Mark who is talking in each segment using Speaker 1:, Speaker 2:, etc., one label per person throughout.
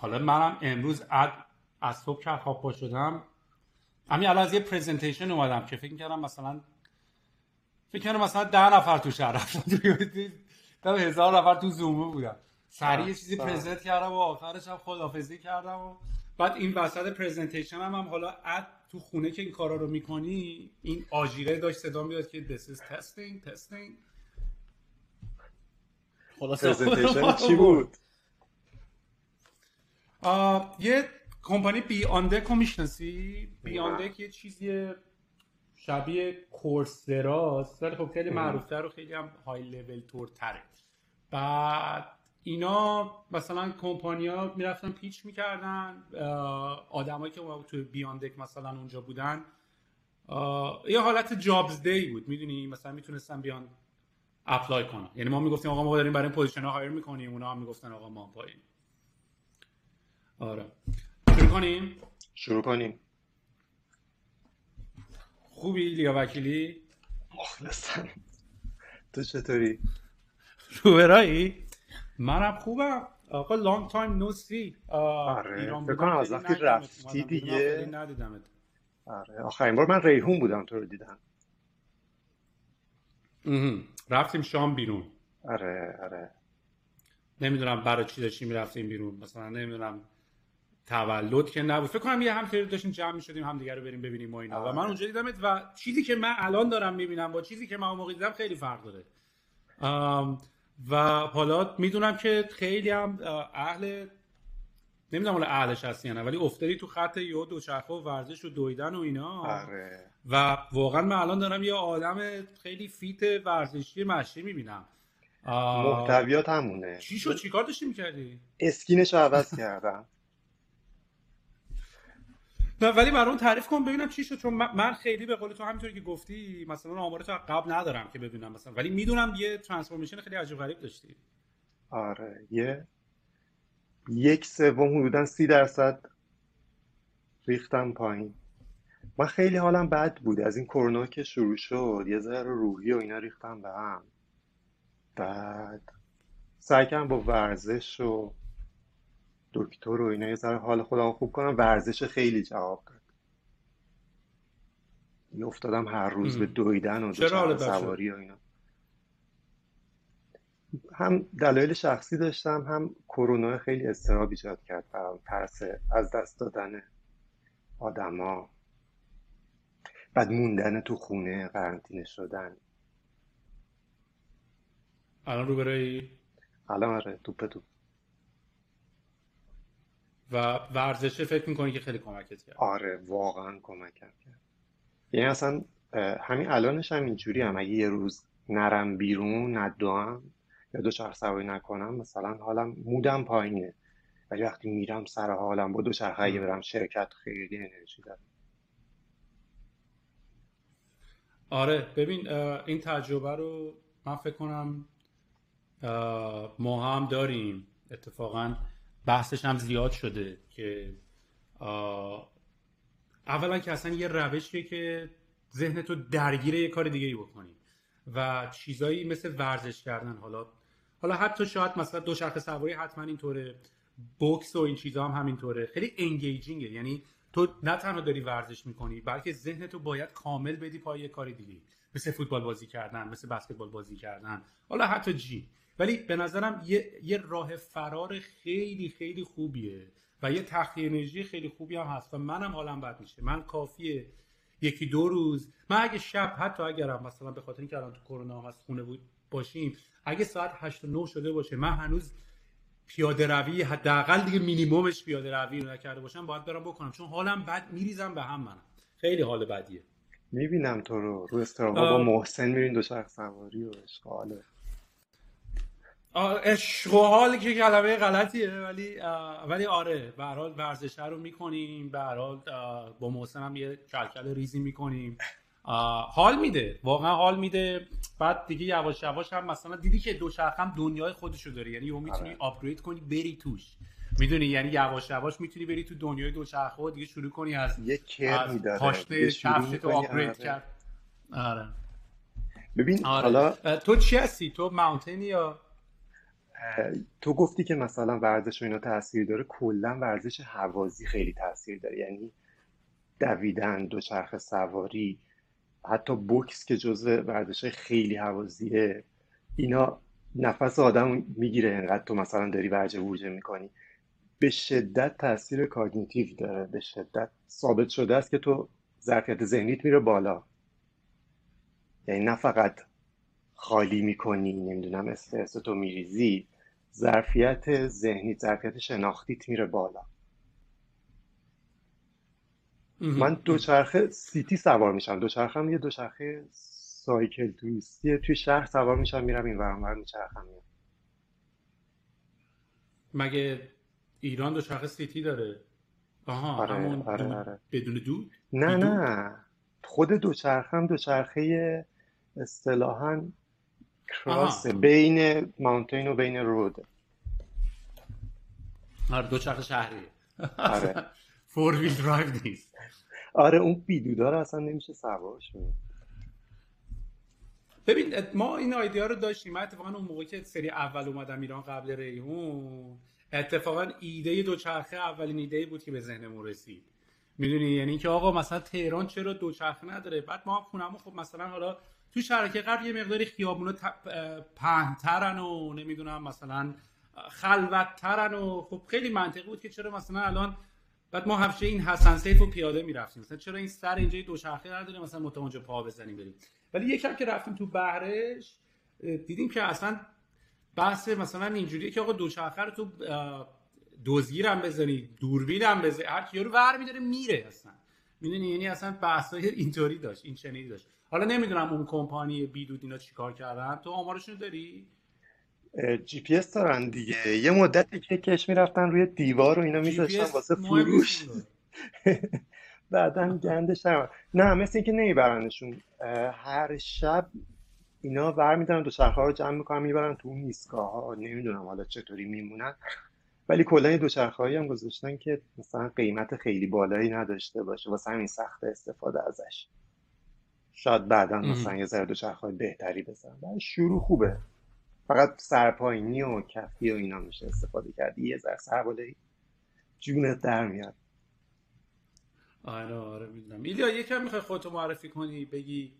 Speaker 1: حالا منم امروز از, از صبح که خواب پا شدم همین الان از یه پریزنتیشن اومدم که فکر کردم مثلا فکر کردم مثلا ده نفر تو شهر رفتن. هزار نفر تو زومه بودن. سریع یه چیزی پرزنت کردم و آخرش هم خدافزی کردم و بعد این وسط پرزنتیشن هم, هم حالا اد تو خونه که این کارا رو می‌کنی این آژیره داشت صدا می‌داد که this is testing testing.
Speaker 2: پرزنتیشن چی بود؟
Speaker 1: یه کمپانی بی آندک رو می‌شناسی؟ بی آندک یه چیزی شبیه کورسراست ولی خب خیلی معروفتر و خیلی هم های لول تور تره بعد اینا مثلا کمپانیا می‌رفتن pitch می‌کردن آدمایی که توی بیاندک مثلا اونجا بودن. یه حالت jobs day بود می‌دونی؟ مثلا می‌تونستن بیان apply کنن. یعنی ما می‌گفتیم آقا ما داریم برای این position ها hire می‌کنیم اونا هم می‌گفتن آقا ما پایین. آره. شروع کنیم؟
Speaker 2: شروع کنیم.
Speaker 1: خوبی لیا وکیلی؟
Speaker 2: مخلصم. تو چطوری؟
Speaker 1: روبرایی منم خوبم. آقا لانگ تایم نو سی
Speaker 2: آره فکر کنم از وقتی رفتی دیگه. آره. آخرین بار من ریحون بودم تو رو دیدم.
Speaker 1: رفتیم شام بیرون.
Speaker 2: آره آره.
Speaker 1: نمی‌دونم برای چی داشتیم می‌رفتیم بیرون. مثلا نمی‌دونم تولد که نبود. فکر کنم یه هم خیلی داشتیم جمع می‌شدیم هم دیگه رو بریم ببینیم و اینا. و من اونجا دیدمت و چیزی که من الان دارم می‌بینم با چیزی که من اون موقع دیدم خیلی فرق داره. و حالا می‌دونم که خیلی هم اهل نمی‌دونم حالا اهلش هستی نه ولی افتادی تو خط یو دوچرخه و ورزش و دویدن و اینا.
Speaker 2: آره.
Speaker 1: و واقعا من الان دارم یه آدم خیلی فیت ورزشی مشی می‌بینم.
Speaker 2: محتویات همونه.
Speaker 1: چی شد؟ چیکار داشتی می‌کردی؟
Speaker 2: اسکینش رو عوض کردم.
Speaker 1: نه ولی برام تعریف کن ببینم چی شد چون من خیلی به قول تو همینطوری که گفتی مثلا آمار تو قبل ندارم که ببینم مثلا. ولی می‌دونم یه ترانسفورمیشن خیلی عجیب غریب داشتی.
Speaker 2: آره یه یک سوم حدودا سی درصد ریختم پایین. من خیلی حالم بد بود. از این کرونا که شروع شد یه ذره روحی و اینا ریختم به هم. بعد سعی کردم با ورزش و دکتر و اینا یه ذره حال خودم خوب کنم. ورزش خیلی جواب داد. یه افتادم هر روز به دویدن و سواری و اینا. هم دلایل شخصی داشتم هم کرونا خیلی استراب ایجاد کرد برام ترس از دست دادن آدما. بعد موندن تو خونه قرنطینه شدن.
Speaker 1: الان رو برای؟
Speaker 2: الان آره توپ توپ.
Speaker 1: و ورزشه فکر می‌کنی که خیلی کمکت کرد.
Speaker 2: آره واقعا کمکم کرد. یعنی اصلا همین الانش هم اینجوری هم. اگه یه روز نرم بیرون ندوام یا دو چرخ سواری نکنم مثلا حالم مودم پایینه. ولی وقتی میرم سر حالم با دو چرخ اگه برم شرکت خیلی انرژی دارم.
Speaker 1: آره ببین این تجربه رو من فکر کنم ما هم داریم. اتفاقا بحثش هم زیاد شده که اولا که اصلا یه روشیه که ذهن تو درگیر یه کار دیگه ای بکنی و چیزایی مثل ورزش کردن حالا حالا حتی شاید مثلا دو شرخ سواری حتما اینطوره بوکس و این چیزا هم همینطوره خیلی انگیجینگه یعنی تو نه تنها داری ورزش می‌کنی بلکه ذهن تو باید کامل بدی پای یه کار دیگه مثل فوتبال بازی کردن مثل بسکتبال بازی کردن حالا حتی جی ولی به نظرم یه, یه راه فرار خیلی خیلی خوبیه و یه تخلیه انرژی خیلی خوبی هم هست و منم حالم بد میشه. من کافیه. یکی دو روز. من اگه شب حتی اگرم مثلا به خاطر اینکه الان تو کرونا هست خونه بود باشیم اگه ساعت 8 و 9 شده باشه من هنوز پیاده روی حداقل دیگه مینیممش پیاده روی رو نکرده باشم باید برم بکنم. چون حالم بد میریزم به هم من خیلی حال بدیه.
Speaker 2: می‌بینم تو رو. رو استراوا با محسن میرین دو شخص سواری و اشغاله.
Speaker 1: عشق و حال که کلمه غلطیه ولی ولی آره به حال ورزش رو می‌کنیم به حال با محسن هم یه کلکل ریزی می‌کنیم. حال میده واقعا حال میده. بعد دیگه یواش یواش هم مثلا دیدی که دوچرخه هم دنیای خودشو داره یعنی اون می‌تونی. آپگرید کنی بری توش. می‌دونی؟ یعنی یواش یواش می‌تونی بری تو دنیای دوچرخه و دیگه شروع کنی از
Speaker 2: یه کرمی داره.
Speaker 1: پاشنه تو آپگرید. کرد. آره.
Speaker 2: ببین آره. حالا
Speaker 1: تو چی هستی؟ تو ماونتینی یا
Speaker 2: تو گفتی که مثلا ورزش و اینا تاثیر داره کلا ورزش هوازی خیلی تاثیر داره. یعنی دویدن دوچرخه سواری حتی بوکس که جزء ورزش خیلی حوازیه اینا نفس آدم می‌گیره. انقدر تو مثلا داری ورجه ورجه می‌کنی. به شدت تاثیر کاگنیتیو داره. به شدت ثابت شده است که تو ظرفیت ذهنیت میره بالا. یعنی نه فقط خالی می‌کنی نمی‌دونم استرس تو میریزی ظرفیت ذهنی ظرفیت شناختیت میره بالا. من دوچرخه سیتی سوار میشم. دوچرخه هم یه دوچرخه سایکل توریستی توی شهر سوار میشم میرم این ورانور میچرخم.
Speaker 1: مگه ایران دوچرخه city داره؟ آها
Speaker 2: آره، همون آره، آره.
Speaker 1: بدون دود
Speaker 2: نه نه. خود دوچرخه هم دوچرخه اصطلاحا cross بین mountain و بین road.
Speaker 1: آره دوچرخه شهری.
Speaker 2: آره.
Speaker 1: four wheel drive نیست.
Speaker 2: آره اون بیدودا رو اصلا نمیشه سوار شد
Speaker 1: ببین ما این ایده رو داشتیم. من اتفاقا اون موقع که سری اول اومدم ایران قبل ریحون اتفاقا ایده دوچرخه اولین ایده بود که به ذهنمون رسید. می‌دونی؟ یعنی که آقا مثلا تهران چرا دوچرخه نداره؟ بعد ما خونمون خب مثلا حالا تو شرکه قبل یه مقداری خیابونا پهنترن و نمی‌دونم مثلا خلوتترن و خب خیلی منطقی بود که چرا مثلا الان بعد ما هفته این حسن سیف رو پیاده می‌رفتیم. مثلا چرا این سر اینجا دوچرخه نداره مثلا متوجه پا بزنیم بریم. ولی یکم که رفتیم تو بهرش دیدیم که اصلا بحث مثلا اینجوریه که آقا دوچرخه رو تو هم بزنی دوربین هم بزنی هر کی رو ور میداره میره اصلا. می‌دونی؟ یعنی اصلا بحثای اینطوری داشت این چنینی داشت. حالا نمی‌دونم اون کمپانی بیدود اینا چیکار کردن. تو آمارشون داری؟
Speaker 2: جی پی اس دارن دیگه. یه مدتی که کش می‌رفتن روی دیوار و اینا میذاشتن واسه فروش. بعدا گندش نه مثل اینکه نمیبرنشون. هر شب اینا ور میدارن دو ها رو جمع می‌کنن می‌برن تو اون ایستگاه ها نمی‌دونم حالا چطوری میمونن. ولی کلا دو هایی هم گذاشتن که مثلا قیمت خیلی بالایی نداشته باشه. واسه همین سخت استفاده ازش. شاید بعدا مثلا یه ذره دوچرخه بهتری بزنن شروع خوبه. فقط سرپاینی و کفی و اینا میشه استفاده کردی. یه ذره سر بالایی جونت در میاد.
Speaker 1: آره آره می‌دونم. ایلیا یکم می‌خوای خودتو معرفی کنی بگی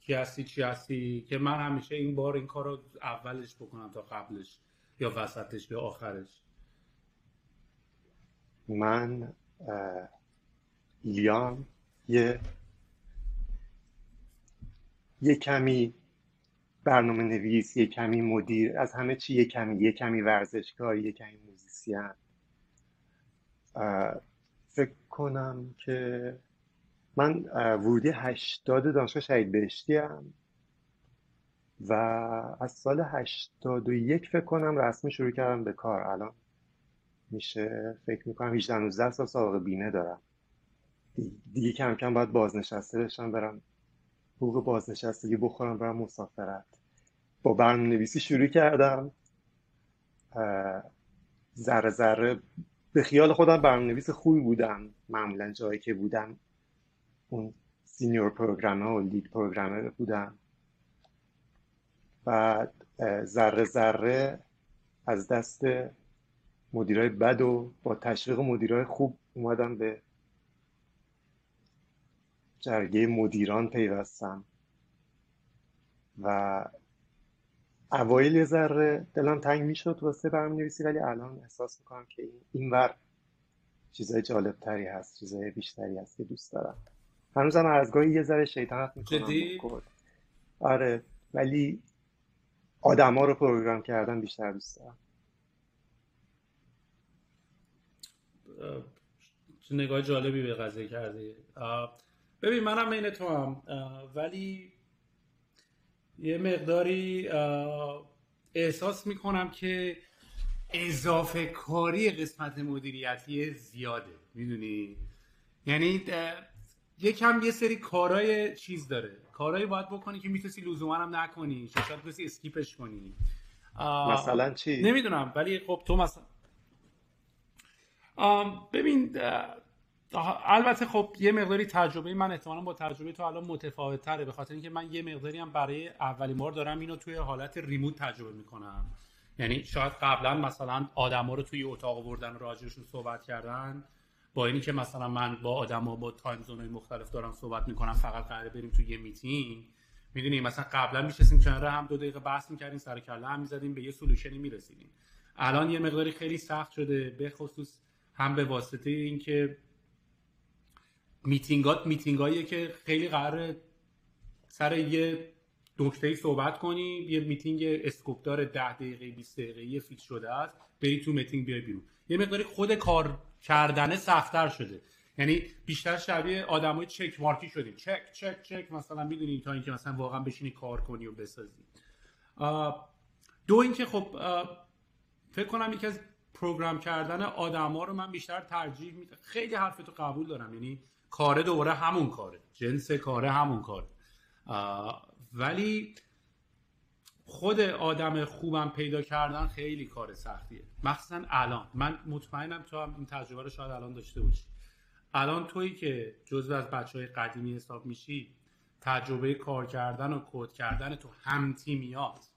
Speaker 1: کی هستی چی هستی؟ که من همیشه این بار این کار رو اولش بکنم تا قبلش یا وسطش یا آخرش.
Speaker 2: من ایلیام یه یه کمی برنامه نویس یه کمی مدیر از همه چی یه کمی یه کمی ورزشکار یه کمی موزیسین. فکر کنم که من ورودی هشتاد دانشگاه شهید بهشتی هم و از سال هشتاد و یک فکر کنم رسمی شروع کردم به کار. الان میشه فکر می‌کنم 18 19 سال سابقه بیمه دارم. دیگه کم کم باید بازنشسته بشم برم حقوق بازنشستگی بخورم برم مسافرت. با برنامه نویسی شروع کردم. ذره ذره به خیال خودم برنامه‌نویس خوبی بودم. معمولا جایی که بودم اون سینیور پروگرامر و لید پروگرامر بودم. بعد ذره ذره از دست مدیرای بد و با تشویق مدیرای خوب اومدم به جرگه مدیران پیوستم. و اوایل یه ذره دلم تنگ می‌شد واسه برنامه نویسی ولی الان احساس می‌کنم که این ور چیزای جالب تری هست چیزای بیشتری هست که دوست دارم. هنوزم از گاهی یه ذره شیطنت می‌کنم. آره ولی آدما رو پروگرام کردن بیشتر دوست دارم.
Speaker 1: نگاه جالبی به قضیه کردی. ببین منم این تو هم ولی یه مقداری احساس می‌کنم که اضافه کاری قسمت مدیریتی زیاده می‌دونی؟ یعنی یکم یه سری کارای چیز داره. کارایی باید بکنی که می‌تونی لزوما هم نکنی شاید کسی اسکیپش کنی.
Speaker 2: مثلا چی؟
Speaker 1: نمی‌دونم ولی خب تو مثلا ببین البته خب یه مقداری تجربه من احتمالا با تجربه تو الان متفاوت تره به خاطر اینکه من یه مقداری هم برای اولین بار دارم اینو توی حالت remote تجربه می‌کنم. یعنی شاید قبلا مثلا آدما رو توی اتاق آوردن راجعشون صحبت کردن. با اینی که مثلا من با آدما با time zone مختلف دارم صحبت می‌کنم فقط قراره بریم توی یه میتینگ می‌دونی مثلا قبلا میشستیم کنار هم دو دقیقه بحث می‌کردیم سر کله هم می‌زدیم به یه solution ی می‌رسیدیم. الان یه مقداری خیلی سخت شده به خصوص هم به واسطه اینکه meeting ات meeting اییه که خیلی قرار سر یه نکته صحبت کنی یه meeting scope داره 10 دقیقه 20 دقیقه یه fix شده است بری تو میتینگ بیای بیرون. یه مقداری خود کار کردنه سختتر شده. یعنی بیشتر شبیه آدمای check mark ی شدیم. check check check مثلا می‌دونی تا اینکه مثلا واقعا بشینی کار کنی و بسازی. دو اینکه خب فکر کنم یکی از پروگرام کردن آدما رو من بیشتر ترجیح میدم. خیلی حرف تو قبول دارم. یعنی کاره دوره همون کاره. جنس کاره همون کاره. ولی خود آدم خوبم پیدا کردن خیلی کار سختیه. مخصوصا الان. من مطمئنم تو هم این تجربه رو شاید الان داشته باشی. الان تویی که جزو از بچه های قدیمی حساب میشی تجربه کار کردن و کد کردن تو هم تیمیات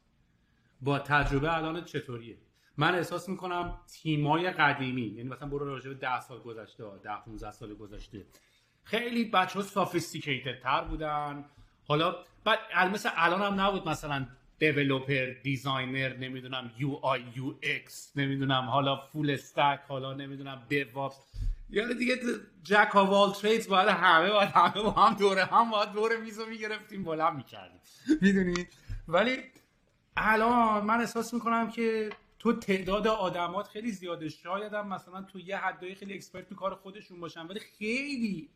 Speaker 1: با تجربه الان چطوریه؟ من احساس می‌کنم تیمای قدیمی یعنی مثلا برو راجع به 10 سال گذشته 10 15 سال گذشته. خیلی بچه ها sophisticated تر بودن. حالا بعد مثل الان هم نبود مثلا developer designer نمی‌دونم UI UX نمی‌دونم حالا full stack حالا نمی‌دونم DevOps یعنی دیگه jack of all trades باید همه باید همه با هم دوره هم باید دوره میزو می‌گرفتیم بلند می‌کردیم. می‌دونی؟ ولی الان من احساس می‌کنم که تو تعداد آدمات خیلی زیاده. شاید هم مثلا تو یه حدای خیلی expert تو کار خودشون باشن ولی خیلی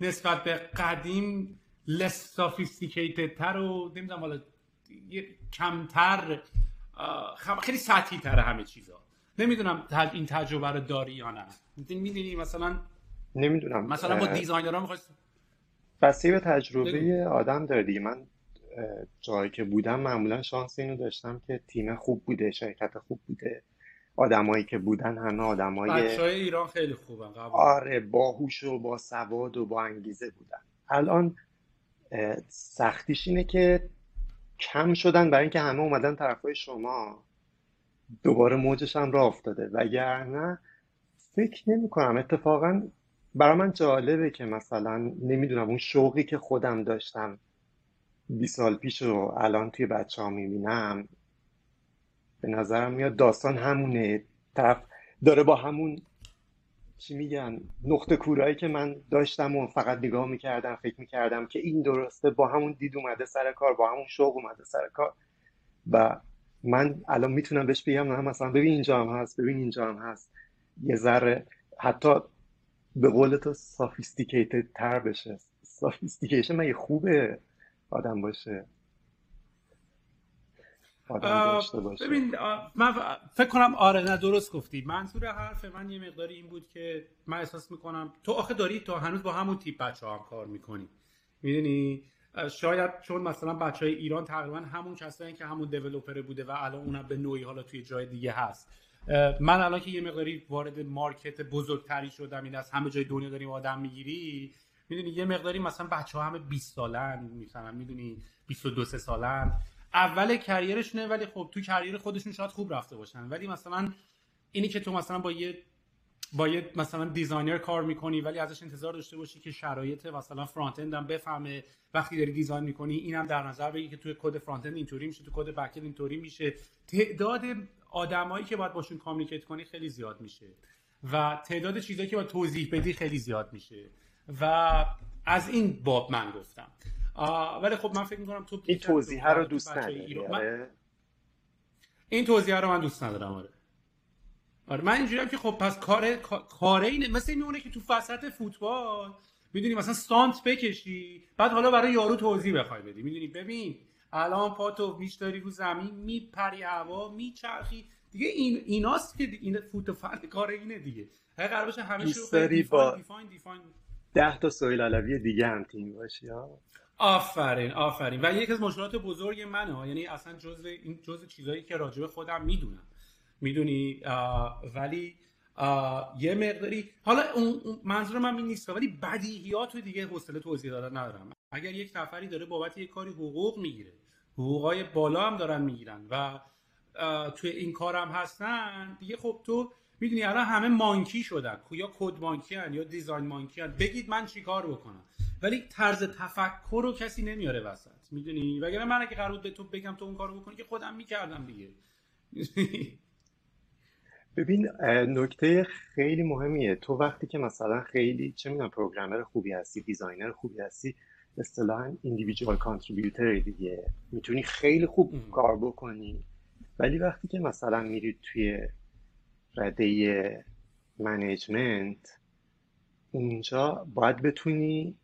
Speaker 1: نسبت به قدیم less sophisticated تر و نمی‌دونم حالا کمتر خیلی سطحی تر همه چیزا. نمی‌دونم این تجربه رو داری یا نه. می‌دونی مثلا
Speaker 2: نمی‌دونم.
Speaker 1: مثلا با دیزاینرها می‌خوای
Speaker 2: بسیار به تجربه آدم داره دیگه. من جایی که بودم معمولا شانس اینو داشتم که تیم خوب بوده شرکت خوب بوده. آدمایی که بودن همه آدمای
Speaker 1: بچهای ایران خیلی خوبن قبول.
Speaker 2: آره باهوش و با سواد و با انگیزه بودن. الان سختیش اینه که کم شدن برای اینکه همه اومدن طرفای شما. دوباره موجش هم راه افتاده. وگرنه فکر نمی کنم اتفاقا برای من جالبه که مثلا نمی‌دونم اون شوقی که خودم داشتم 20 سال پیش رو الان توی بچه ها می‌بینم به نظرم میاد داستان همونه. طرف داره با همون چی میگن نقطه کورایی که من داشتم و فقط نگاه می‌کردم فکر می‌کردم که این درسته با همون دید اومده سر کار با همون شوق اومده سر کار. و من الان می‌تونم بهش بگم نه مثلا ببین اینجا هم هست ببین اینجا هم هست. یه ذره حتی به قول تو sophisticated تر بشه. sophistication مگه خوبه آدم باشه؟
Speaker 1: ببین من فکر کنم آره نه درست گفتی. منظور حرف من یه مقداری این بود که من احساس می‌کنم تو آخه داری تو هنوز با همون تیپ بچه هم کار می‌کنی. می‌دونی؟ شاید چون مثلا بچه های ایران تقریبا همون کسایی که همون developer بوده و الان اونم به نوعی حالا توی جای دیگه هست. من الان که یه مقداری وارد market بزرگتری شدم این از همه جای دنیا داریم آدم می‌گیری می‌دونی؟ یه مقداری مثلا بچه ها همه 20 سالن مثلا می‌دونی؟ 22 سالن. اول career شونه ولی خب تو career خودشون شاید خوب رفته باشن. ولی مثلا اینی که تو مثلا با یه با یه مثلا designer کار می‌کنی ولی ازش انتظار داشته باشی که شرایط مثلا front end هم بفهمه. وقتی داری design می‌کنی اینم در نظر بگیری که توی code front end اینطوری میشه تو code back اینطوری میشه. تعداد آدمایی که باید باشون communicate کنی خیلی زیاد میشه. و تعداد چیزایی که باید توضیح بدی خیلی زیاد میشه. و از این باب من گفتم. ولی خب من فکر می‌کنم تو
Speaker 2: این توضیح رو دوست نداری آره.
Speaker 1: این توضیح رو من دوست ندارم آره. آره من اینجوریام که خب پس کار کاره اینه. مثل میمونه که تو وسط فوتبال می‌دونی مثلا سانت بکشی بعد حالا برای یارو توضیح بخوای بدی. می‌دونی؟ ببین الان پاتو میشتاری رو زمین میپری هوا میچرخی. دیگه این ایناست که این فوت فن کار اینه دیگه. هر قرار باشه همه
Speaker 2: شو دیفاین دیفاین دیفاین ده تا سویل علوی دیگه هم تیم باشی ها
Speaker 1: آفرین آفرین. و یکی از مشکلات بزرگ منه ها یعنی اصلا جزء این جزء چیزایی که راجع خودم می‌دونم. می‌دونی؟ ولی یه مقداری حالا اون منظور من این نیست ولی بدیهیات رو دیگه حوصله توضیح دادن ندارم. اگر یک نفری داره بابت یک کاری حقوق می‌گیره حقوقای بالا هم دارن می‌گیرن و توی این کار هم هستن دیگه خب تو می‌دونی الان همه مانکی شدن. یا کد مانکی هن یا دیزاین مانکی هن بگید من چیکار بکنم؟ ولی طرز تفکر رو کسی نمیاره وسط. می‌دونی؟ وگرنه من اگه قرار به تو بگم تو اون کارو بکنی که خودم می‌کردم دیگه.
Speaker 2: ببین نکته خیلی مهمیه. تو وقتی که مثلا خیلی چه می‌دونم programmer خوبی هستی designer خوبی هستی اصطلاحا individual contributor دیگه. می‌تونی خیلی خوب کار بکنی. ولی وقتی که مثلا میری توی رده management اونجا باید بتونی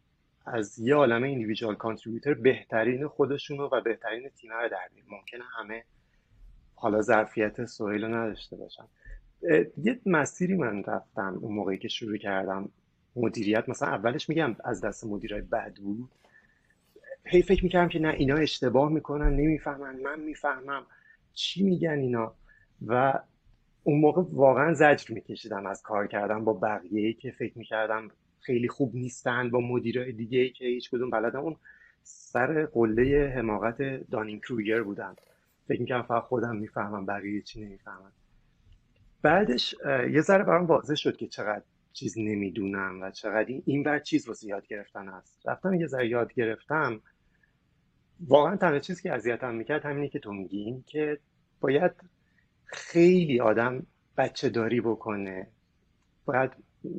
Speaker 2: از یه عالم individual contributor بهترین خودشونو و بهترین تیم رو در ممکنه همه حالا ظرفیت سویل رو نداشته باشن. یه مسیری من رفتم اون موقعی که شروع کردم مدیریت. مثلا اولش میگم از دست مدیرای بد بود. هی فکر می‌کردم که نه اینا اشتباه می‌کنن نمی‌فهمن من می‌فهمم چی میگن اینا. و اون موقع واقعا زجر میکشیدم از کار کردم با بقیه که فکر می‌کردم خیلی خوب نیستن با مدیرای دیگه که هیچ کدوم بلدن اون سر قله حماقت دانین کروگر بودن. فکر می‌کردم فقط خودم می‌فهمم بقیه چی نمی‌فهمن. بعدش یه ذره برام واضح شد که چقدر چیز نمی‌دونم و چقدر این بر چیز واسه یاد گرفتن هست رفتم یه ذره یاد گرفتم. واقعا تنها چیزی که اذیتم می‌کرد همینه که تو میگی که باید خیلی آدم بچه داری بکنه. باید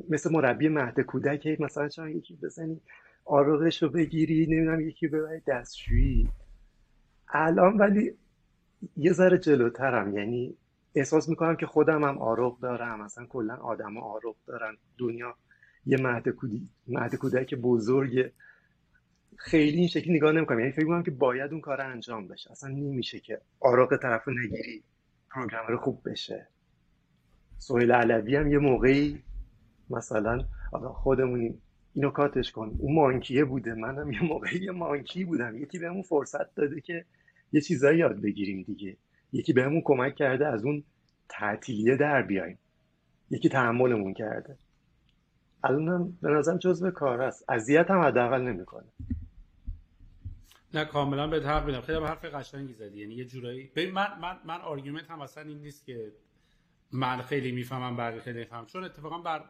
Speaker 2: مثل مربی مهد کودک مثلا چرا یکی بزنی آروغش رو بگیری نمی‌دونم یکی ببری دستشویی. الان ولی یه ذره جلوترم یعنی احساس می‌کنم که خودم هم آروغ دارم مثلا کلا آدم آروغ دارن دنیا یه مهد, کودی، مهد کودک بزرگ خیلی این شکلی نگاه نمی‌کنم. یعنی فکر می‌کنم که باید اون کار انجام بشه. اصلا نمیشه که آراغ طرف نگیری پروگرامر خوب بشه. سویل علوی هم یه موقعی مثلا آقا خودمونیم اینو کاتش کن. اون مانکیه بوده. منم یه موقعی یه مانکی بودم. یکی بهمون فرصت داده که یه چیزایی یاد بگیریم دیگه. یکی بهمون کمک کرده از اون تعطیلیه در بیایم. یکی تحملمون کرده. الانم به نظرم جزء کار است. اذیت هم حداقل نمی‌کنه.
Speaker 1: نه کاملا به حق میدم خیلی حرف قشنگی زدی. یعنی یه جورایی ببین من من من argument هم اصلا این نیست که من خیلی می‌فهمم بقیه خیلی می‌فهمم چون اتفاقا بر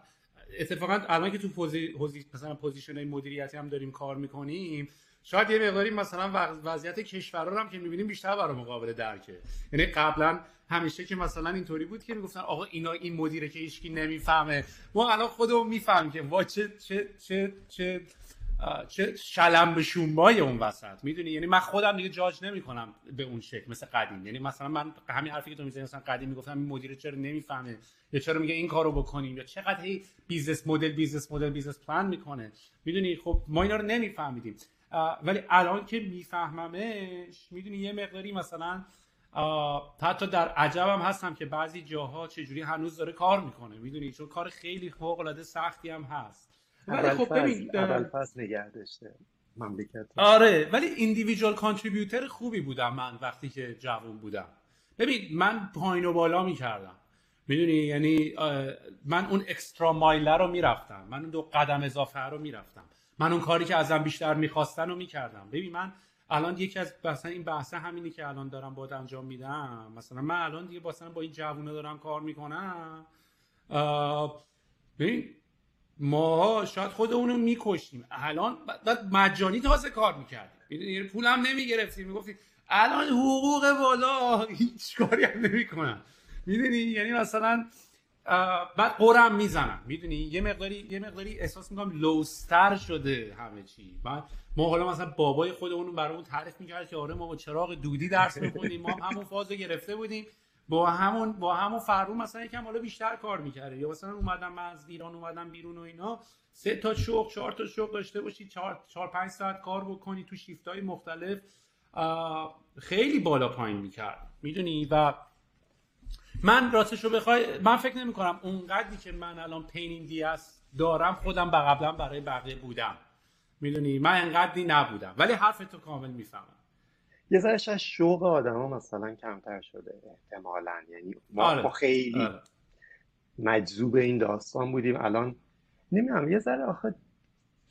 Speaker 1: اتفاقا الان که تو posi... مثلا position های مدیریتی هم داریم کار می‌کنیم شاید یه مقداری مثلا وضعیت کشورها هم که می‌بینیم بیشتر برای ما قابل درکه. یعنی قبلا همیشه که مثلا اینطوری بود که می‌گفتن آقا اینا این مدیره که هیچکی نمی‌فهمه. ما الان خودمون می‌فهمیم که وا چه چه چه چه چه شلم شوربای اون وسط. می‌دونی؟ یعنی من خودم دیگه جاج نمی‌کنم به اون شکل مثل قدیم. یعنی مثلا من همین حرفی که تو می‌زنی مثلا قدیم می‌گفتم این مدیر چرا نمی‌فهمه؟ یا چرا میگه این کارو بکنیم؟ یا چقدر هی business model business model business plan می‌کنه؟ می‌دونی؟ خب ما اینا رو نمیفهمیدیم. ولی الان که میفهممش می‌دونی یه مقداری مثلا حتی در عجبم هستم که بعضی جاها چجوری هنوز داره کار می‌کنه. می‌دونی؟ چون کار خیلی فوق العاده سختی هم هست.
Speaker 2: ولی خب ببین اول پس نگه داشته مملکت
Speaker 1: آره ولی ایندیویدوال کانتریبیوتر خوبی بودم من وقتی که جوان بودم. ببین من پایین و بالا می‌کردم. می‌دونی؟ یعنی من اون اکسترا مایلر رو می‌رفتم. من اون دو قدم اضافه رو می‌رفتم. من اون کاری که ازم بیشتر می‌خواستن رو می‌کردم. ببین من الان یکی از مثلا این بحثه همینی که الان دارم با انجام میدم. مثلا من الان دیگه مثلا با این جوونه دارم کار می‌کنم. ببین ماها شاید خودمون رو می‌کشیم الان بعد مجانی تازه کار می‌کردیم. یعنی پولم نمی‌گرفتیم. می‌گفتیم الان حقوق بالا هیچ کاری هم نمی‌کنن می‌دونی یعنی مثلا بعد قرم می‌زنم. می‌دونی یه مقداری یه مقداری احساس می‌کنم لوستر شده همه چی. بعد ما حالا مثلا بابای خودمون برامون تعریف می‌کرد که آره ما با چراغ دودی درس می‌خونیم ما همون فاز گرفته بودیم. با همون با همون فرو مثلا یکم حالا بیشتر کار می‌کرده. یا مثلا اومدم من از ایران اومدم بیرون و اینا. سه تا شغل چهار تا شغل داشته باشی چهار چهار پنج ساعت کار بکنی تو شیفت های مختلف خیلی بالا پایین می‌کرد. می‌دونی؟ و من راستش رو بخوای من فکر نمی کنم اونقدری که من الان پینین دیاس دارم خودم قبلا برای بقیه بودم. می‌دونی؟ من انقدری نبودم. ولی حرف تو کامل می‌فهمم.
Speaker 2: یه ذرهش از شوق آدم ها مثلا کمتر شده احتمالا. یعنی ما, آره. خیلی آره. مجذوب این داستان بودیم. الان نمی‌دونم یه ذره آخه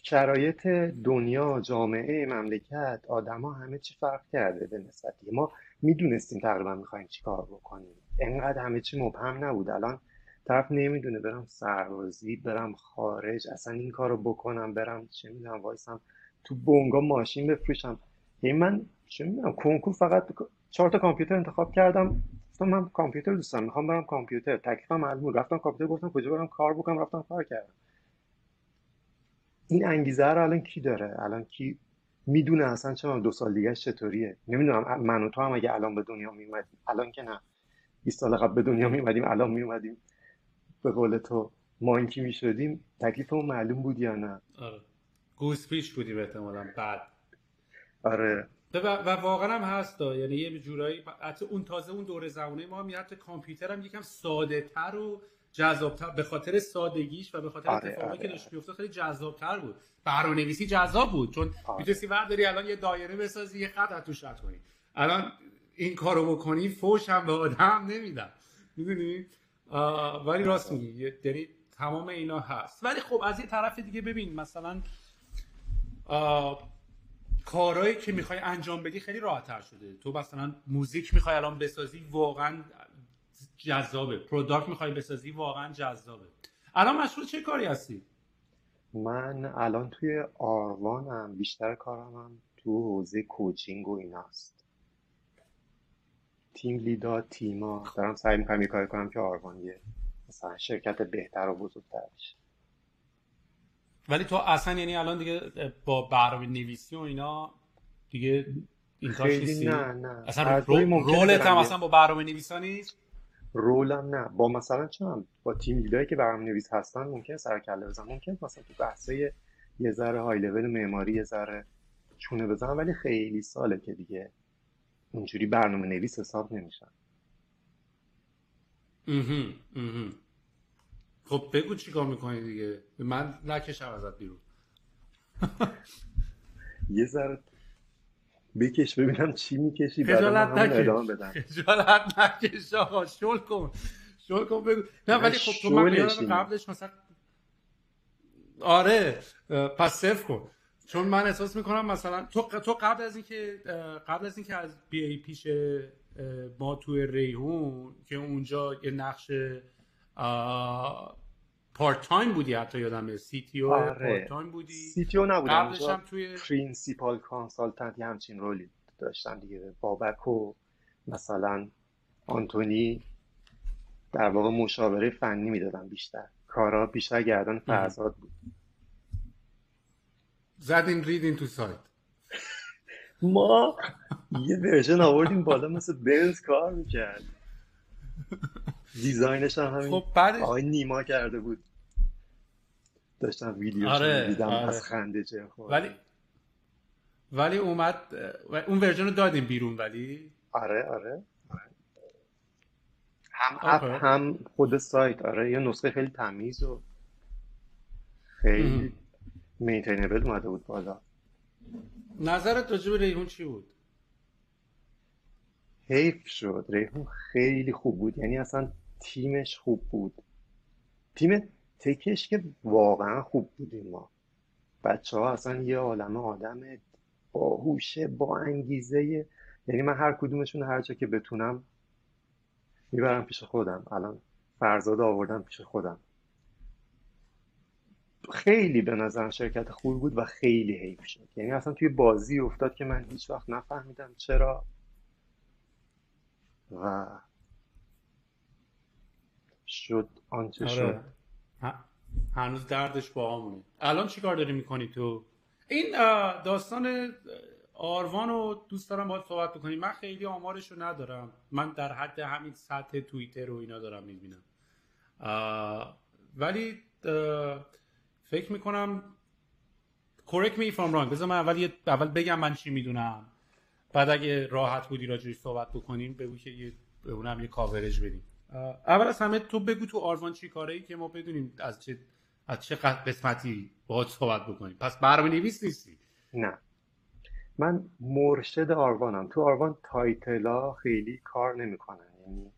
Speaker 2: شرایط دنیا جامعه مملکت آدما همه چی فرق کرده به نسبت ما می‌دونستیم تقریبا می‌خوایم چی کار بکنیم. انقدر همه چی مبهم نبود. الان طرف نمی‌دونه برم سربازی برم خارج اصلا این کارو بکنم برم چه می‌دونم وایسم تو بونگا ماشین بفروشم. یعنی من چه می‌دونم کنکور فقط چهار تا کامپیوتر انتخاب کردم. گفتم من کامپیوتر دوستم می‌خوام برم کامپیوتر. تکلیفم معلوم رفتم کامپیوتر گفتم کجا برم کار بکنم رفتم کار کردم. این انگیزه رو الان کی داره؟ الان کی می‌دونه اصلا چه دو سال دیگه چطوریه؟ نمی‌دونم من و تو هم اگه الان به دنیا میومدیم الان که نه. 20 سال قبل به دنیا میومدیم الان میومدیم به قول تو مانکی می‌شدیم؟ تکلیفمون معلوم بود یا نه؟
Speaker 1: آره. گوز پیش بودیم احتمالا بعد.
Speaker 2: آره.
Speaker 1: و, و واقعا هم هست یعنی یه جورایی حتی اون تازه اون دوره زمانه ما هم حتی کامپیوتر هم یکم ساده تر و جذابتر به خاطر سادگیش و به خاطر آره، اتفاقی آره. که داشت میافتاد خیلی جذابتر بود. برنامه‌نویسی جذاب بود چون آره. می‌تونستی داری الان یه دایره بسازی یه خط توش رد کنی. الان این کارو بکنی فوش هم به آدم نمیدن می‌دونی؟ ولی راست میگی. یعنی تمام اینا هست. ولی خب از یه طرف دیگه ببین مثلا کارهایی که می‌خوای انجام بدی خیلی راحتتر شده. تو مثلا موزیک می‌خوای الان بسازی واقعا جذابه. product می‌خوای بسازی واقعا جذابه. الان مشغول چه کاری هستی؟
Speaker 2: من الان توی آروانم بیشتر کارم هم تو حوزه کوچینگ و ایناست. تیم لیدا تیما دارم سعی می‌کنم یه کاری کنم که آروان یه مثلا شرکت بهتر و بزرگتر بشه
Speaker 1: ولی تو اصلا یعنی الان دیگه با برنامه نویسی و اینا دیگه این کار
Speaker 2: نه نه.
Speaker 1: اصلا رولت هم اصلا با برنامه نویسا نیست؟
Speaker 2: رولم نه. با مثلا چون با تیم لیدایی که برنامه نویس هستن ممکن سر کله بزنم ممکن مثلا تو بحثای یه ذره های لول معماری یه ذره چونه بزنم ولی خیلی ساله که دیگه اونجوری برنامه نویس حساب نمیشن.
Speaker 1: خب بگو چیکار می‌کنی دیگه. من نکشم ازت بیرون.
Speaker 2: یه ذره بکش ببینم چی می‌کشی خجالت
Speaker 1: نکش. خجالت نکش آقا. شل کن. شل کن بگو. نه ولی خب تو من قبلش مثلا آره پس صفر کن. چون من احساس می‌کنم مثلا تو تو قبل از اینکه قبل از اینکه از BA پیش ما توی ریحون که اونجا یه نقش part time بودی حتی یادمه CTO آره. part time بودی.
Speaker 2: CTO نبودم. قبلش هم توی principal consultant همچین role ی داشتم دیگه. بابک و مثلا آنتونی در واقع مشاوره فنی می‌دادن بیشتر. کارا بیشتر گردن فرزاد بود.
Speaker 1: زدین ریدین تو سایت.
Speaker 2: ما یه ورژن آوردیم بالا مثل بنز کار می‌کرد. دیزاینش هم همین خب بعد آقای نیما کرده بود. داشتم ویدیو آره، دیدم آره. از خنده چه
Speaker 1: ولی ولی اومد اون ورژن رو دادیم بیرون ولی.
Speaker 2: آره آره هم اپ هم خود سایت. آره یه نسخه خیلی تمیز و خیلی مینتینبل اومده بود بالا.
Speaker 1: نظرت راجع به ریحون چی بود؟
Speaker 2: حیف شد. ریحون خیلی خوب بود. یعنی اصلا تیمش خوب بود. تیم تکش که واقعا خوب بودیم ما. بچه ها اصلا یه عالم آدم باهوشه با انگیزه. یعنی من هر کدومشون هر جا که بتونم می‌برم پیش خودم. الان فرزاد آوردم پیش خودم. خیلی به نظرم شرکت خوبی بود و خیلی حیف شد. یعنی اصلا توی بازی افتاد که من هیچ وقت نفهمیدم چرا. و شد آنچه
Speaker 1: آره.
Speaker 2: شد.
Speaker 1: هنوز دردش با همونه الان چی کار داری می‌کنی تو؟ این داستان آروان رو دوست دارم باید صحبت بکنیم. من خیلی آمارش رو ندارم. من در حد همین سطح توییتر و اینا دارم می‌بینم. ولی فکر می‌کنم correct me if I'm wrong. بذار من اول, اول بگم من چی می‌دونم. بعد اگه راحت بودی راجعش صحبت بکنیم بگو که یه اونم یه کاورج بدیم. اول از همه تو بگو تو آروان چی کاره ای که ما بدونیم از چه از چه قسمتی باهات صحبت بکنیم. پس برنامه نویس نیستی؟
Speaker 2: نه. من مرشد آروانم تو آروان title ا خیلی کار نمی‌کنن. یعنی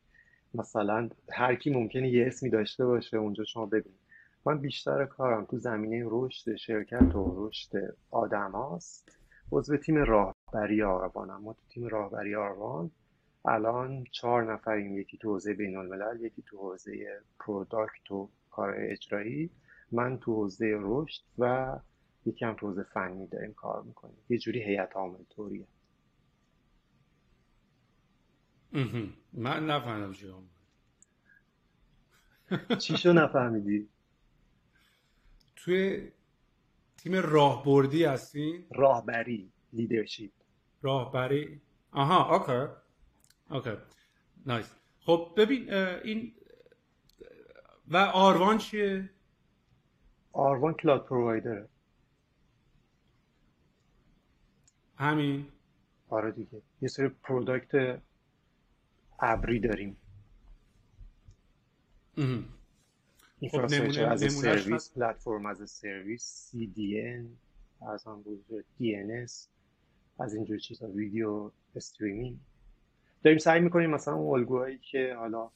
Speaker 2: مثلا هر کی ممکنه یه اسمی داشته باشه اونجا شما ببینید من بیشتر کارم تو زمینه رشد شرکت و رشد آدم هاست عضو تیم راهبری آروانم ما تو تیم راهبری آروان الان چهار نفریم یکی تو حوزه بین الملل یکی تو حوزه product و کار اجرایی. من تو حوزه رشد و یکی هم تو حوزه فنی داریم کار می‌کنیم. یه جوری هیئت عامل طوریه.
Speaker 1: من نفهمیدم
Speaker 2: چی شو نفهمیدی؟
Speaker 1: توی تیم راهبردی هستین؟
Speaker 2: راهبری leadership
Speaker 1: راهبری؟ آها okay. okay nice خب ببین این و آروان چیه؟
Speaker 2: آروان cloud provider ه.
Speaker 1: همین؟
Speaker 2: آره دیگه. یه سری product ابری داریم. infrastructure as a service platform as a service CDN از هم بود اس از اینجور چیزا video streaming. داریم سعی می‌کنیم مثلا اون الگوهایی که حالا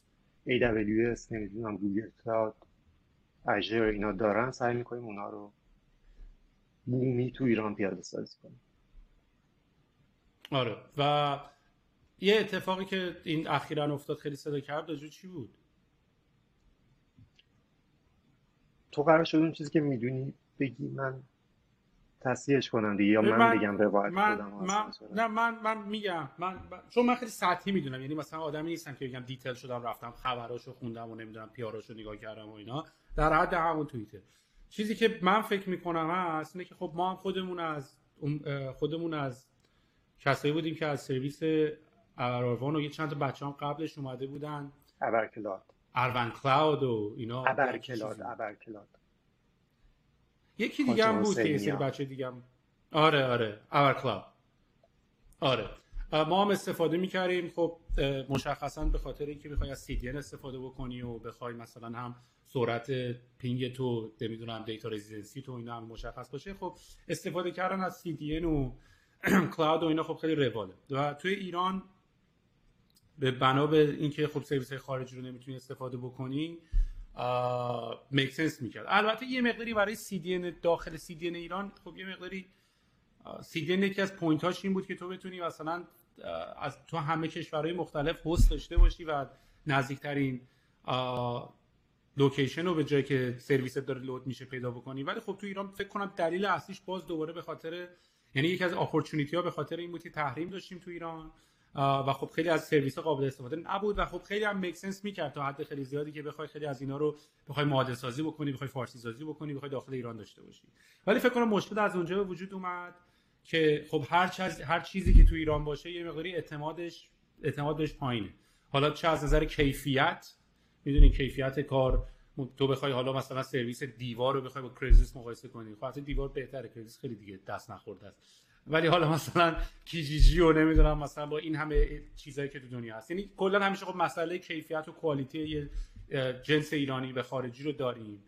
Speaker 2: AWS نمی‌دونم Google Cloud Azure اینا دارن سعی می‌کنیم اونا رو بومی تو ایران پیاده سازی کنیم.
Speaker 1: آره. و یه اتفاقی که این اخیرا افتاد خیلی صدا کرد راجع چی بود؟
Speaker 2: تو قرار شد اون چیزی که می‌دونی بگی من تصحیحش کنم دیگه یا من, من بگم روایت
Speaker 1: من, من نه من من میگم. من چون من خیلی سطحی می‌دونم. یعنی مثلا آدمی نیستم که بگم detail شدم رفتم خبراشو خوندم و نمی‌دونم PR اشو نگاه کردم و اینا. در حد همون توییتر. چیزی که من فکر می‌کنم هست اینه که خب ما هم خودمون از خودمون از کسایی بودیم که از سرویس آروان و یه چند تا بچه هم قبلش اومده بودن.
Speaker 2: ابر
Speaker 1: cloud آروان cloud و اینا.
Speaker 2: ابر cloud ابر cloud
Speaker 1: یکی دیگه هم بود که یه سری بچه دیگه هم آره آره. ابر cloud آره. ما هم استفاده می‌کردیم. خب مشخصا به خاطر اینکه بخوای از CDN استفاده بکنی و بخوای مثلا هم سرعت ping تو نمی‌دونم data residency تو اینا هم مشخص باشه. خب استفاده کردن از CDN و cloud و اینا خب خیلی رواله. و توی ایران به بنا به اینکه خب سرویس خارجی رو نمی‌تونی استفاده بکنی make sense می‌کرد. البته یه مقداری برای CDN داخل CDN ایران خب یه مقداری CDN یکی از point هاش این بود که تو بتونی مثلا از تو همه کشورهای مختلف host داشته باشی و نزدیکترین location رو به جایی که سرویست داره load میشه پیدا بکنی. ولی خب تو ایران فکر کنم دلیل اصلیش باز دوباره به خاطر یعنی یکی از opportunity ها به خاطر این بود که تحریم داشتیم تو ایران. و خب خیلی از سرویس قابل استفاده نبود و خب خیلی هم make sense می‌کرد تا حد خیلی زیادی که بخوای خیلی از اینا رو بخوای آماده سازی بکنی بخوای فارسی سازی بکنی بخوای داخل ایران داشته باشی. ولی فکر کنم مشکل از اونجا به وجود اومد که خب هر چیز هر چیزی که تو ایران باشه یه مقداری اعتمادش اعتمادش پایینه. حالا چه از نظر کیفیت می‌دونی کیفیت کار تو بخوای حالا مثلا سرویس دیوار رو بخوای با Craigslist مقایسه کنی. خب دیوار بهتره Craigslist خیلی دیگه دست نخورده است. ولی حالا مثلا کیجیجی و نمی‌دونم مثلا با این همه چیزایی که تو دنیا هست. یعنی کلا همیشه خب مسئله کیفیت و کوالیتی جنس ایرانی به خارجی رو داریم.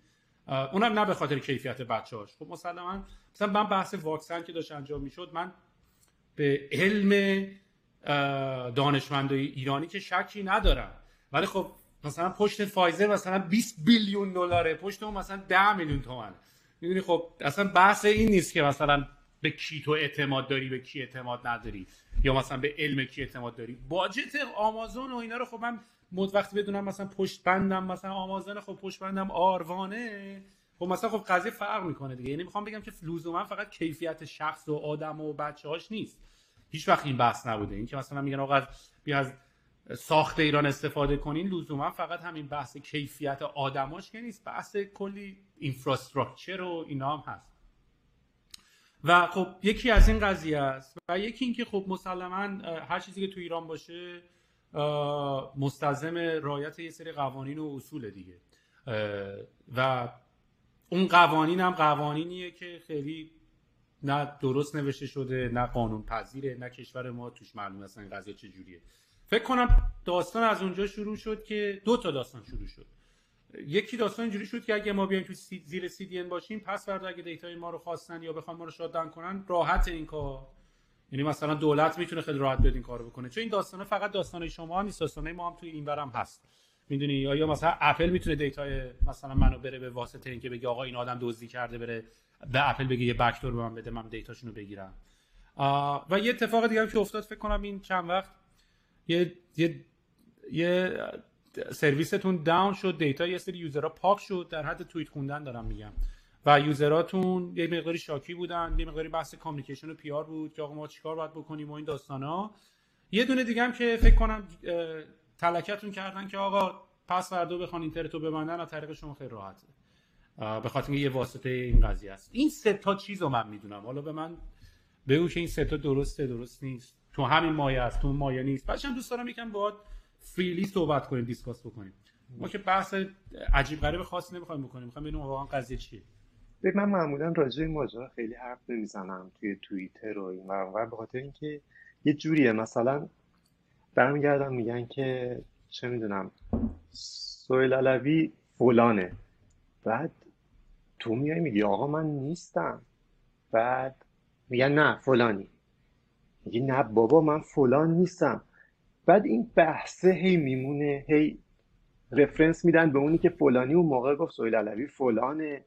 Speaker 1: اونم نه به خاطر کیفیت بچه‌هاش. خب مثلا مثلا من بحث واکسن که داشت انجام می‌شد من به علم دانشمندای ایرانی که شکی ندارم. ولی خب مثلا پشت فایزر مثلا 20 بیلیون دلاره پشت اون مثلا 10 میلیون تومن می‌دونی خب اصلا بحث این نیست که مثلا به کی تو اعتماد داری به کی اعتماد نداری؟ یا مثلا به علم کی اعتماد داری؟ باجت آمازون و اینا رو خب من مد وقتی بدونم مثلا پشت بندم مثلا آمازون خب پشت بندم آروانه. خب مثلا خب قضیه فرق می‌کنه دیگه. یعنی می‌خوام بگم که لزوما فقط کیفیت شخص و آدم و بچه‌هاش نیست. هیچ وقت این بحث نبوده. این که مثلا میگن آقا بیا از ساخت ایران استفاده کنین لزوما فقط همین بحث کیفیت آدماش که نیست. بحث کلی اینفراستراکچر و اینا هم هست. و خب یکی از این قضیه است و یکی اینکه خب مسلما هر چیزی که تو ایران باشه مستلزم رعایت یه سری قوانین و اصول دیگه. و اون قوانین هم قوانینیه که خیلی نه درست نوشته شده نه قانون پذیره نه کشور ما توش معلوم اصلا این قضیه چجوریه. فکر کنم داستان از اونجا شروع شد که دو تا داستان شروع شد. یکی داستان اینجوری شد که اگه ما بیایم تو سی زیر سی باشیم پس فردا اگه data ی ما رو خواستن یا بخوان ما رو shut down کنن راحت این کار. یعنی مثلا دولت می‌تونه خیلی راحت بیاد این کارو بکنه. چون این داستانه فقط داستان شما نیست داستانه ما هم توی این برم هست. می‌دونی؟ یا یا مثلا اپل می‌تونه data ی مثلا منو بره به واسطه اینکه بگه آقا این آدم دزدی کرده بره به اپل بگه یه backdoor به من بده من data شونو بگیرم. و یه اتفاق دیگه هم که افتاد فکر کنم این چند وقت یه یه یه سرویستون down شد data یه سری user ها پاک شد در حد توییت خوندن دارم میگم. و user اتون یه مقداری شاکی بودن یه مقداری بحث communication و PR بود که آقا ما چیکار باید بکنیم و این داستانا. یه دونه دیگه هم که فکر کنم attack تون کردن که آقا پس فردا بخوان اینترنتو ببندن از طریق شما خیلی راحته. به خاطر یه واسطه این قضیه است. این سه تا چیزو من می‌دونم. حالا به من بگو که این سه تا درسته درست نیست. تو همین مایه است تو مایه نیست. هم دوست دارم یکم باهات freely صحبت کنیم discuss بکنیم. ما که بحث عجیب غریب خاصی نمی‌خوایم بکنیم. می‌خوام ببینیم واقعا قضیه چیه.
Speaker 2: من معمولا راجع این ماجرا خیلی حرف نمی‌زنم توی توییتر و این و به خاطر اینکه یه جوریه. مثلا برمیگردم میگن که چه می‌دونم سویل علوی فلانه. بعد تو میای میگی آقا من نیستم. بعد میگن نه فلانی. میگی نه بابا من فلان نیستم. بعد این بحثه هی میمونه هی رفرنس میدن به اونی که فلانی اون موقع گفت سویل علوی فلانه.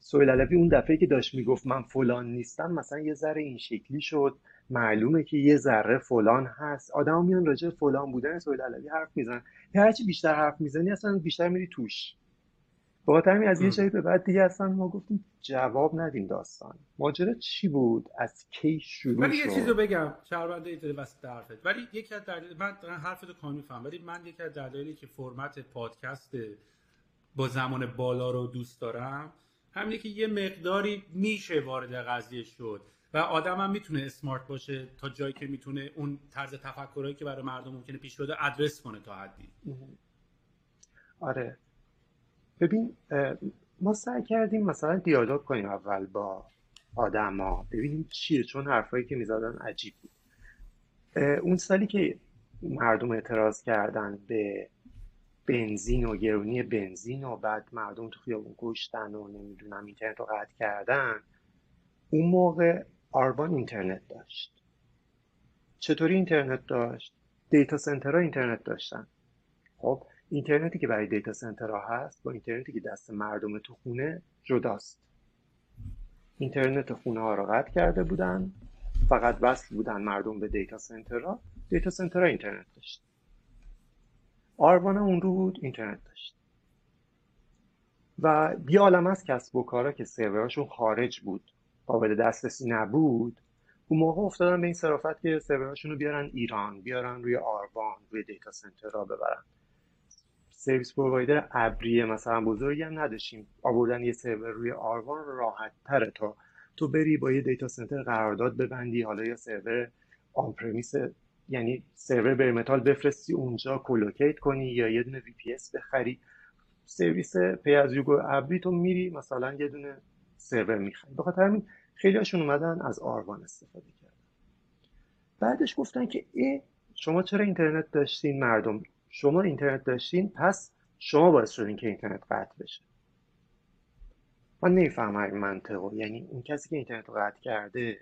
Speaker 2: سویل علوی اون دفعه که داشت می‌گفت من فلان نیستم مثلا یه ذره این شکلی شد. معلومه که یه ذره فلان هست. آدم میان راجع فلان بودن سویل علوی حرف می‌زنن. هرچی بیشتر حرف می‌زنی اصلا بیشتر میری توش. بخاطر همین از یه جایی به بعد دیگه اصلا ما گفتیم جواب ندیم داستان. ماجرا چی بود؟ از کی شروع
Speaker 1: ولی یه چیزو بگم. شهرونده ایتره وسط حرفت ولی یکی از دلیل من حرفتو کامل فهم ولی من یکی از دلایلی که فرمت پادکست با زمان بالا رو دوست دارم همینه که یه مقداری میشه وارد قضیه شد و آدم هم می‌تونه اسمارت باشه تا جایی که می‌تونه اون طرز تفکرهایی که برای مردم ممکنه پیش بده ادرس کنه تا حدی.
Speaker 2: آره. ببین ما سعی کردیم مثلا دیالوگ کنیم اول با آدما. ببینیم چیه چون حرفایی که می‌زدن عجیب بود. اون سالی که مردم اعتراض کردن به بنزین و گرونی بنزین و بعد مردم تو خیابون کشتن و نمی‌دونم اینترنت رو قطع کردن اون موقع آربان اینترنت داشت. چطوری اینترنت داشت؟ دیتا سنترها اینترنت داشتن. خب اینترنتی که برای دیتا سنترها هست با اینترنتی که دست مردم تو خونه جداست. اینترنت خونه ها رو قطع کرده بودن. فقط وصل بودن مردم به data center ها data center ها اینترنت داشت. آروان اون تو بود اینترنت داشت. و یه عالم از کسب و کارا که سروراشون خارج بود. قابل دسترسی نبود. اون موقع افتادن به این صرافت که سروراشون رو بیارن ایران بیارن روی آروان روی data center را ببرن. service provider ابری مثلا بزرگی هم نداشتیم. آوردن یه سرور روی آروان راحت تره تا تو بری با یه data center قرارداد ببندی حالا یا server on-premise یعنی server bare metal بفرستی اونجا colocate کنی یا یه دونه VPS بخری. سرویس pay as you go ابری تو میری مثلا یه دونه سرور می‌خری. بخاطر همین خیلی هاشون اومدن از آروان استفاده کردن. بعدش گفتن که ای شما چرا اینترنت داشتین مردم؟ شما اینترنت داشتین پس شما باعث شدین که اینترنت قطع بشه. من نمی‌فهمم این منطقو یعنی اون کسی که اینترنت رو قطع کرده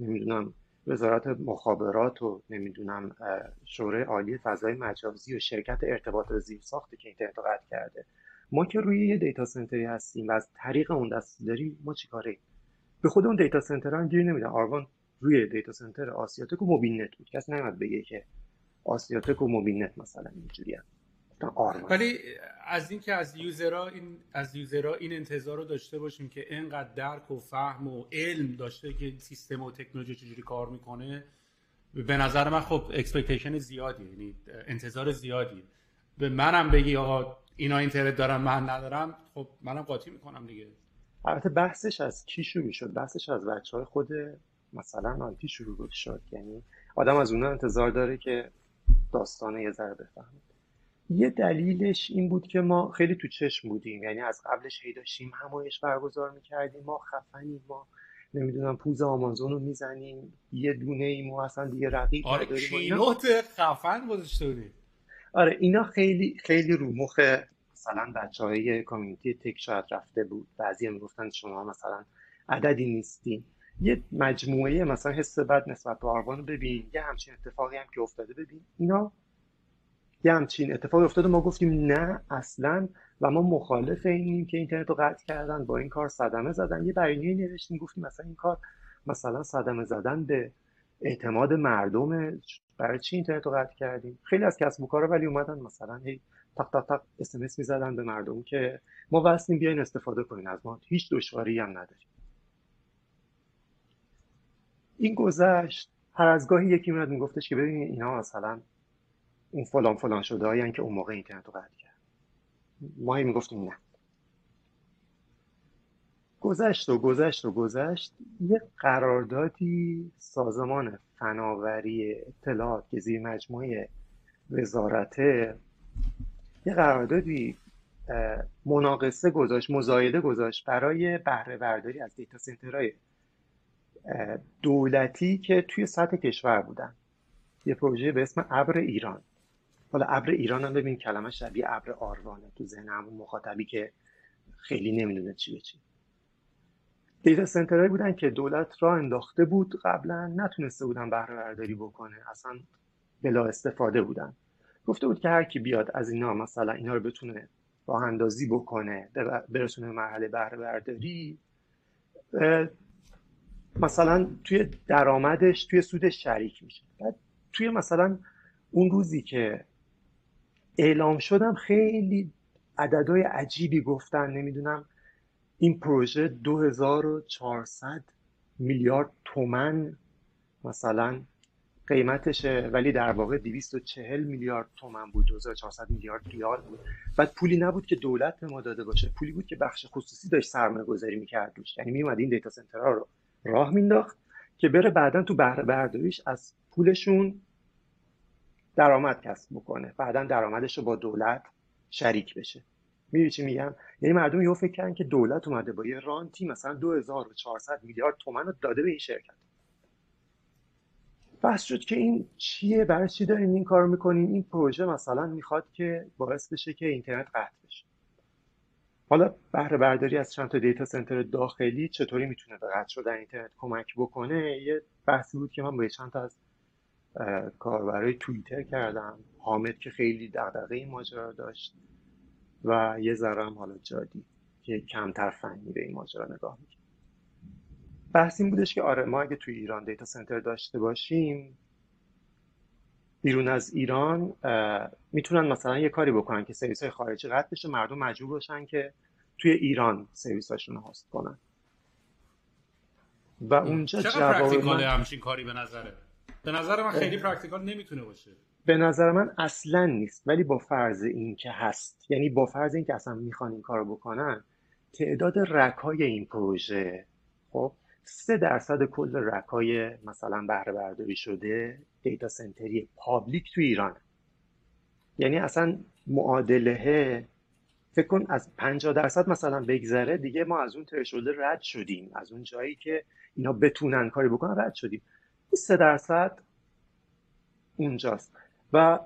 Speaker 2: نمی‌دونم وزارت مخابرات و نمی‌دونم شورای عالی فضای مجازی و شرکت ارتباط زیر ساخته که اینترنت رو قطع کرده. ما که روی یه data center ی هستیم و از طریق اون دست داریم ما چیکاره به خود اون data center هم گیر نمیدن. آروان روی data center آسیاتک و مبین نت بود. کسی نمیاد بگه که آسیاتک و مبین نت مثلا اینجوری
Speaker 1: ولی از اینکه از user ها این از user ها این انتظار رو داشته باشیم که اینقدر درک و فهم و علم داشته که سیستم و تکنولوژی چجوری کار می‌کنه به نظر من خب expectation زیادی یعنی انتظار زیادی به منم بگی آقا اینا اینترنت دارم من ندارم خب منم قاطی می‌کنم دیگه.
Speaker 2: البته بحثش از کی شروع شد بحثش از بچه های خود مثلا IT شروع شد. یعنی آدم از اونها انتظار داره که داستان یه ذره بفهمه یه دلیلش این بود که ما خیلی تو چشم بودیم. یعنی از قبلش هی داشتیم همایش برگزار می‌کردیم. ما خفنیم ما نمی‌دونم پوز آمازون رو می‌زنیم. یه دونه ای ما اصلا دیگه رقیب
Speaker 1: آره کینوت خفن گذاشته
Speaker 2: آره اینا خیلی خیلی رو مخ مثلا بچه های کامیونیتی تک شاید رفته بود. بعضی هم گفتن شما مثلا عددی نیستین. یه مجموعه مثلا حس بد نسبت به آروان رو ببین یه همچین اتفاقی هم که افتاده ببین اینا یه همچین اتفاق افتاده ما گفتیم نه اصلا و ما مخالف اینیم که اینترنت رو قطع کردن با این کار صدمه زدن. یه بیانیه نوشتیم گفتیم مثلا این کار مثلا صدمه زدن به اعتماد مردم برای چی اینترنت رو قطع کردیم؟ خیلی از کسب و کارا ولی اومدن مثلا هی تق تق تق اسمس می‌زدن به مردم که ما وصلیم بیاین استفاده کنین از ما. هیچ دشواری هم نداریم. این گذشت. هر از گاهی یکی میاد میگفتش که ببینید اینا مثلا اون فلان فلان شده هایی که اون موقع اینترنت رو قطع کرد. ما هی می‌گفتیم نه. گذشت و گذشت و گذشت. یه قراردادی سازمان فناوری اطلاعات که زیر مجموعه وزارته یه قراردادی مناقصه گذاشت مزایده گذاشت برای بهره برداری از دیتا سنترهای دولتی که توی سطح کشور بودن. یه پروژه به اسم ابر ایران. حالا ابر ایران هم ببین کلمه شبیه ابر آروانه تو ذهن همون مخاطبی که خیلی نمی‌دونه چی به چی. دیتا سنترهایی بودن که دولت را انداخته بود قبلا نتونسته بودن بهره برداری بکنه. اصلا بلا استفاده بودن. گفته بود که هر کی بیاد از اینا مثلا اینا رو بتونه راه اندازی بکنه برسونه مرحله بهره برداری مثلا توی درآمدش توی سودش شریک میشه. بعد توی مثلا اون روزی که اعلام شدم خیلی عددهای عجیبی گفتن نمی‌دونم این پروژه 2400 میلیارد تومن مثلا قیمتشه ولی در واقع 240 میلیارد تومن بود 2400 میلیارد ریال بود. بعد پولی نبود که دولت به ما داده باشه پولی بود که بخش خصوصی داشت سرمایه گذاری می‌کرد روش. یعنی میومد این دیتا سنترها رو راه مینداخت که بره بعدا تو بهره برداریش از پولشون درآمد کسب بکنه. بعدا درآمدش رو با دولت شریک بشه. می‌دونی چی میگم؟ یعنی مردم یهو فکر کردن که دولت اومده با یه رانتی مثلا 2400 میلیارد تومن رو داده به این شرکت. بحث شد که این چیه؟ برای چی داریم این کار می‌کنیم این پروژه مثلا می‌خواد که باعث بشه که اینترنت قطع بشه. حالا بهره برداری از چند تا دیتا سنتر داخلی چطوری می‌تونه به قطع شدن اینترنت کمک بکنه؟ یه بحثی بود که من با چند تا از کاربرای توییتر کردم. حامد که خیلی دغدغه این ماجرا داشت و یه ذره هم حالا جادی که کمتر فنی به این ماجرا نگاه می‌کنه بحث این بودش که آره ما اگه توی ایران data center داشته باشیم بیرون از ایران می‌تونن مثلا یه کاری بکنن که سرویس های خارجی قطع بشه مردم مجبور باشن که توی ایران سرویس هاشون host کنن.
Speaker 1: و اونجا جواب من... همچین کاری به نظره؟ به نظر من خیلی practical نمی‌تونه باشه.
Speaker 2: به نظر من اصلا نیست ولی با فرض این که هست. یعنی با فرض این که اصلا می‌خوان این کارو بکنن تعداد rack ای این پروژه خب سه درصد کل rack ای مثلا بهره برداری شده data center ی public تو ایران یعنی اصلا معادله فکر کن از 50 درصد مثلا بگذره دیگه ما از اون threshold ه رد شدیم. از اون جایی که اینا بتونن کاری بکنن رد شدیم. سه درصد اونجاست. و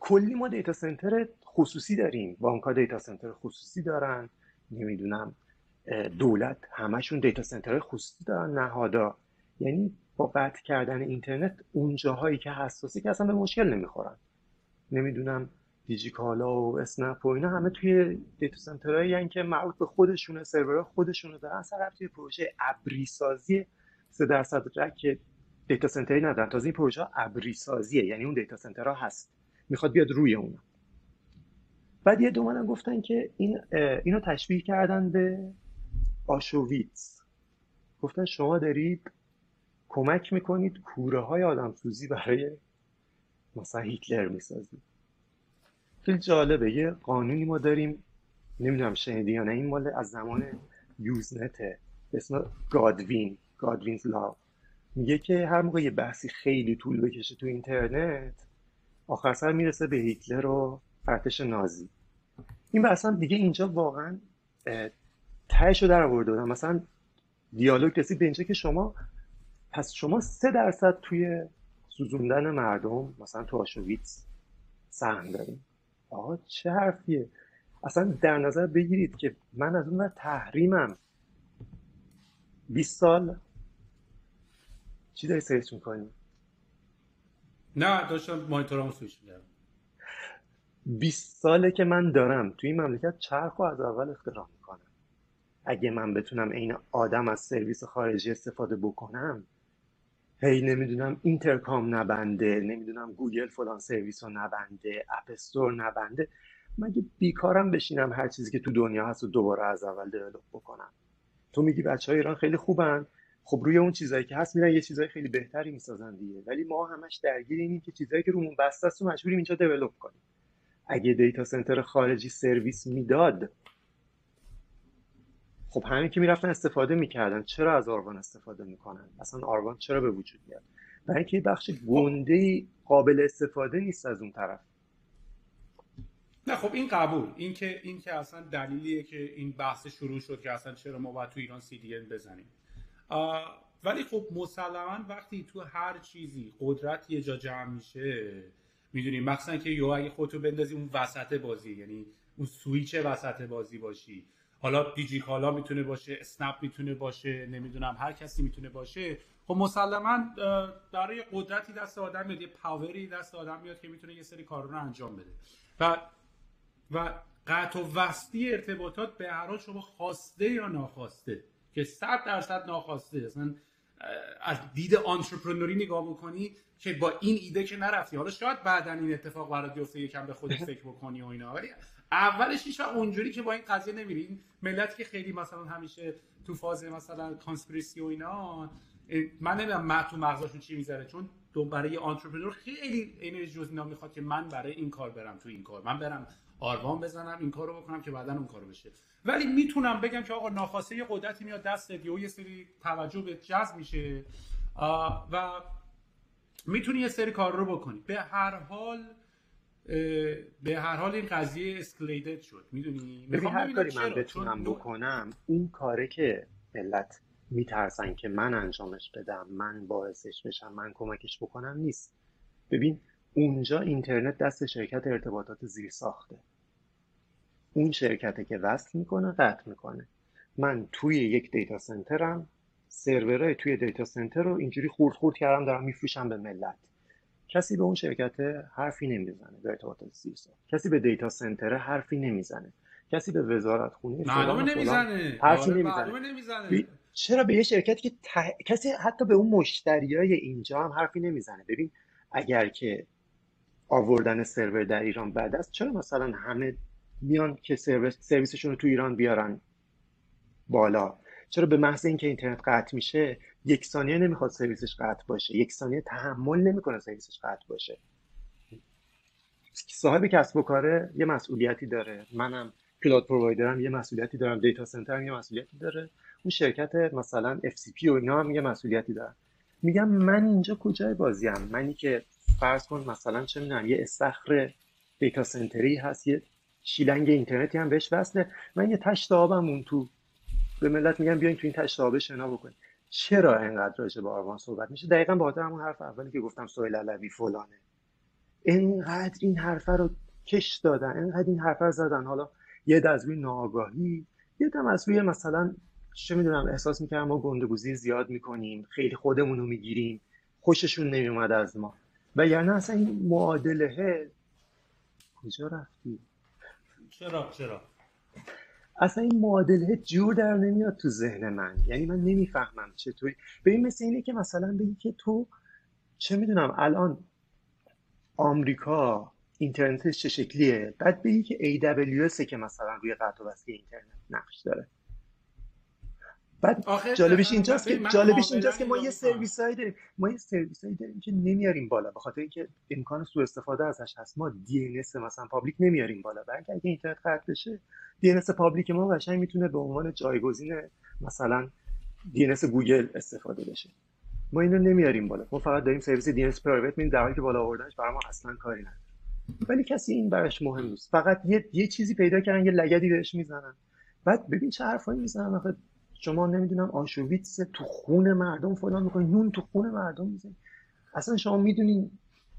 Speaker 2: کلی ما data center خصوصی داریم. بانک data center خصوصی دارن. نمی‌دونم. دولت همشون data center خصوصی دارن نهادا یعنی با قطع کردن اینترنت اون جاهایی که حساسی که اصلا به مشکل نمی‌خورن. نمی‌دونم دیجیکالا و اسنپ و اینا همه توی data center هایی یعنی که مربوط به خودشونه سرورهای خودشونه دارن اصلا توی پروژه ابری سازی 3 درصد رک دیتا سنتری ندارن. تازه این پروژه ابری سازیه یعنی اون دیتا سنترها هست. می‌خواد بیاد روی اون. بعد یه دومانم گفتن که این اینو تشبیه کردن به آشوویتس گفتن شما دارید کمک می‌کنید کوره های آدم سوزی برای مثلا هیتلر می‌سازید. خیلی جالبه یه قانونی ما داریم. نمی‌دونم شنیدی یا نه این مال از زمان یوزنته اسم گادوین گادوینز لا. میگه که هر موقع یه بحثی خیلی طول بکشه تو اینترنت آخر سر می‌رسه به هیتلر و ارتش نازی. این بحث دیگه اینجا واقعا تهش رو در آورده بودن مثلا دیالوگ رسید به اینجا که شما پس شما سه درصد توی سوزوندن مردم مثلا تو آشویتس سهم داریم آقا چه حرفیه؟ اصلا در نظر بگیرید که من از اون تحریمم. 20 سال چی داری search می‌کنی؟
Speaker 1: نه داشتم مانیتورامو سویش میگردم
Speaker 2: 20 ساله که من دارم. توی این مملکت چرخ رو از اول اختراع. اگه من بتونم عین آدم از سرویس خارجی استفاده بکنم هی نمی‌دونم Intercom نبنده نمی‌دونم گوگل فلان سرویس رو نبنده App Store نبنده. مگه بیکارم بشینم هر چیزی که تو دنیا هست و دوباره از اول دیولپ بکنم؟ تو میگی بچه های ایران خیلی خوبن. خب روی اون چیزایی که هست میرن یه چیزای خیلی بهتری می‌سازن دیگه. ولی ما همش درگیر اینیم که چیزایی که رومون بسته است و مجبوریم اینجا دیولپ کنیم. اگه دیتا سنتر خارجی سرویس می‌داد خب همین که می‌رفتن استفاده می‌کردن. چرا از آروان استفاده می‌کنن؟ اصلا آروان چرا به وجود میاد؟ برای اینکه بخش گنده قابل استفاده نیست از اون طرف.
Speaker 1: نه خب این قبول. این که این که اصلا دلیلیه که این بحث شروع شد که اصلا چرا ما باید تو ایران سی دی بزنیم. ولی خب مسلما وقتی تو هر چیزی قدرت یه جا جمع میشه می‌دونی مثلا که یو اگه خودتو بندازی اون وسط بازی یعنی اون سویچ وسط بازی باشی. حالا دیجی کالا می‌تونه باشه اسنپ می‌تونه باشه نمی‌دونم هر کسی می‌تونه باشه. خب مسلما برای قدرتی دست آدم میاد یه پاوری دست آدم میاد که می‌تونه یه سری کار رو انجام بده. و و قطع و وسطی ارتباطات به هر حال شما خواسته یا ناخواسته که 100 درصد ناخواسته. اصلا از دید entrepreneur ی نگاه بکنی که با این ایده که نرفتی. حالا شاید بعدا این اتفاق برات بیفته یکم به خودت فکر بکنی و اینا. ولی اولش هیچ اونجوری که با این قضیه نمیرین ملت که خیلی مثلا همیشه تو فاز مثلا conspiracy و اینا من نمی‌دونم تو مغزشون چی می‌ذاره چون دو برای entrepreneur خیلی انرژی جز اینا می‌خواد که من برای این کار برم تو این کار. من برم آروان بزنم این کارو بکنم که بعدا اون کارو بشه. ولی می‌تونم بگم که آقا ناخواسته یه قدرتی میاد دست یه سری توجه به جذب میشه و می‌تونی یه سری کار رو بکنی. به هر حال به هر حال این قضیه اسکلیدد شد. می‌دونی؟
Speaker 2: ببین هر کاری من بتونم بکنم اون کاره که ملت میترسن که من انجامش بدم من باعثش بشم من کمکش بکنم نیست. ببین اونجا اینترنت دست شرکت ارتباطات زیر ساخته اون شرکته که وصل می‌کنه قطع می‌کنه. من توی یک دیتا سنترم سرورهای توی دیتا سنتر رو اینجوری خورد خورد کردم دارم میفروشم به ملت. کسی به اون شرکت حرفی نمی‌زنه به ارتباطات زیر کسی به دیتا سنتر حرفی نمی‌زنه. کسی به وزارت خونه
Speaker 1: معلومه نمی‌زنه.
Speaker 2: حرفی آره، نمی‌زنه. چرا به یه شرکتی که کسی حتی به اون مشتریای اینجا هم حرفی نمی‌زنه. ببین اگر که آوردن سرور در ایران بد است چرا مثلا همه میان که سرویسشون رو تو ایران بیارن بالا؟ چرا به محض اینکه اینترنت قطع میشه یک ثانیه نمی‌خواد سرویسش قطع باشه. یک ثانیه تحمل نمی‌کنه سرویسش قطع باشه. صاحب کسب و کاره یه مسئولیتی داره. منم cloud provider م یه مسئولیتی دارم. data center م یه مسئولیتی داره. اون شرکت مثلا FCP و اینا هم یه مسئولیتی دارن. میگم من اینجا کجای بازیم؟ منی که فرض کن مثلا چه می‌دونم یه استخر دیتا سنتری هست یه شیلنگ اینترنتی هم بهش وصله. من یه تشت آبم اون تو. به ملت میگم بیاین تو این تشت آب شنا بکنید چرا اینقدر راجع به آروان صحبت میشه؟ دقیقا با همون حرف اولی که گفتم سویل علوی فلانه. اینقدر این حرفه رو کش دادن اینقدر این حرفه رو زدن. حالا یه از روی یه دم از روی مثلا چه می‌دونم احساس می‌کردم ما گندگوزی زیاد می‌کنیم خیلی خودمون رو می‌گیریم خوششون نمیومد از ما. و یعنی اصلا این معادله کجا رفتی؟
Speaker 1: چرا چرا؟
Speaker 2: اصلا این معادله جور در نمیاد تو ذهن من. یعنی من نمی‌فهمم چطوری. این مثل اینه که مثلا بگی که تو چه می‌دونم الان آمریکا اینترنتش چه شکلیه؟ بعد بگی که AWS که مثلا روی قطع اینترنت نقش داره. بعد جالبش اینجاست که جالبش اینجاست که ما یه سرویس هایی داریم. ما یه سرویس هایی داریم که نمیاریم بالا به خاطر اینکه امکان سوء استفاده ازش هست. ما DNS مثلا public نمیاریم بالا. بلکه اگه اینترنت قطع بشه DNS public ما قشنگ می‌تونه به عنوان جایگزین مثلا DNS گوگل استفاده بشه. ما اینو نمیاریم بالا. ما فقط داریم سرویس دی اس پرایوت در حالی که بالا آوردنش برای ما اصلا کاری نداره. ولی کسی این براش مهم نیست. فقط یه, یه چیزی پیدا کردن یه لگدی بهش می‌زنن. بعد ببین چه حرفایی می‌زنن شما نمی‌دونم آشویتس تو خون مردم فلان می‌کنین نون تو خون مردم می‌زنین اصلا شما می‌دونین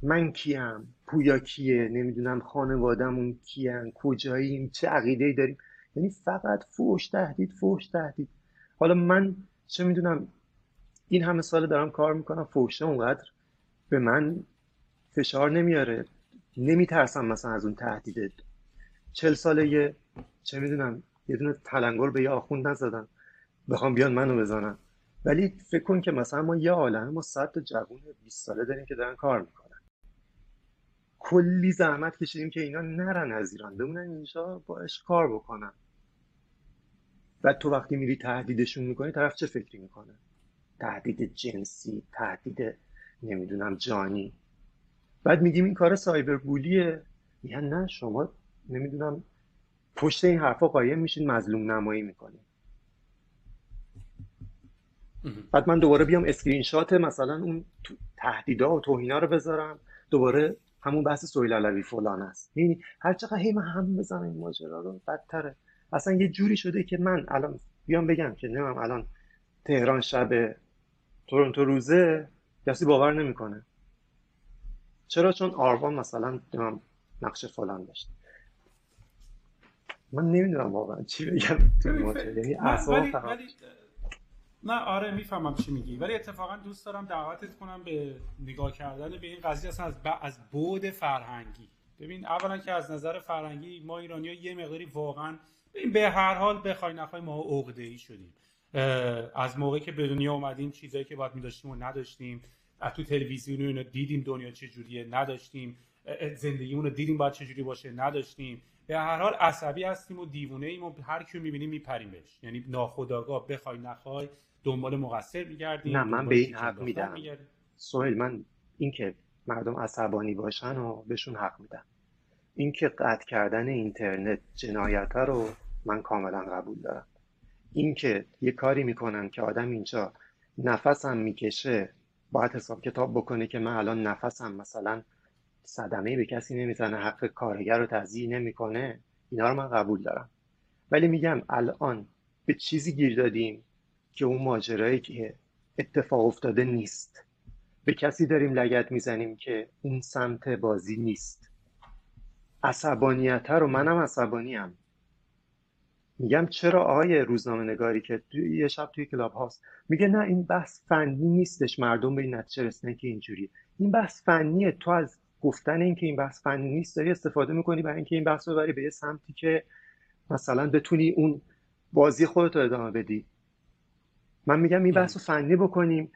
Speaker 2: من کیم پویا کیه نمی‌دونم خانوادهمون کیان کجاییم چه عقیده داریم. یعنی فقط فوش تهدید فوش تهدید. حالا من چه می‌دونم این همه سال دارم کار می‌کنم فوشه اونقدر به من فشار نمیاره. نمیترسم مثلا از اون تهدیده. چل ساله یه چه می‌دونم یه دونه تلنگر به یه آخوند نزدن بخوام بیان منو بزنن. ولی فکر کن که مثلا ما یه عالمه ما صد تا جوون 20 ساله داریم که دارن کار می‌کنن. کلی زحمت کشیدیم که اینا نرن از ایران بمونن اینجا باش کار بکنن. بعد تو وقتی میری تهدیدشون می‌کنی طرف چه فکری می‌کنه؟ تهدید جنسی تهدید نمی‌دونم جانی. بعد میگیم این کار cyberbully ه میگن نه شما نمی‌دونم پشت این حرفا قایم میشین مظلوم نمایی می‌کنین. بعد من دوباره بیام اسکرین شات مثلا اون تهدیدا و توهینا رو بذارم. دوباره همون بحث سویل علوی فلان است. یعنی هر چقدر هی من هم بزنم این ماجرا رو بدتره. اصلا یه جوری شده که من الان بیام بگم که نمیم الان تهران شب تورنتو روزه کسی باور نمی‌کنه. چرا؟ چون آروان مثلا نقش فلان داشت من نمی‌دونم واقعا چی بگم تو یعنی
Speaker 1: نه آره می‌فهمم چی میگی. ولی اتفاقا دوست دارم دعوتت کنم به نگاه کردن به این قضیه. اصلا از, از بود فرهنگی. ببین اولا که از نظر فرهنگی ما ایرانی ها یه مقداری واقعا ببین به هر حال بخوای نخوای ما عقده ای شدیم از موقعی که به دنیا اومدیم چیزایی که باید میداشتیم و نداشتیم. از تو تلویزیون اینو دیدیم دنیا چجوریه نداشتیم. زندگیمون رو دیدیم باید چجوری باشه نداشتیم. به هر حال عصبی هستیم و دیوونه ایم و هر کیو می‌بینیم میپریم بهش. یعنی ناخداگاه بخوای نخوای دنبال مقصر میگردیم
Speaker 2: نه من به این حق میدم. سوهل من اینکه مردم عصبانی باشن و بهشون حق میدم. اینکه قطع کردن اینترنت جنایت رو من کاملا قبول دارم. اینکه یه کاری می‌کنن که آدم اینجا نفسم می‌کشه باید حساب کتاب بکنه که من الان نفسم مثلا صدمه به کسی نمی‌زنه حق کارگر رو تضییع نمی‌کنه اینا رو من قبول دارم. ولی میگم الان به چیزی گیر دادیم که اون ماجرایی که اتفاق افتاده نیست. به کسی داریم لگت می‌زنیم که اون سمت بازی نیست. عصبانیت رو منم عصبانیم. میگم چرا آقای روزنامه نگاری که یه شب توی کلاب هاست میگه نه این بحث فنی نیستش مردم به این نتیجه رسیدن که اینجوری این بحث فنیه تو از گفتن اینکه این بحث فنی نیست داری استفاده می‌کنی برای اینکه این بحث رو ببری به یه سمتی که مثلا بتونی اون بازی خودت رو ادامه بدی. من میگم این بحث رو فنی بکنیم.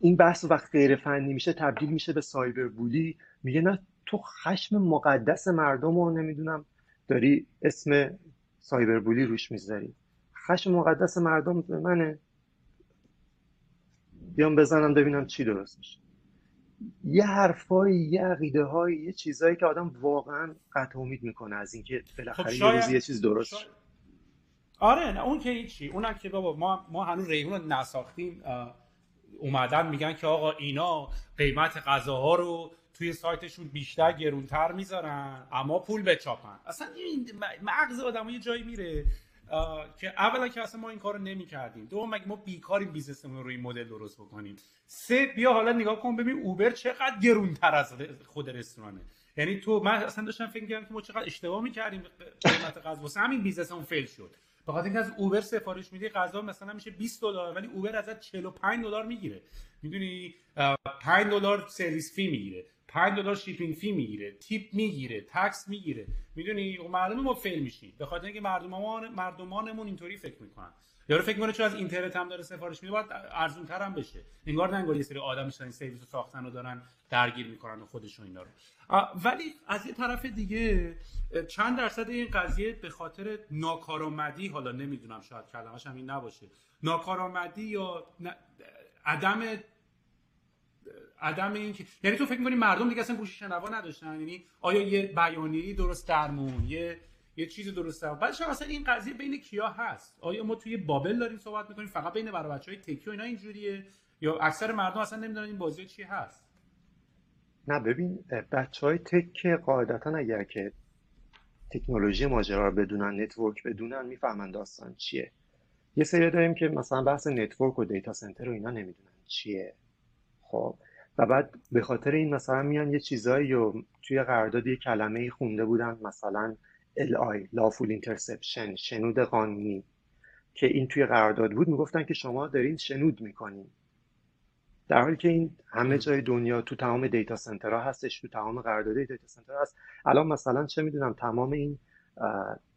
Speaker 2: این بحث وقت غیر فنی میشه تبدیل میشه به سایبر بولی میگه نه تو خشم مقدس مردم رو نمی‌دونم داری اسم سایبر بولی روش می‌ذاری. خشم مقدس مردم به منه. بیام بزنم ببینم چی درست میشه. یه حرفایی یه عقیده های یه چیزهایی که آدم واقعا قطع امید می‌کنه از اینکه بالاخره خب یه روزی یه چیز درست شاید...
Speaker 1: آره نه اون که هیچی. اونم که بابا ما ما هنوز ریحون رو نساختیم. اومدن میگن که آقا اینا قیمت غذاها رو توی سایتشون بیشتر گرونتر می‌ذارن اما پول بچاپن. اصلا این مغز آدم یه جایی میره. که اولا که اصلا ما این کارو نمی کردیم دوم مگه ما بیکاریم بیزنسمون رو این مدل درست بکنیم. سه بیا حالا نگاه کن ببین اوبر چقدر گرونتر از خود رستورانه. یعنی تو من اصلا داشتم فکر می‌کردم که ما چقدر اشتباه می‌کردیم قیمت غذا. واسه همین business مون fail شد. به خاطر اینکه از Uber سفارش میدی غذا مثلا میشه 20 دلار ولی Uber ازت 45 دلار می‌گیره. می‌دونی؟ 5 دلار service fee می‌گیره. 5 دلار shipping fee می‌گیره. tip می‌گیره. tax می‌گیره. می‌دونی؟ خب معلومه ما fail میشیم. به خاطر اینکه مردمان مردمانمون اینطوری فکر می‌کنن. یارو فکر می‌کنه چون از اینترنت هم داره سفارش میده؟ باید ارزون هم بشه. انگار نه انگار یه سری آدم نشستن سرویس رو ساختن و دارن درگیر می‌کنن و خودشون اینا رو. ولی از یه طرف دیگه چند درصد این قضیه به خاطر ناکارآمدی حالا نمی‌دونم شاید کلمش هم این نباشه. ناکارآمدی یا عدم عدم این که یعنی تو فکر می‌کنی مردم دیگه اصلا گوش شنوا نداشتن؟ یعنی آیا یه بیانیه‌ای درست درمون یه یه چیز درست درمون بعدش اصلا این قضیه بین کیا هست؟ آیا ما توی بابل داریم صحبت می‌کنیم؟ فقط بین برای بچهای تکی و اینا اینجوریه؟ یا اکثر مردم اصلا نمی‌دونن این بازی چی هست؟
Speaker 2: نه ببین بچه های tech قاعدتا اگر که تکنولوژی ماجرا رو بدونن network بدونن می‌فهمن داستان چیه. یه سری داریم که مثلا بحث network و data center و اینا نمی‌دونن چیه. خب و بعد به خاطر این مثلا میان یه چیزایی رو توی قرارداد یه کلمه خونده بودن. مثلا LI Lawful Interception شنود قانونی. که این توی قرارداد بود می‌گفتن که شما دارین شنود می‌کنین. در حالی که این همه جای دنیا تو تمام data center ها هستش تو تمام قراردادهای data center هست. الان مثلا چه می‌دونم تمام این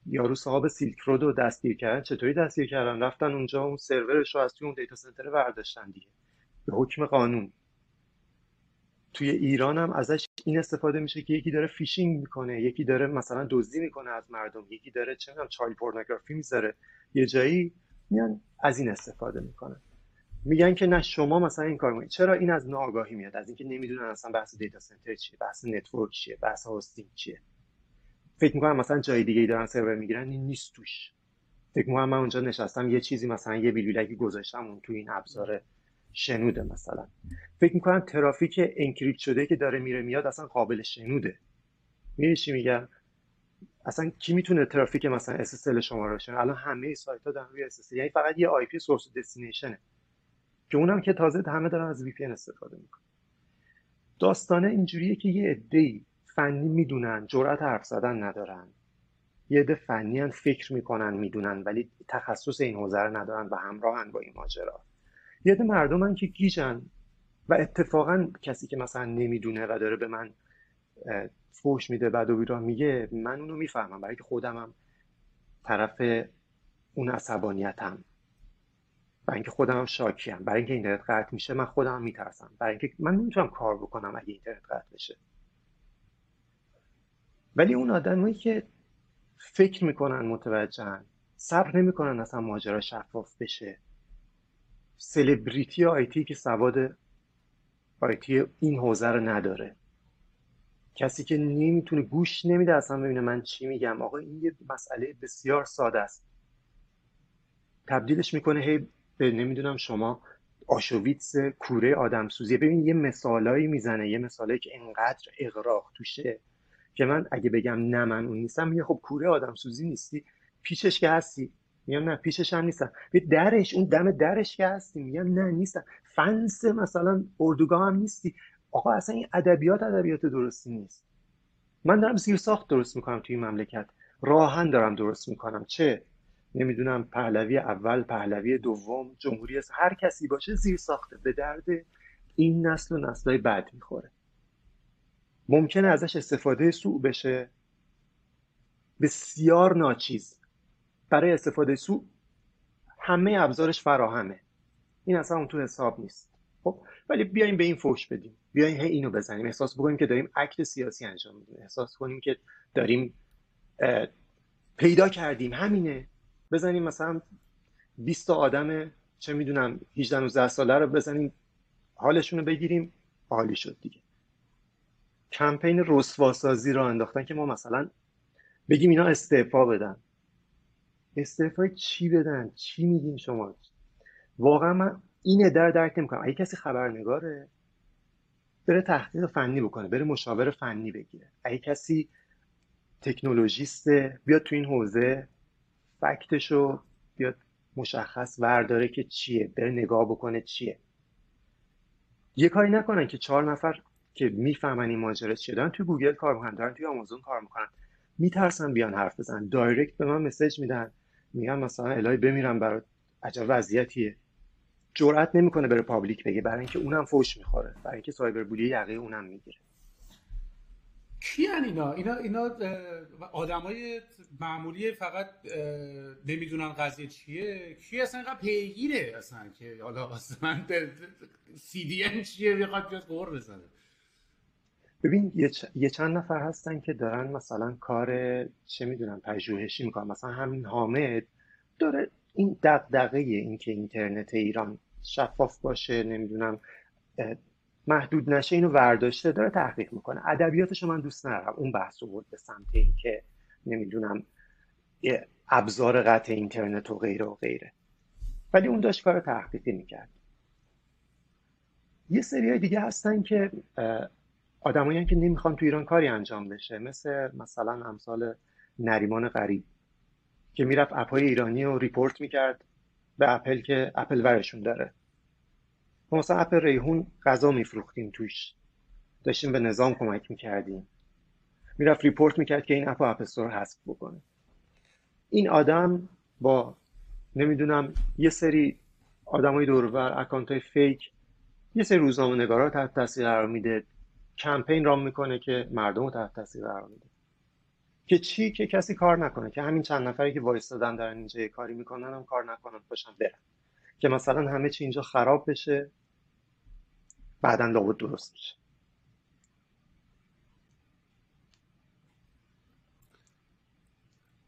Speaker 2: یارو صاحب Silk Road رو دستگیر کردن چطوری دستگیر کردن؟ رفتن اونجا اون سرورش رو از توی اون data center برداشتن دیگه. به حکم قانون. توی ایران هم ازش این استفاده میشه که یکی داره فیشینگ می‌کنه یکی داره مثلا دزدی می‌کنه از مردم یکی داره چه می‌دونم child pornography می‌ذاره. یه جایی میان از این استفاده می‌کنن. میگن که نه شما مثلا این کار می‌کنید. چرا این از ناآگاهی میاد؟ از اینکه نمی‌دونن اصلا بحث data center چیه بحث network چیه بحث hosting چیه. فکر می‌کنم مثلا جای دیگه ای دارن سرور می‌گیرن این نیست توش. فکر می‌کنم من اونجا نشستم یه چیزی مثلا یه بیلبیلکی گذاشتم اون تو این ابزار شنوده مثلا. فکر می‌کنم ترافیک encrypt شده که داره میره میاد اصلا قابل شنوده. می‌دونی چی میگم؟ اصلا کی می‌تونه ترافیک مثلا SSL شما رو شنوه؟ الان همه سایت ها دارن روی SSL یعنی فقط یه IP سورس دستینیشنه. که اونم که تازه همه دارن از VPN استفاده می‌کنن. داستانه اینجوریه که یه عده فنی می‌دونن جرأت حرف زدن ندارن. یه عده فنی فکر می‌کنن می‌دونن ولی تخصص این حوزه رو ندارن و همراهن با این ماجرا. یه عده مردمن که گیجن و اتفاقا کسی که مثلا نمی‌دونه و داره به من فوش میده بعد و بیراه میگه من اونو می‌فهمم. برای که خودمم طرف اون عصبانیتم. برای اینکه خودم هم شاکیم. برای اینکه اینترنت قطع میشه من خودم هم میترسم. برای اینکه من نمی‌تونم کار بکنم اگه اینترنت قطع بشه. ولی اون آدمایی که فکر می‌کنن متوجهن صبر نمی‌کنن اصلا ماجرا شفاف بشه. سلبریتی آیتی که سواد آیتی این حوزه رو نداره. کسی که نمی‌تونه گوش نمیده اصلا ببینه من چی میگم. آقا این یه مسئله بسیار ساده است. تبدیلش می‌کنه هی به نمی‌دونم شما آشویتس کوره آدم سوزیه ببین یه مثالایی می‌زنه یه مثالایی که انقدر اغراق توشه که من اگه بگم نه من اون نیستم میگه خب کوره آدم سوزی نیستی. پیشش که هستی. میگم نه پیشش هم نیستم به درش اون دم درش که هستی میگم نه نیستم فنس مثلا اردوگاه هم نیستی. آقا اصلا این ادبیات ادبیات درستی نیست. من دارم زیر ساخت درست می‌کنم توی این مملکت. راهن دارم درست می‌کنم. چه؟ نمی‌دونم پهلوی اول پهلوی دوم جمهوری هر کسی باشه زیر ساخته. به درد این نسل و نسلهای بعد می‌خوره. ممکنه ازش استفاده سوء بشه. بسیار ناچیز. برای استفاده سوء همه ابزارش فراهمه. این اصلا اون تو حساب نیست. خب؟ ولی بیایم به این فوش بدیم. بیایم هی اینو بزنیم. احساس بکنیم که داریم اکت سیاسی انجام میدیم. احساس کنیم که داریم پیدا کردیم. همینه. بزنیم مثلا 20 تا آدم چه می‌دونم 18 19 ساله رو بزنیم حالشون رو بگیریم عالی شد دیگه. کمپین رسواسازی رو انداختن که ما مثلا بگیم اینا استعفا بدن. استعفا چی بدن؟ چی میگین شما؟ واقعا من اینه در درک نمی‌کنم. اگه کسی خبرنگاره بره تحقیق فنی بکنه بره مشاور فنی بگیره. اگه کسی تکنولوژیسته بیاد تو این حوزه فکتشو بیاد مشخص ورداره که چیه بره نگاه بکنه چیه. یه کاری نکنن که چهار نفر که می‌فهمن این ماجرا چیه. دارن توی گوگل کار می‌کنن دارن توی آمازون کار می‌کنن. میترسن بیان حرف بزنن. direct به من message میدن. میگن مثلا الهی بمیرم برای عجب وضعیتیه. جرئت نمی‌کنه بره public بگه برای اینکه اونم فوش می‌خوره. برای اینکه cyberbully یقه اونم می‌گیره.
Speaker 1: کیان اینا؟ اینا اینا آدمای معمولی فقط نمی‌دونن قضیه چیه؟ کی اصلا اینقدر پیگیره اصلا که حالا اصلا سی دی چیه؟ بخواد بیاد قور بزنه.
Speaker 2: ببین یه, یه چند نفر هستن که دارن مثلا کار چه می‌دونم پژوهشی می‌کنن. مثلا همین حامد داره این دغدغه این که اینترنت ایران شفاف باشه نمی‌دونم محدود نشه اینو ورداشته داره تحقیق می‌کنه. ادبیاتش من دوست ندارم. اون بحث رو بود به سمت این که نمی‌دونم ابزار قطع اینترنت و غیره و غیره. ولی اون داشت کار تحقیقی می‌کرد. یه سری دیگه هستن که آدمایی که نمی‌خوان تو ایران کاری انجام بشه. مثل مثلا امثال نریمان غریب که می‌رفت app های ایرانی رو report می‌کرد به اپل که اپل ورشون داره. ما مثلا app ریحون غذا میفروختیم توش. داشتیم به نظام کمک می‌کردیم. می‌رفت report می‌کرد که این app App Store حذف بکنه. این آدم با نمی‌دونم یه سری آدمای دورور اکانت های فیک یه سری روزنامه نگارا تحت تاثیر قرار میده. کمپین رام می‌کنه که مردم رو تحت تاثیر قرار میده. که چی؟ که کسی کار نکنه. که همین چند نفری که وایستادن دارن اینجا کاری می‌کنن هم کار نکنن باشن برن. که مثلا همه چی اینجا خراب بشه بعدا لابد درست میشه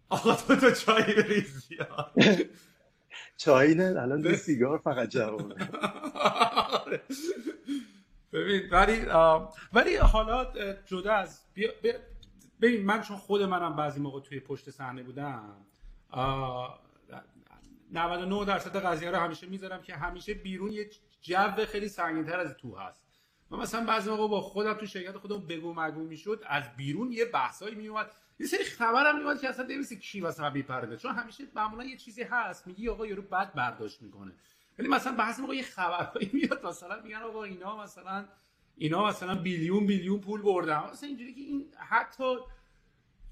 Speaker 1: آقا تو تو چای بریزی
Speaker 2: چای نه الان دو سیگار فقط جوابه.
Speaker 1: ببین ولی ولی حالا جدا از ببین من چون خود منم بعضی موقع توی پشت صحنه بودم 99 درصد قضیه رو همیشه می‌ذارم که همیشه بیرون یه جو خیلی سنگینتر از تو هست. من مثلا بعضی موقع با خودم تو شرکت خودم بگو مگو می‌شد از بیرون یه بحثایی میومد یه سری خبرم میومد که اصلا نمیسی کی واسه من بیپرده چون همیشه معمولا یه چیزی هست میگی آقا یارو بد برداشت می‌کنه. ولی مثلا بعضی موقع یه خبرایی میاد مثلا میگن آقا اینا مثلا اینا مثلا بیلیون بیلیون پول بردن. مثلا اینجوری که این حتی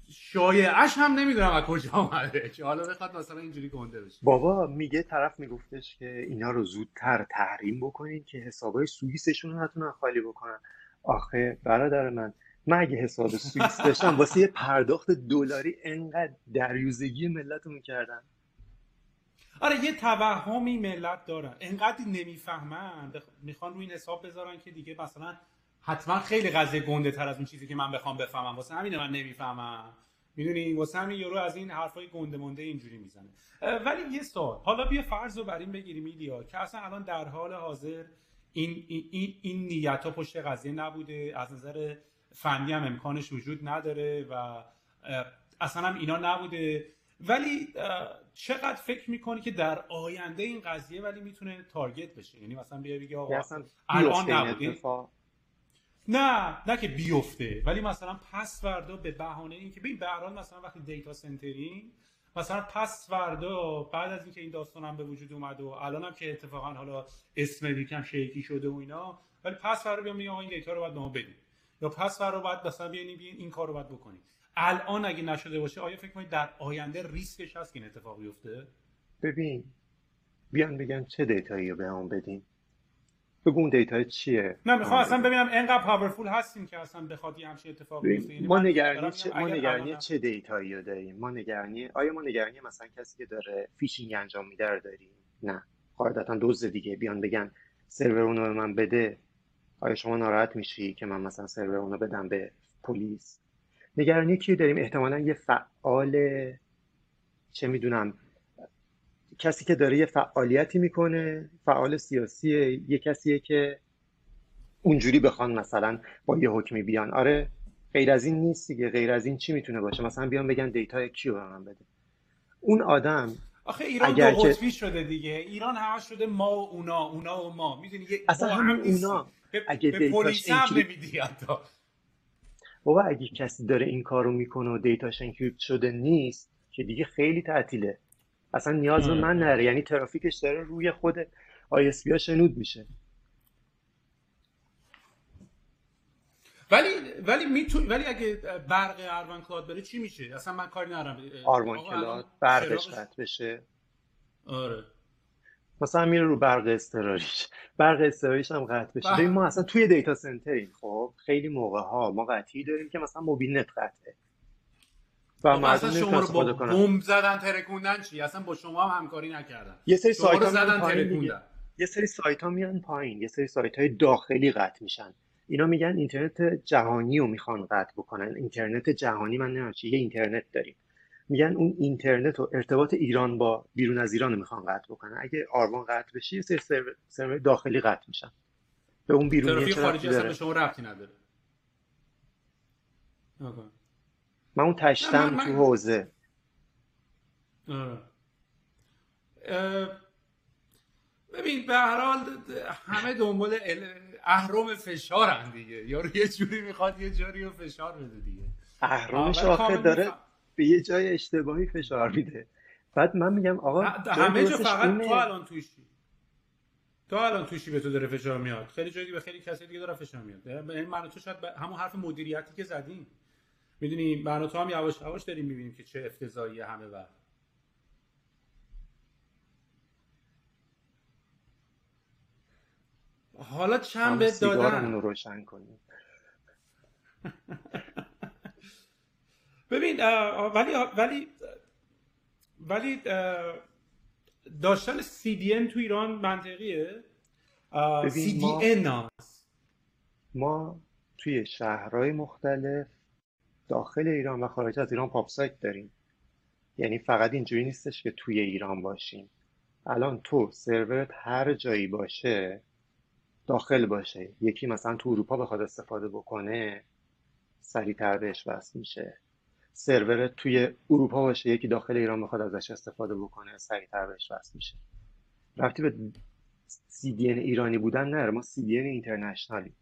Speaker 1: شایعش هم نمی‌دونم از کجا آمده که حالا بخواد مثلا اینجوری گنده بشه.
Speaker 2: بابا میگه طرف میگفتش که اینا رو زودتر تحریم بکنین که حسابای سوئیسشون رو نتونن خالی بکنن. آخه برادر من من اگه حساب سوئیس داشتم واسه یه پرداخت دلاری انقدر دریوزگی ملت رو می‌کردن
Speaker 1: آره یه توهمی ملت دارن. انقدر نمی‌فهمن. می‌خوان روی این حساب بذارن که دیگه مثلا حتما خیلی قضیه گنده تر از اون چیزی که من بخوام بفهمم. واسه همین من نمی‌فهمم. می‌دونی؟ واسه همین یورو از این حرفای گنده مونده اینجوری می‌زنه. ولی یه سوال. حالا بیا فرض رو بر این بگیریم ایلیا که اصلا الان در حال حاضر این این این نیت ها پشت قضیه نبوده. از نظر فنی هم امکانش وجود نداره و اصلا هم اینا نبوده. ولی چقدر فکر می‌کنی که در آینده این قضیه ولی می‌تونه تارگت بشه؟ یعنی مثلا بیا بگی آقا الان نبوده. نه نه که بیفته. ولی مثلا پس فردا به بهانه اینکه ببین به هر مثلا وقتی دیتا سنترینگ مثلا پس فردا بعد از اینکه این داستان هم به وجود اومد و الان هم که اتفاقا حالا اسم یکم شیکی شده و اینا ولی پس فردا بیام میگم این data رو باید ما بدیم. یا پس فردا باید مثلا بیاین این کار رو باید بکنیم. الان اگه نشده باشه آیا فکر کنید در آینده ریسکش هست که این اتفاق بیفته؟
Speaker 2: ببین بیان بگن چه data یی رو بهمون بدین. بگو اون data چیه؟
Speaker 1: من می‌خوام اصلا ببینم انقدر powerful هستیم که اصلا بخواد یه همچین اتفاقی بیفته.
Speaker 2: یعنی ما نگرانی چه ما نگرانی چه data یی رو داریم؟ ما نگرانی آیا ما نگرانی مثلا کسی که داره فیشینگ انجام میده رو داریم؟ نه. قاعدتا دوز دیگه. بیان بگن سرور اونو به من بده. آیا شما ناراحت میشی که من مثلا سرور اونو بدم به پلیس؟ نگرانی کی داریم؟ احتمالا یه فعال چه می‌دونم کسی که داره یه فعالیتی می‌کنه فعال سیاسیه یه کسیه که اونجوری بخوان مثلا با یه حکمی بیان. آره غیر از این نیست دیگه. غیر از این چی می‌تونه باشه؟ مثلا بیان بگن دیتا کیو به من بده؟ اون آدم
Speaker 1: آخه ایران اگر دو قطبی شده دیگه. ایران همه شده ما و اونا اونا و ما. می‌دونی
Speaker 2: اصلا همون اونا.
Speaker 1: به, اگه به پلیس هم نمیدی
Speaker 2: بابا اگه کسی داره این کارو می‌کنه و data ش encrypt شده نیست که دیگه خیلی تعطیله. اصلا نیاز به من نره. یعنی ترافیکش داره روی خود ISP شنود میشه.
Speaker 1: ولی ولی میتون ولی اگه برق اروان کلاد بره چی میشه؟ اصلا من کاری ندارم.
Speaker 2: آروان کلاد برقش قطع بشه.
Speaker 1: آره.
Speaker 2: مثلا میره رو برق اضطراریش برق اضطراریش هم قطع بشه. ببین ما اصلا توی data center یم خب؟ خیلی موقع ها ما قطعی داریم که مثلا موبین نت قطعه
Speaker 1: و خب اصلا شما رو با بمب زدن ترکوندن چی؟ اصلا با شما هم همکاری نکردن.
Speaker 2: یه سری سایت
Speaker 1: زدن ترکوندن
Speaker 2: یه سری سایت ها میان پایین. یه سری سایت های داخلی قطع میشن. اینا میگن اینترنت جهانی رو می‌خوان قطع بکنن. اینترنت جهانی من نمی‌دونم یه اینترنت داریم. میگن اون اینترنت و ارتباط ایران با بیرون از ایران رو می‌خوان قطع بکنن. اگه آرمان قطع بشه سری سرور داخلی قطع میشن. به اون بیرونی
Speaker 1: خارجی اصلا به شما ربطی نداره.
Speaker 2: من اون تشتم تو حوزه.
Speaker 1: آره. ببین به هر حال همه دنبال اهرم فشارن دیگه. یارو یه جوری می‌خواد یه جوری رو فشار بده دیگه.
Speaker 2: اهرمش آخه داره به یه جای اشتباهی فشار میده. بعد من میگم آقا
Speaker 1: همه جا فقط تو الان توشی تو الان توشی به تو داره فشار میاد؟ خیلی جایی به خیلی کسی دیگه داره فشار میاد. این من تو شاید همون حرف مدیریتی که زدیم. می‌دونی من تو هم یواش یواش داریم می‌بینیم که چه افتضاحی همه بر حالا چند به دادن؟
Speaker 2: روشن کنیم.
Speaker 1: ببین ولی ولی ولی داشتن CDN تو ایران منطقیه؟ CDN
Speaker 2: ما, ما توی شهرهای مختلف داخل ایران و خارج از ایران پاپ سایت داریم. یعنی فقط اینجوری نیستش که توی ایران باشیم. الان تو سرورت هر جایی باشه داخل باشه. یکی مثلا تو اروپا بخواد استفاده بکنه سریعتر بهش وصل میشه. سرور توی اروپا باشه یکی داخل ایران بخواد ازش استفاده بکنه سریعتر بهش وصل میشه. رفتی به CDN ایرانی بودن نه ما CDN اینترنشنالی.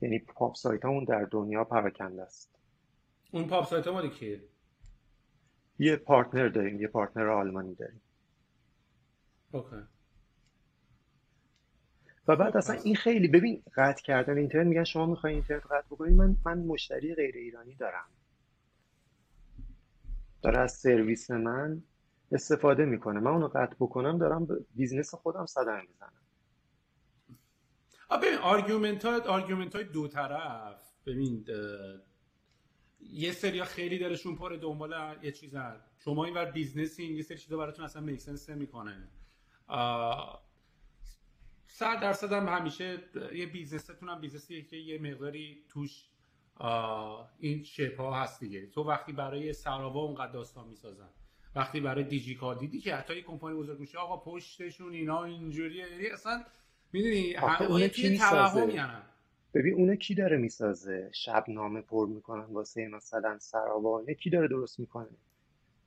Speaker 2: یعنی پاپ سایت همون در دنیا پراکنده است.
Speaker 1: اون پاپ سایت مالی کیه؟
Speaker 2: یه partner داریم. یه partner آلمانی داریم.
Speaker 1: Okay.
Speaker 2: و بعد اصلا این خیلی ببین قطع کردن اینترنت میگن شما می‌خوای اینترنت قطع بکنید من من مشتری غیر ایرانی دارم. داره از سرویس من استفاده می‌کنه. من اونو قطع بکنم دارم business خودم صدمه می‌زنم.
Speaker 1: ببین argument های argument های دو طرف. ببین یه سری خیلی دلشون پره دنبال یه چیز هست شما این ور business ین یه سری چیزا براتون اصلا make sense می‌کنه صد درصد هم همیشه یه business تون هم business یه که یه مقداری توش این شپ ها هست دیگه. تو وقتی برای سراوا اونقدر داستان می‌سازن. وقتی برای دیجی کالا دیدی که حتی کمپانی بزرگ میشه آقا پشتشون اینا اینجوریه. یعنی اصلا می‌دونی همه توی توهم یعنی
Speaker 2: ببین اونه کی داره می‌سازه؟ شبنامه پر می‌کنن واسه مثلا سراوا. کی داره درست می‌کنه؟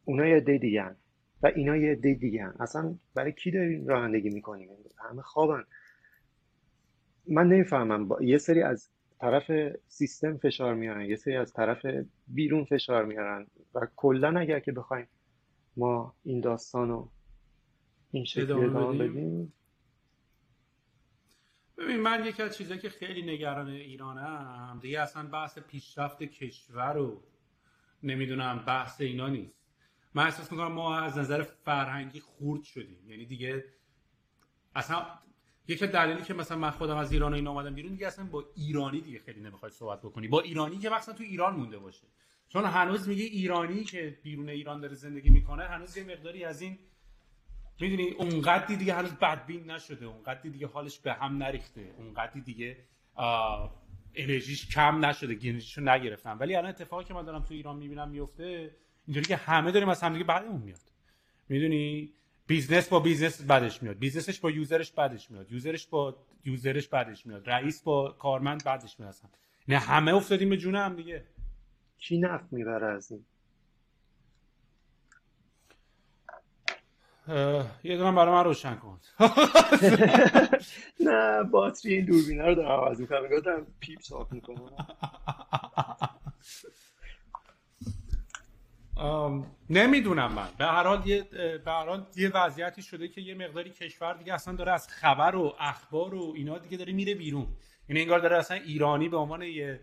Speaker 2: اونا یه دی دیگه و اینا یه دی دیگه اصلا برای کی داریم رانندگی می‌کنیم؟ همه خوابن. من نمی‌فهمم. با... یه سری از طرف سیستم فشار میارن یه سری از طرف بیرون فشار میارن و کلا اگر که بخوایم ما این داستان رو این شکلی ادامه بدیم.
Speaker 1: ببین من یکی از چیزایی که خیلی نگران ایرانم دیگه اصلا بحث پیشرفت کشور رو نمی‌دونم بحث اینا نیست. من احساس می‌کنم ما از نظر فرهنگی خورد شدیم. یعنی دیگه اصلا یکی دلیلی که مثلا من خودم از ایران این اومدم بیرون دیگه اصلا با ایرانی دیگه خیلی نمی‌خواد صحبت بکنی. با ایرانی که مثلا تو ایران مونده باشه. چون هنوز میگه ایرانی که بیرون ایران داره زندگی می‌کنه هنوز یه مقداری از این می‌دونی اونقدی دیگه هنوز بدبین نشده اونقدی دیگه حالش به هم نریخته اونقدی دیگه انرژیش کم نشده انرژیشو نگرفتم ولی الان اتفاقی که من دارم تو ایران می‌بینم میفته اینجوری که همه داریم از همدیگه بدمون میاد. می‌دونی؟ business با business بدش میاد. business ش با user ش بدش میاد. user ش با user ش بدش میاد. رئیس با کارمند بدش میاد نه همه افتادیم به جون هم دیگه.
Speaker 2: کی نفت می‌بره از این؟
Speaker 1: یه دونم برای من روشن کن.
Speaker 2: نه باتری این دوربینه رو دارم عوض می‌کنم. دارم پیپ صاف می‌کنم.
Speaker 1: نمی‌دونم من. به هر حال یه به هر حال یه وضعیتی شده که یه مقداری کشور دیگه اصلا داره از خبر و اخبار و اینا دیگه داره میره بیرون. این یعنی انگار داره اصلا ایرانی به عنوان یه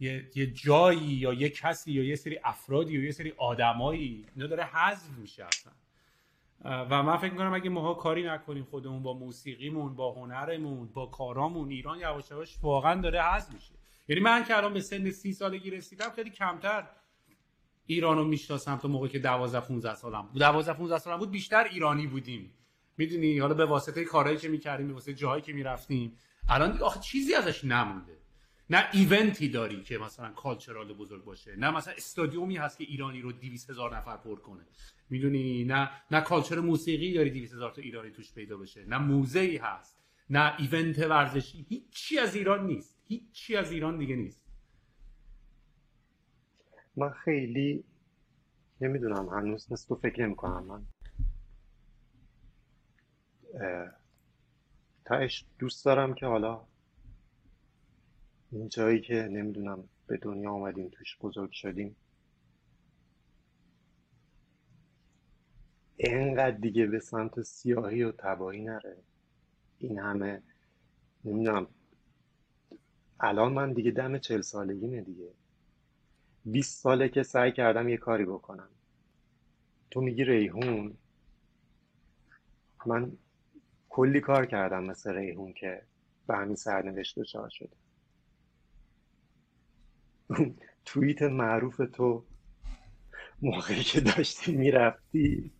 Speaker 1: یه،, یه جایی یا یه کسی یا یه سری افرادی یا یه سری آدمایی اینا داره حذف میشه اصلا. و من فکر می‌کنم اگه ماها کاری نکنیم خودمون با موسیقیمون با هنرمون با کارامون ایران یواش یواش واقعا داره حذف میشه. یعنی من که الان به سن سی سالگی رسیدم خیلی کمتر ایرانو می‌شناسم تا موقعی که 12 15 سالم بود. 12 15 سالم بود بیشتر ایرانی بودیم. می‌دونی؟ حالا به واسطه کارهایی که می‌کردیم به واسطه جاهایی که می‌رفتیم. الان آخه چیزی ازش نمونده. نه ایونتی داری که مثلا کالچرال بزرگ باشه. نه مثلا استادیومی هست که ایرانی رو 200 هزار نفر پر کنه. می‌دونی؟ نه نه کالچر موسیقی داری 200 هزار تا ایرانی توش پیدا بشه. نه موزه هست. نه ایونت ورزشی. هیچی از ایران نیست. هیچی از ایران دیگه نیست.
Speaker 2: من خیلی نمی‌دونم هنوز مثل تو فکر نمی کنم من تاش دوست دارم که حالا این جایی که نمی‌دونم به دنیا آمدیم توش بزرگ شدیم اینقدر دیگه به سمت سیاهی و تباهی نره. این همه نمی‌دونم الان من دیگه دم چل سالگیمه دیگه. 20 ساله که سعی کردم یه کاری بکنم. تو میگی ریحون. من کلی کار کردم مثل ریحون که به همین سرنوشت دچار شده. توییت معروف تو موقعی که داشتی می‌رفتی.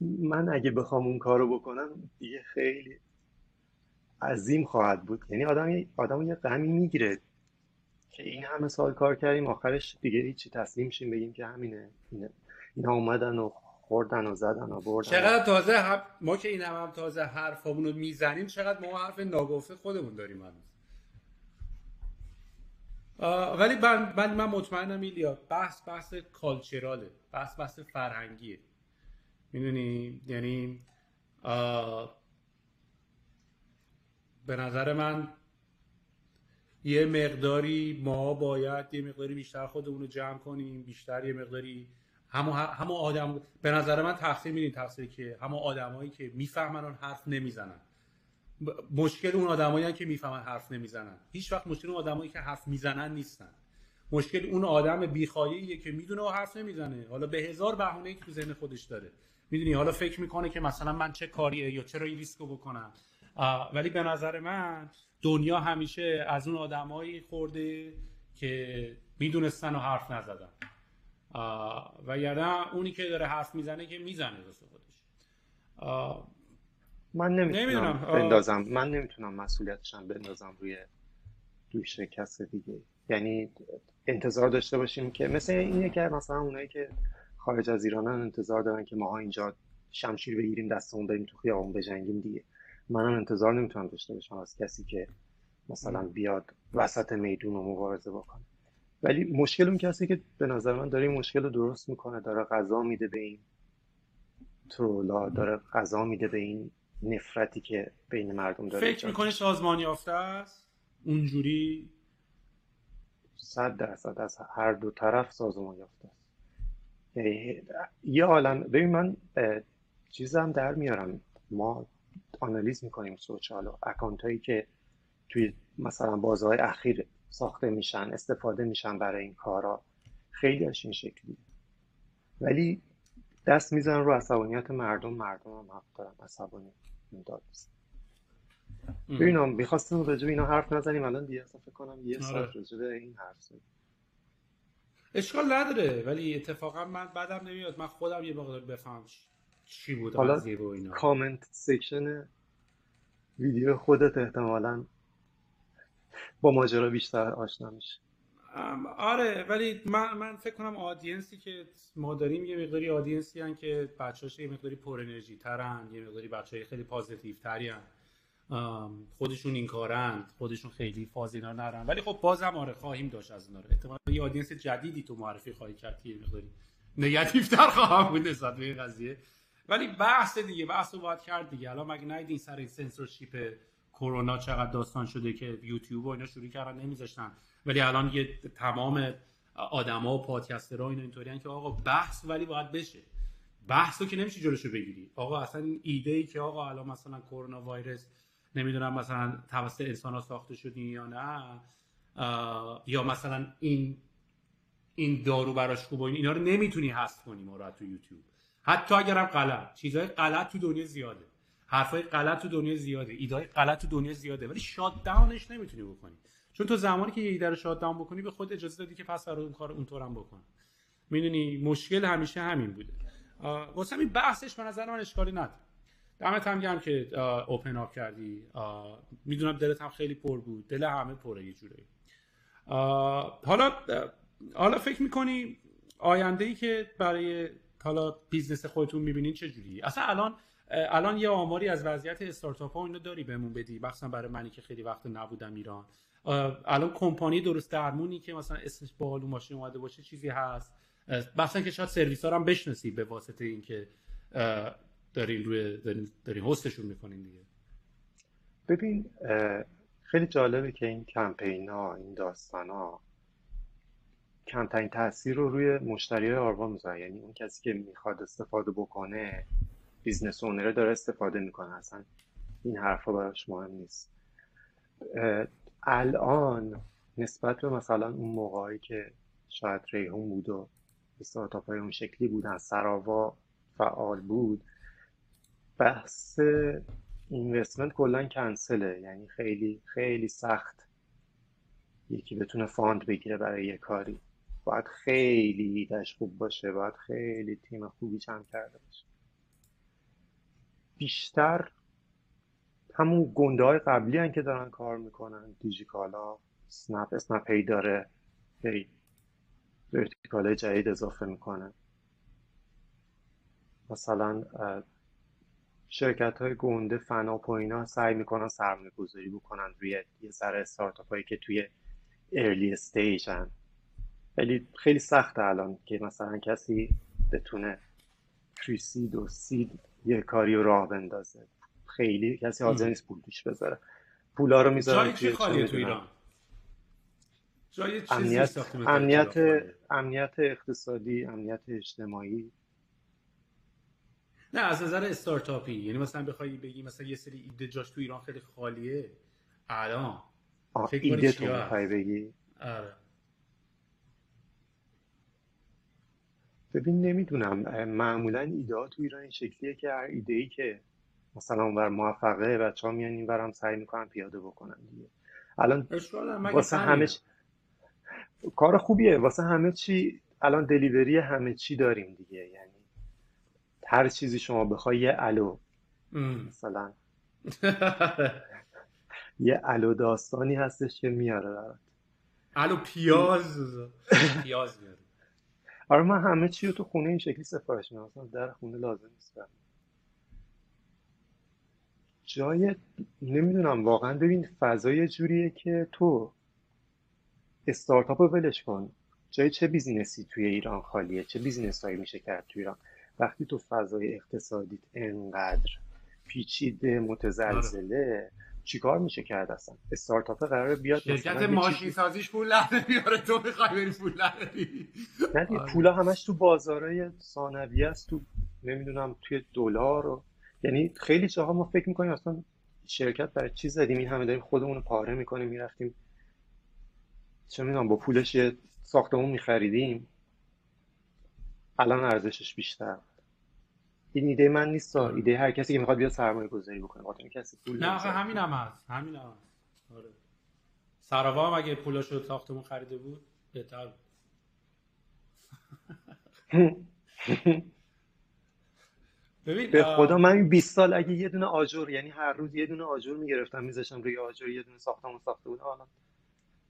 Speaker 2: من اگه بخوام اون کارو بکنم دیگه خیلی عظیم خواهد بود. یعنی آدم آدم یه غمی می‌گیره. که این همه سال کار کردیم آخرش دیگه هیچی تسلیم شیم بگیم که همینه. اینه. اینا اومدن و خوردن و زدن و بردن.
Speaker 1: چقدر تازه هم... ما که این هم, هم تازه حرفامون رو می‌زنیم چقدر ما حرف ناگفته خودمون داریم هنوز. ولی من, من, من مطمئنم ایلیا بحث بحث کالچراله. بحث بحث فرهنگیه. می‌دونی؟ یعنی به نظر من یه مقداری ما باید یه مقداری بیشتر خودمون رو جمع کنیم بیشتر یه مقداری همه همه آدم به نظر من تقصیر میدین تقصیر که همه آدمایی که می‌فهمن اون حرف نمی‌زنن. مشکل اون آدمایی که می‌فهمن حرف نمی‌زنن. هیچ وقت مشکل اون آدمایی که حرف می‌زنن نیستن. مشکل اون آدم بیخاییه که می‌دونه و حرف نمی‌زنه. حالا به هزار بهونه که تو ذهن خودش داره. می‌دونی؟ حالا فکر می‌کنه که مثلا من چه کاریه یا چرا این ریسکو بکنم؟ ولی به نظر من دنیا همیشه از اون آدمایی خورده که می‌دونستن و حرف نزدن. و یعنی اونی که داره حرف می‌زنه که می‌زنه واسه خودش.
Speaker 2: من نمی‌تونم بندازم. من نمی‌تونم مسئولیتشم بندازم روی دوش کس دیگه. یعنی انتظار داشته باشیم که مثل اینه که مثلا اونایی که خارج از ایرانن انتظار دارن که ماها اینجا شمشیر بگیریم دستمون بریم تو خیابون بجنگیم دیگه. منم انتظار نمی‌تونم داشته باشم از کسی که مثلا بیاد وسط میدون و مبارزه بکنه. ولی مشکل اون کسی که به نظر من داره این مشکل رو درست می‌کنه داره غذا میده به این ترولا داره غذا میده به این نفرتی که بین مردم داره
Speaker 1: فکر می‌کنی سازمان یافته است؟ اونجوری؟
Speaker 2: صد درصد از هر دو طرف سازمان یافته است. یه عالم ببین من چیزم در میارم. ما آنالیز می‌کنیم سوشال و اکانت هایی که توی مثلا بازهای اخیر ساخته میشن استفاده میشن برای این کارا. خیلی این شکلی ولی دست میزن رو عصبانیت مردم. مردم هم حق دارن عصبانی داد ببینم می‌خواستم راجع اینا حرف نزنیم الان دیگه فکر کنم یه آره. ساعت راجع این حرف زنیم
Speaker 1: اشکال نداره ولی اتفاقا من بدم نمیاد. من خودم یه مقدار بفهم. چی بود
Speaker 2: حالا و اینا؟ comment section ویدیو خودت احتمالا با ماجرا بیشتر آشنا میشه
Speaker 1: آره ولی من, من فکر کنم audience ی که ما داریم یه مقداری audience ی هن که بچه‌هاش یه مقداری پر انرژی ترن یه مقداری بچه‌های خیلی positive تری خودشون این کارن خودشون خیلی فاز اینا نرن. ولی خب بازم آره خواهیم داشت از اینا احتمالاً یه audience جدیدی تو معرفی خواهی کرد که مقداری نگاتیو تر خواهم بود نسبت به این قضیه. ولی بحث دیگه بحث رو باید کرد دیگه. الان مگه ندیدین سر سنسورشیپ کرونا چقدر داستان شده که یوتیوب و اینا شروع کردن نمیذاشتن؟ ولی الان یه تمام آدما و پادکسترها اینا اینطوریان که آقا بحث ولی باید بشه. بحث رو که نمیشه جلوشو بگیری. آقا اصلا ایده ای که آقا الان مثلا کرونا ویروس نمی‌دونم مثلا توسط انسان ها ساخته شدی یا نه یا مثلا این این دارو براش خوبه اینا رو نمی‌تونی حذف کنی مراد تو یوتیوب. حتی اگرم غلط. چیزهای غلط تو دنیا زیاده. حرفای غلط تو دنیا زیاده. ایدای غلط تو دنیا زیاده. ولی شات داونش نمی‌تونی بکنی. چون تو زمانی که یه ایده رو شات داون بکنی به خود اجازه دادی که پس برای اون کار اونطورم بکن می‌دونی مشکل همیشه همین بوده. واسه همین بحثش به نظر من اشکالی نداره. دمت هم گرم که اوپن اپ کردی. می‌دونم دلت هم خیلی پر بود. دل همه پره یه جوری حالا حالا فکر می‌کنی آینده ای که برای حالا business خودتون می‌بینین چه جوری اصلا الان الان یه آماری از وضعیت استارتاپ ها اینو داری بهمون بدی. مخصوصا برای منی که خیلی وقت نبودم ایران. الان کمپانی درست درمونی که مثلا اسمش با ماشین اومده باشه چیزی هست. مثلا که شاید سرویس ها هم بشناسی به واسطه اینکه دارین روی دارین, host شون می‌کنین دیگه.
Speaker 2: ببین خیلی جالبه که این کمپین ها این داستان ها کمترین تاثیر رو روی مشتری های آروان می‌ذاره. یعنی اون کسی که می‌خواد استفاده بکنه business اونره داره استفاده می‌کنه. اصلا این حرفا براش مهم نیست. الان نسبت به مثلا اون موقعی که شاید ریحون بود و استارتاپ های اون شکلی بودن سراوا فعال بود بحث investment کلا کنسله یعنی خیلی خیلی سخت یکی بتونه fund بگیره برای یه کاری. باید خیلی ایدهش خوب باشه باید خیلی تیم خوبی جمع کرده باشه. بیشتر همون گنده های قبلی هن که دارن کار می‌کنن دیجیکالا سنپ اسنپ هی داره هی vertical جدید اضافه می‌کنه. مثلا شرکت های گنده فناپ و اینا سعی می‌کنن سرمایه گذاری بکنن روی یه سر استارتاپ هایی که توی ارلی استیج هن. خیلی خیلی سخته الان که مثلا کسی بتونه پریسید و سید یه کاری رو راه بندازه. خیلی کسی حاضر نیست پول پیش بذاره. پولا رو می‌ذاره
Speaker 1: جای چی تو ایران؟
Speaker 2: جای امنیت امنیت امنیت اقتصادی امنیت اجتماعی.
Speaker 1: نه از نظر استارتاپی. یعنی مثلا بخوای بگی مثلا یه سری ایده جاش تو ایران خیلی خالیه. الان.
Speaker 2: ایده تو بگی؟
Speaker 1: آره.
Speaker 2: ببین نمی‌دونم معمولا ایده ها تو ایران این شکلیه که هر ایده ای که مثلا اونور موفقه بچه ها میان این برم سعی می‌کنن پیاده بکنن دیگه. الان واسه همه کار خوبیه. واسه همه چی الان دلیوری همه چی داریم دیگه. یعنی هر چیزی شما بخوای یه الو مثلا. یه الو داستانی هستش که میاره برات.
Speaker 1: الو پیاز. پیاز میاره.
Speaker 2: آره من همه چی رو تو خونه این شکلی سفارش میدم. در خونه لازم نیست جای نمی‌دونم واقعا ببین فضای جوریه که تو استارتاپ رو ولش کن. جای چه business ی توی ایران خالیه؟ چه business هایی میشه کرد توی ایران؟ وقتی تو فضای اقتصادیت انقدر پیچیده متزلزله چیکار میشه کرد اصلا استارتاپ قرار بیاد
Speaker 1: شرکت ماشین سازیش پول لحظه میاره تو می‌خوای بری پول
Speaker 2: نه آره. پولا همش تو بازارهای ثانویه است تو نمی‌دونم توی دلار و یعنی خیلی جاها ما فکر می‌کنیم اصلا شرکت برای چی زدیم؟ این همه داریم خودمون رو پاره می‌کنیم می‌رفتیم. چه می‌دونم با پولش یه ساختمون میخریدیم. الان ارزشش بیشتر. این ایده من نیست آره. ایده هر کسی که می‌خواد بیاد سرمایه گذاری بکنه خاطر کسی پول
Speaker 1: نه آخه همین هم هست همین هم هست. آره. سراوا هم اگه پولاشو ساختمون خریده بود بهتر بود.
Speaker 2: ببین به خدا من 20 سال اگه یه دونه آجر یعنی هر روز یه دونه آجر می‌گرفتم میذاشتم روی آجر یه دونه ساختمون ساخته بود. حالا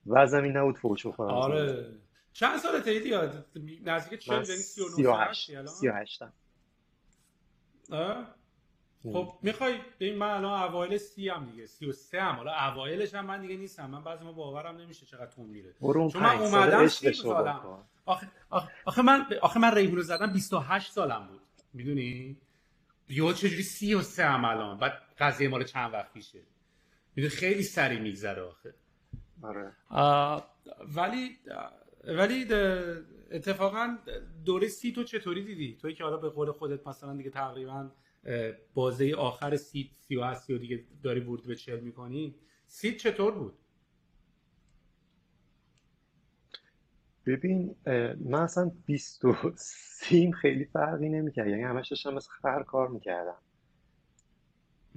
Speaker 2: وزن این نبود فوش بخورم.
Speaker 1: آره. چند سال تیدی یاد نزدیک 40 یعنی 39 38 خب. می‌خوای ببین من الان اوایل سی هم دیگه سی و سه هم حالا اوایلش هم من دیگه نیستم. من بعضی ما باورم نمیشه چقدر تون میره.
Speaker 2: چون من اومدم سالم.
Speaker 1: آخه, آخه, آخه من آخه من ریحون زدم 28 سالم بود. می‌دونی؟ یهو چجوری سی و سه هم الان؟ بعد قضیه مال چند وقت پیشه؟ می‌دونی خیلی سری میگذره آخه.
Speaker 2: آره.
Speaker 1: ولی ولی اتفاقا دوره سی تو چطوری دیدی؟ توی که حالا به قول خودت مثلا دیگه تقریبا بازه آخر سی سی و هستی و دیگه داری ورود به چل می‌کنی. سید چطور بود؟
Speaker 2: ببین من اصلا 20 و سیم خیلی فرقی نمی‌کرد. یعنی همش داشتم مثل خر کار می‌کردم.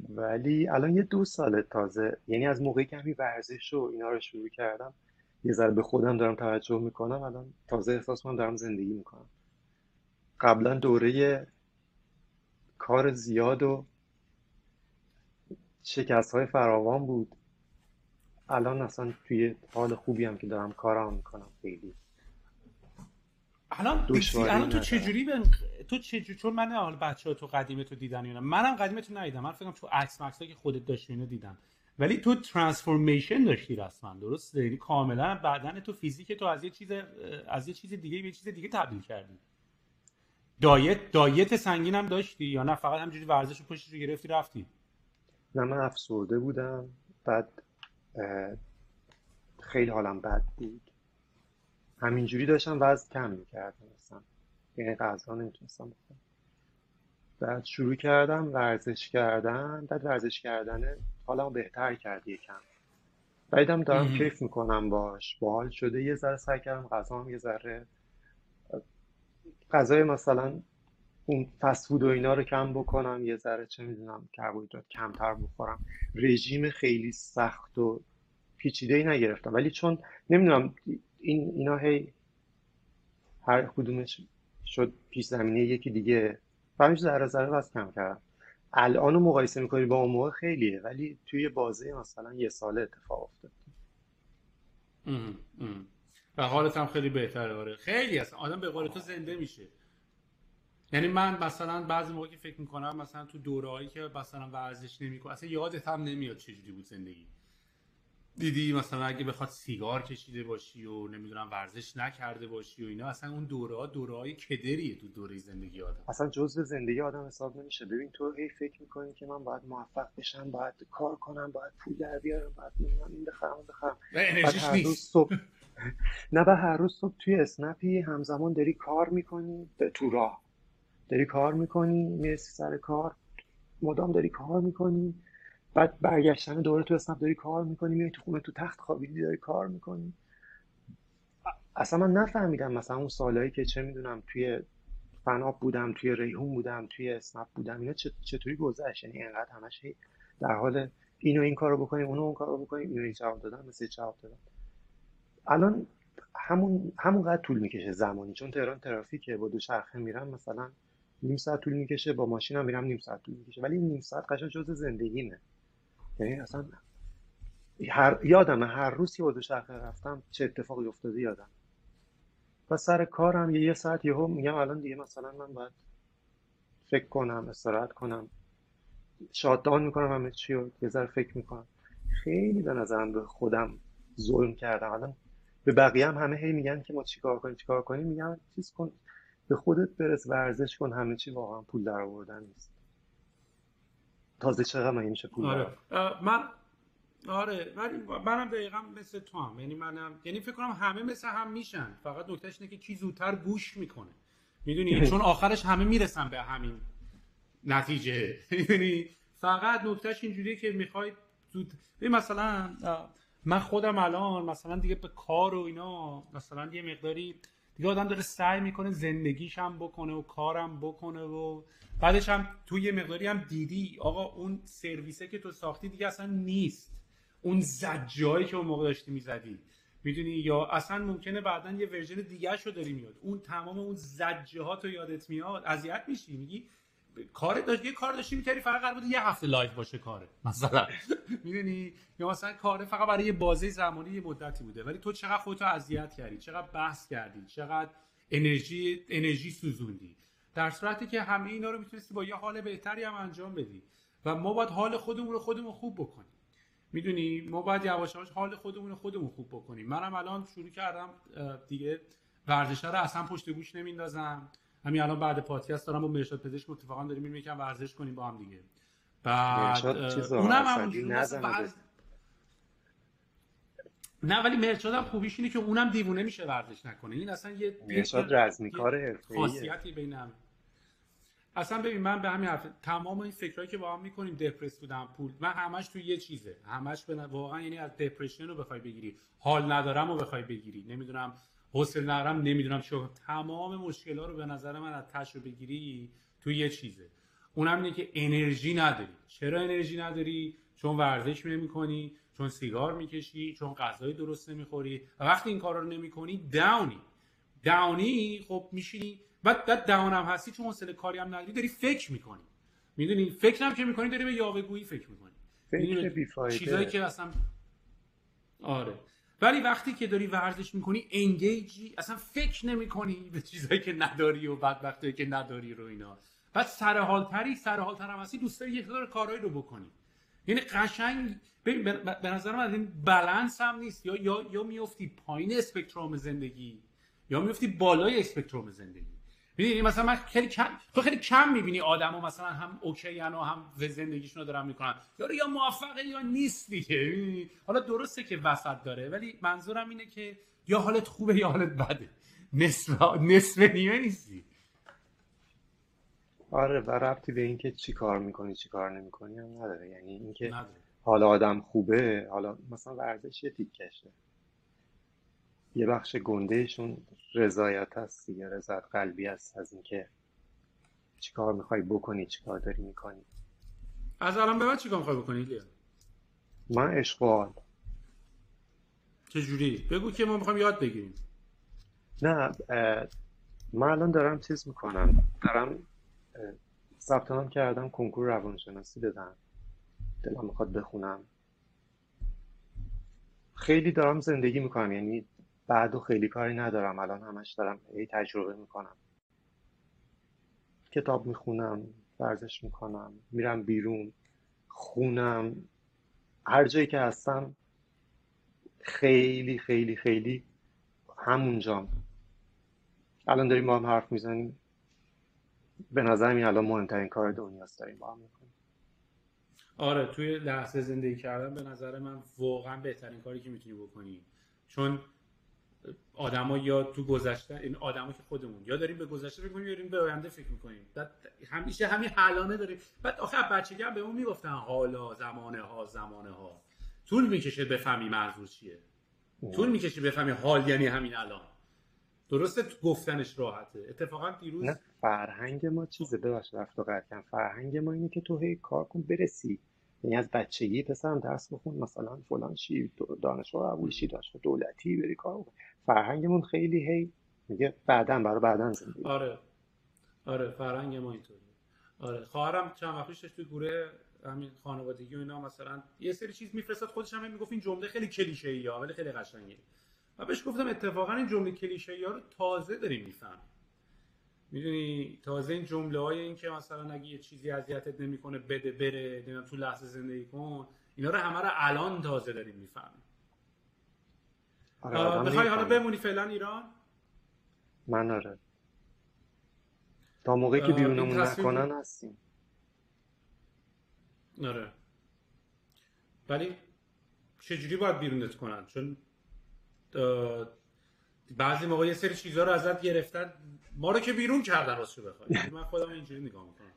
Speaker 2: ولی الان یه دو ساله تازه یعنی از موقعی که همین ورزش و اینا رو شروع کردم یه ذره به خودم دارم توجه می‌کنم الان تازه احساس کنم دارم زندگی می‌کنم. قبلا دوره کار زیاد و شکست های فراوان بود. الان اصلا توی حال خوبی هم که دارم کارم می‌کنم خیلی.
Speaker 1: الان الان تو چجوری به تو چجوری چون من حال بچه ها تو قدیمه تو دیدن اینا منم قدیمه تو ندیدم. من فکرم تو عکس مکس که خودت داشتی اینو دیدم ولی تو ترانسفورمیشن داشتی رسما درست یعنی کاملا بدن تو فیزیک تو از یه چیز از یه چیز دیگه به چیز دیگه تبدیل کردی. دایت دایت سنگین هم داشتی یا نه؟ فقط همجوری ورزش پشتش رو گرفتی رفتی؟
Speaker 2: نه من افسرده بودم. بعد خیلی حالم بد بود. همینجوری داشتم وزن کم می‌کردم یعنی غذا نمی‌تونستم بخورم. بعد شروع کردم ورزش کردن. بعد ورزش کردن حالا بهتر کرد یکم. بعدم دارم کیف می‌کنم باش. باحال شده. یه ذره سعی کردم غذا هم یه ذره غذای مثلا اون فسفود و اینا رو کم بکنم. یه ذره چه می‌دونم کربوهیدرات کمتر بخورم. رژیم خیلی سخت و پیچیده ای نگرفتم. ولی چون نمی‌دونم این اینا هی هر کدومش شد پیش زمینه یکی دیگه. فهمیش ذره ذره وزن کم کردم. الان رو مقایسه می‌کنی با اون موقع خیلیه ولی توی بازه مثلا یه ساله اتفاق افتاد.
Speaker 1: و حالت هم خیلی بهتره آره. خیلی هست. آدم به قول تو زنده میشه. یعنی من مثلا بعضی موقع فکر می‌کنم مثلا تو دورهایی که مثلا ورزش نمی‌کنم اصلا یادت هم نمیاد چجوری بود زندگی. دیدی مثلا اگه بخواد سیگار کشیده باشی و نمی‌دونم ورزش نکرده باشی و اینا اصلا اون دوره ها دوره های کدریه تو دوره زندگی آدم.
Speaker 2: اصلا جزء زندگی آدم حساب نمیشه. ببین تو هی فکر می‌کنی که من باید موفق بشم باید کار کنم باید پول در بیارم باید نمی‌دونم این بخرم بخرم.
Speaker 1: انرژیش نیست.
Speaker 2: صبح نه به هر روز صبح توی اسنپی همزمان داری کار می‌کنی تو راه. داری کار می‌کنی می‌رسی سر کار مدام داری کار می‌کنی. بعد برگشتن دوره تو اسنپ داری کار می‌کنی میای تو خونه تو تخت خوابیدی داری کار می‌کنی. اصلا من نفهمیدم مثلا اون سالهایی که چه می‌دونم توی فناب بودم توی ریحون بودم توی اسنپ بودم اینا چطوری گذشت؟ یعنی اینقدر همش در حال اینو این کارو بکنیم اونو اون کارو بکنیم اینو این جواب دادم مثل جواب دادم الان همون همونقدر طول می‌کشه زمانی چون تهران ترافیکه با دو شرخه میرم مثلا نیم ساعت طول می‌کشه با ماشینم میرم نیم ساعت طول می‌کشه. ولی نیم ساعت قشنگ جزء زندگیمه. یعنی اصلا هر یادم هر روز یه شهر رفتم چه اتفاقی افتاده یادم. و سر کارم یه, یه ساعت یهو میگم الان دیگه مثلا من باید فکر کنم استراحت کنم. شادان می‌کنم همه چی رو یه ذره فکر می‌کنم. خیلی به نظرم به خودم ظلم کردم. الان به بقیه هم همه هی میگن که ما چیکار کنیم چیکار کنیم؟ میگن چیز کن به خودت برس ورزش کن همه چی واقعا پول در آوردن نیست. تازه چقدر مگه میشه پول
Speaker 1: آره. من آره ولی منم دقیقا مثل تو هم. یعنی منم یعنی فکر کنم همه مثل هم میشن. فقط نکتهش اینه که کی زودتر گوش می‌کنه. می‌دونی؟ چون آخرش همه می‌رسن به همین نتیجه. می‌دونی؟ فقط نکتهش اینجوریه که می‌خوای زود مثلا من خودم الان مثلا دیگه به کار و اینا مثلا یه مقداری دیگه آدم داره سعی می‌کنه زندگیش هم بکنه و کارم بکنه و بعدش هم توی یه مقداری هم دیدی آقا اون سرویسه که تو ساختی دیگه اصلا نیست. اون زجه‌هایی که اون موقع داشتی می‌زدی. می‌دونی؟ یا اصلا ممکنه بعدا یه version دیگه رو داری میاد. اون تمام اون زجه ها تو یادت میاد اذیت میشی. میگی کار داشت یه کار داشتی می‌کردی فقط قرار بود یه هفته live باشه کاره مثلا. می‌دونی؟ یا مثلا کاره فقط برای یه بازه زمانی یه مدتی بوده. ولی تو چقدر خودتو اذیت کردی؟ چقدر بحث کردی؟ چقدر انرژی انرژی سوزوندی؟ در صورتی که همه اینا رو می‌تونستی با یه حال بهتری هم انجام بدی. و ما باید حال خودمون رو خودمون خوب بکنیم. می‌دونی؟ ما باید یواش یواش حال خودمون رو خودمون خوب بکنیم. منم الان شروع کردم دیگه ورزش رو اصلا پشت گوش نمیندازم همین الان بعد پادکست دارم با مرشاد پزشک اتفاقا داریم میریم یکم ورزش کنیم با هم دیگه. بعد اونم هم نه ولی مرشاد هم خوبیش اینه که اونم دیوونه میشه ورزش نکنه. این اصلا یه
Speaker 2: مرشاد رزمی کار
Speaker 1: خاصیتی بینم اصلا ببین من به همین حرف تمام این فکرایی که با هم می‌کنیم دپرس بودم پول. من همش تو یه چیزه. همش به واقعا یعنی از دپرشن رو بخوای بگیری. حال ندارم رو بخوای بگیری. نمی‌دونم حوصله ندارم نمی‌دونم چه تمام مشکل ها رو به نظر من از رو بگیری تو یه چیزه. اونم اینه که انرژی نداری. چرا انرژی نداری؟ چون ورزش نمی چون سیگار می‌کشی چون غذای درست نمی‌خوری. و وقتی این کارا رو نمی‌کنی داونی. داونی خب میشینی. بعد بعد داون هم هستی چون حوصله کاری هم نداری داری فکر می‌کنی. می‌دونی؟ فکر هم که می‌کنی داری به یاوهگویی فکر می‌کنی.
Speaker 2: فکر
Speaker 1: چیزایی که اصلا آره. ولی وقتی که داری ورزش می‌کنی انگیجی اصلا فکر نمی‌کنی به چیزایی که نداری و بدبختایی که نداری رو اینا. بعد سر حال تری سر حال تر هم هستی دوست داری یک دور کارهایی رو بکنی. یعنی قشنگ به نظر من این بالانس هم نیست. یا یا یا میافتی پایین اسپکتروم زندگی یا میفتی بالای اسپکتروم زندگی. می‌دونی مثلا من خیلی کم تو خیلی کم می‌بینی آدمو مثلا هم اوکی و هم زندگیشون رو دارن می‌کنن. یا یا موفقه یا نیست دیگه. حالا درسته که وسط داره ولی منظورم اینه که یا حالت خوبه یا حالت بده. نصف نصف نیمه نیستی.
Speaker 2: آره و ربطی به اینکه چی کار می‌کنی چی کار نمی‌کنی هم نداره. یعنی اینکه حالا آدم خوبه حالا مثلا ورزش یه تیکشه. یه بخش گندهشون رضایت هست دیگه رضایت قلبی است از اینکه چیکار می‌خوای بکنی چیکار داری می‌کنی.
Speaker 1: از الان به بعد چیکار می‌خوای بکنی لیا
Speaker 2: من اشغال
Speaker 1: چه جوری بگو که ما می‌خوایم یاد بگیریم.
Speaker 2: نه من الان دارم چیز می‌کنم. دارم ثبت نام کردم کنکور روانشناسی بدم. دلم می‌خواد بخونم. خیلی دارم زندگی می‌کنم یعنی بعد و خیلی کاری ندارم. الان همش دارم ای تجربه می‌کنم. کتاب می‌خونم ورزش می‌کنم میرم بیرون خونم. هر جایی که هستم خیلی خیلی خیلی همونجام. الان داریم با هم حرف می‌زنیم. به نظر این الان مهمترین کار دنیاست داریم با هم می‌کنیم.
Speaker 1: آره توی لحظه زندگی کردن به نظر من واقعا بهترین کاری که می‌تونی بکنی. چون آدما یا تو گذشته این آدما که خودمون یا داریم به گذشته فکر می‌کنیم یا داریم به آینده فکر می‌کنیم. همیشه همین حالانه داریم. بعد آخه بچگی هم بهمون می‌گفتن حالا زمانه ها زمانه ها طول می‌کشه بفهمی منظور چیه. طول می‌کشه بفهمی حال یعنی همین الان. درسته تو گفتنش راحته. اتفاقا دیروز
Speaker 2: نه فرهنگ ما چیزه؟ ببخش رفت فرهنگ ما اینه که تو هی کار کن برسی. یعنی از بچگی پسرم درس بخون مثلا فلان شی دانشگاه قبول شی داشت دولتی بری کار بکن فرهنگمون خیلی هی میگه بعدا برای بعدا زندگی
Speaker 1: آره. آره فرهنگ ما اینطوری آره. خواهرم چند وقت پیش توی گوره همین خانوادگی و اینا مثلا یه سری چیز میفرستاد خودش هم می‌گفت این جمله خیلی کلیشه ای ولی خیلی قشنگه. و بهش گفتم اتفاقا این جمله کلیشه ای ها رو تازه داریم میفهم می‌دونی تازه این جمله های این که مثلا اگه یه چیزی اذیتت نمی‌کنه بده بره نمی‌دونم تو لحظه زندگی کن اینا رو همه رو الان تازه داریم می‌فهمیم. آره بخوای حالا بمونی فعلا ایران؟
Speaker 2: من آره. تا موقعی که بیرونمون نکنن هستیم.
Speaker 1: آره. ولی چجوری باید بیرونت کنن؟ چون بعضی موقع یه سری چیزها رو ازت گرفتن ما رو که بیرون کردن راستش بخوای. من خودم اینجوری نگاه می‌کنم.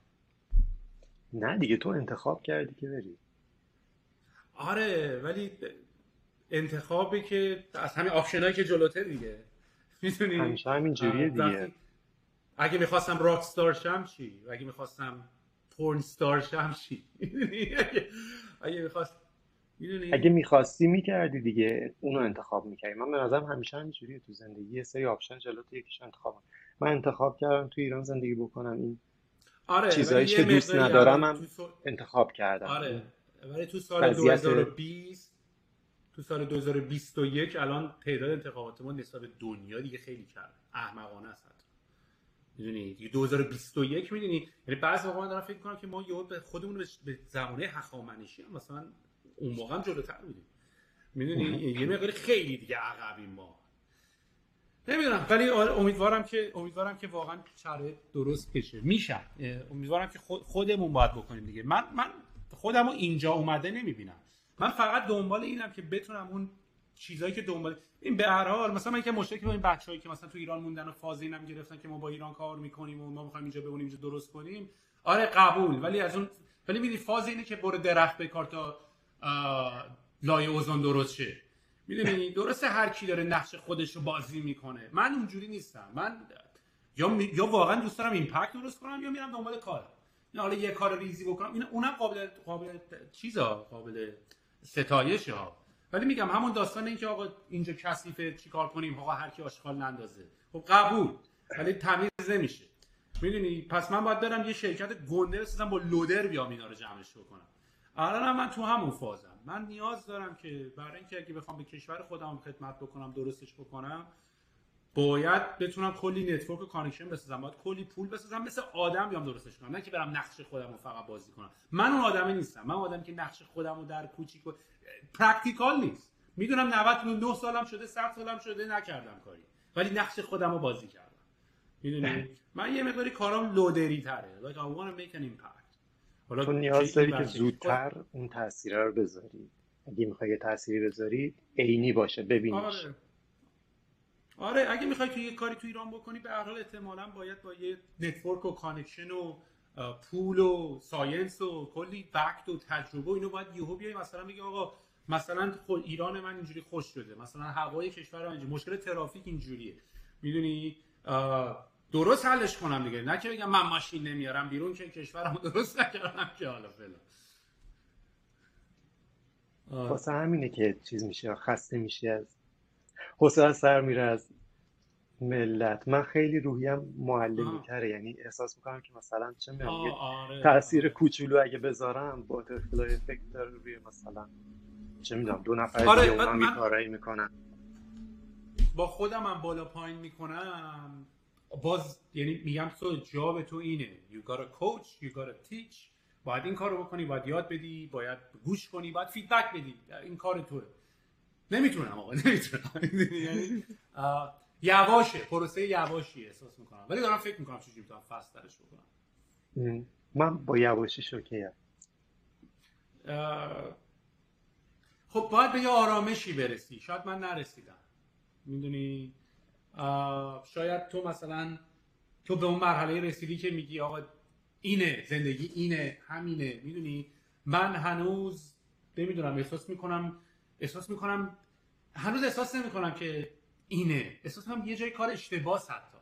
Speaker 2: نه دیگه تو انتخاب کردی که بری.
Speaker 1: آره ولی انتخابی که از همین آپشنایی که جلوتر دیگه. می‌تونی
Speaker 2: همیشه همین جوریه دیگه.
Speaker 1: اگه می‌خواستم rock star شم چی؟ اگه می‌خواستم porn star شم چی؟ اگه می‌خواست
Speaker 2: اگه می‌خواستی می‌کردی دیگه اونو انتخاب می‌کردی. من به نظرم همیشه همینجوریه تو زندگی. یه سری option جلوت یکیش انتخاب من انتخاب کردم تو ایران زندگی بکنم. این آره چیزایی که دوست ندارم هم انتخاب کردم.
Speaker 1: آره ولی تو سال 2020 تو سال 2021 الان تعداد انتخابات ما نسبت به دنیا دیگه خیلی کرد احمقانه است می‌دونی؟ دیگه 2021 می‌دونی؟ یعنی بعضی موقع من دارم فکر کنم که ما یهو به خودمون به زمانه هخامنشی هم مثلا اون موقع هم جلوتر بودیم. می‌دونی؟ یه مقدار خیلی دیگه عقبیم ما. نمی‌دونم ولی آره، امیدوارم که امیدوارم که واقعا شرایط درست بشه. میشه. امیدوارم که خودمون باید بکنیم دیگه. من من خودم رو اینجا اومده نمی‌بینم. من فقط دنبال اینم که بتونم اون چیزایی که دنبال این به هر حال مثلا من که مشکلی با این بچه‌ای که مثلا تو ایران موندن و فاز اینم گرفتن که ما با ایران کار می‌کنیم و ما می‌خوایم اینجا بمونیم اینجا درست کنیم. آره قبول. ولی از اون ولی میدی فاز اینه که برو درخت بکار تا لایه اوزون درست شه. می‌دونی درسته هر کی داره نقش خودش رو بازی می‌کنه. من اونجوری نیستم. من یا یا واقعا دوست دارم ایمپکت درست کنم یا میرم دنبال کار. یا حالا یه کار ریزی بکنم. این اونم قابل قابل چیزا قابل ستایش ها. ولی میگم همون داستان این که آقا اینجا کثیفه چیکار کنیم آقا هر کی آشغال نندازه. خب قبول ولی تمیز نمیشه. می‌دونی؟ پس من باید برم یه شرکت گنده بسازم با لودر بیام اینا رو جمعش بکنم. الان من تو همون فازم. من نیاز دارم که برای اینکه اگه بخوام به کشور خودم خدمت بکنم درستش بکنم باید بتونم کلی network و connection بسازم. باید کلی پول بسازم مثل آدم بیام درستش کنم. نه که برم نقش خودم رو فقط بازی کنم. من اون آدمی نیستم. من آدمی که نقش خودم رو در کوچیک و practical نیست. می‌دونم 99 سالم شده 100 سالم شده نکردم کاری. ولی نقش خودم رو بازی کردم. می‌دونی؟ من یه مقداری کارام لودری تره like I want to make an impact.
Speaker 2: حالا تو نیاز داری که زودتر اون تاثیر رو بذاری. اگه می‌خوای یه تأثیری بذاری عینی باشه ببینیش.
Speaker 1: آره. آره اگه می‌خوای تو یه کاری تو ایران بکنی به هر حال احتمالاً باید با یه network و connection و پول و science و کلی fact و تجربه و اینو باید یهو بیای. مثلا میگه آقا مثلا خود ایران من اینجوری خوش شده. مثلا هوای کشور من اینجوری. مشکل ترافیک اینجوریه. می‌دونی؟ درست حلش کنم دیگه. نه که بگم من ماشین نمیارم بیرون که کشورمو درست نکردم که حالا فعلا.
Speaker 2: واسه همینه که چیز میشه خسته میشی از حوصله سر میره از ملت. من خیلی روحیم معلمی تره یعنی احساس می‌کنم که مثلا چه میگم آره. تاثیر کوچولو اگه بذارم با تفلای افکت داره روی مثلا چه می‌دونم دو نفر آره دیگه اونا من... می‌کنن.
Speaker 1: با خودم هم بالا پایین می‌کنم. باز یعنی میگم تو جاب تو اینه. You gotta coach you gotta teach. باید این کارو بکنی باید یاد بدی باید گوش کنی باید فیدبک بدی. این کار توه. نمی‌تونم آقا نمی‌تونم. یعنی یواشه پروسه یواشی احساس می‌کنم. ولی دارم فکر می‌کنم چجوری می‌تونم فست درش بکنم.
Speaker 2: من با یواشی شوکه
Speaker 1: خب باید به یه آرامشی برسی. شاید من نرسیدم. می‌دونی؟ شاید تو مثلا تو به اون مرحله رسیدی که میگی آقا اینه زندگی اینه همینه می‌دونی؟ من هنوز نمی‌دونم احساس می‌کنم احساس می‌کنم هنوز احساس نمی‌کنم که اینه. احساس می‌کنم یه جای کار اشتباه حتی.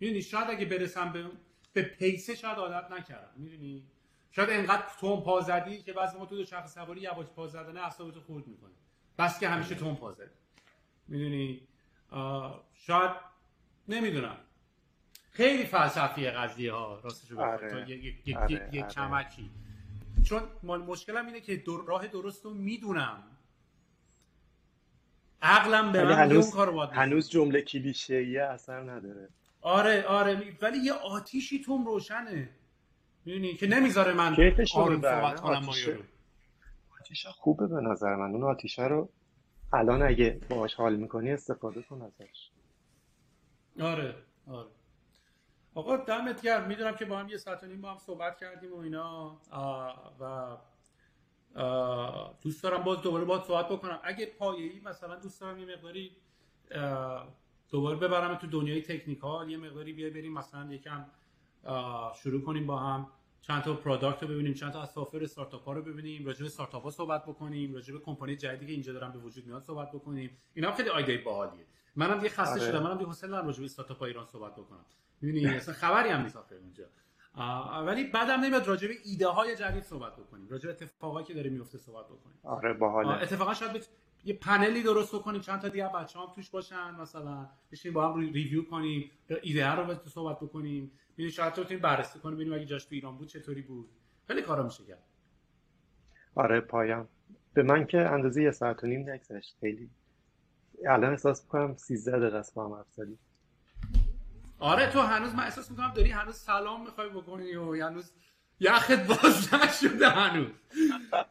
Speaker 1: می‌دونی؟ شاید اگه برسم به به پیسه شاید عادت نکردم می‌دونی؟ شاید انقدر تون پا زدی که بعضی ما تو دو چرخ سواری یواش پا زدن اعصابتو خورد می‌کنه. بس که همیشه تون پا زدی. می‌دونی؟ شاید نمی‌دونم. خیلی فلسفی قضیه ها راستش آره. یک آره. کمکی چون مشکلم اینه که راه درست رو می‌دونم. عقلم به من هنوز اون کارو باید
Speaker 2: هنوز جمله کلیشه‌ای اثر نداره.
Speaker 1: آره آره. ولی یه آتیشی توم روشنه. می‌دونی؟ که نمی‌ذاره من آروم صحبت کنم با یارو
Speaker 2: آتیش خوبه به نظر من. اون آتیشه رو الان اگه باهاش حال می‌کنی استفاده کن ازش.
Speaker 1: آره آره. آقا دمت گرم. می‌دونم که با هم یه ساعت و نیم با هم صحبت کردیم و اینا. و دوست دارم باز دوباره باید صحبت بکنم. اگه پایه‌ای مثلا دوست دارم یه مقداری دوباره ببرم تو دنیای technical یه مقداری بیای بریم مثلا یکم شروع کنیم با هم. چند تا product رو ببینیم چند تا از software startup ها رو ببینیم راجع به استارتاپ ها صحبت بکنیم راجع به کمپانی جدیدی که اینجا دارن به وجود میاد صحبت بکنیم. اینا خیلی ایده باحالیه. منم یه خسته آره. شدم منم یه حوصله ندارم راجع به استارتاپ ایران صحبت بکنم. می‌بینی اصلا خبری هم نیست آخر اونجا ولی بعدم نمیاد راجع به ایده های جدید صحبت بکنیم. راجع به اتفاقایی که داره میفته صحبت بکنیم.
Speaker 2: آره باحاله.
Speaker 1: اتفاقا شاید یه پنلی درست کنیم چند تا دیگه بچه هم توش باشن مثلا بشینیم با هم ریویو کنیم ایده رو صحبت بکنیم. ببینیم شاید تو بتونیم بررسی کنیم ببینیم اگه جاش تو ایران بود چطوری بود. خیلی کارا میشه کرد.
Speaker 2: آره پایان. به من که اندازه یه ساعت و نیم نگذشت. خیلی. الان احساس می‌کنم 13 دقیقه است با هم حرف
Speaker 1: آره تو هنوز من احساس می‌کنم داری هنوز سلام می‌خوای بکنی و هنوز یخت باز نشده هنوز.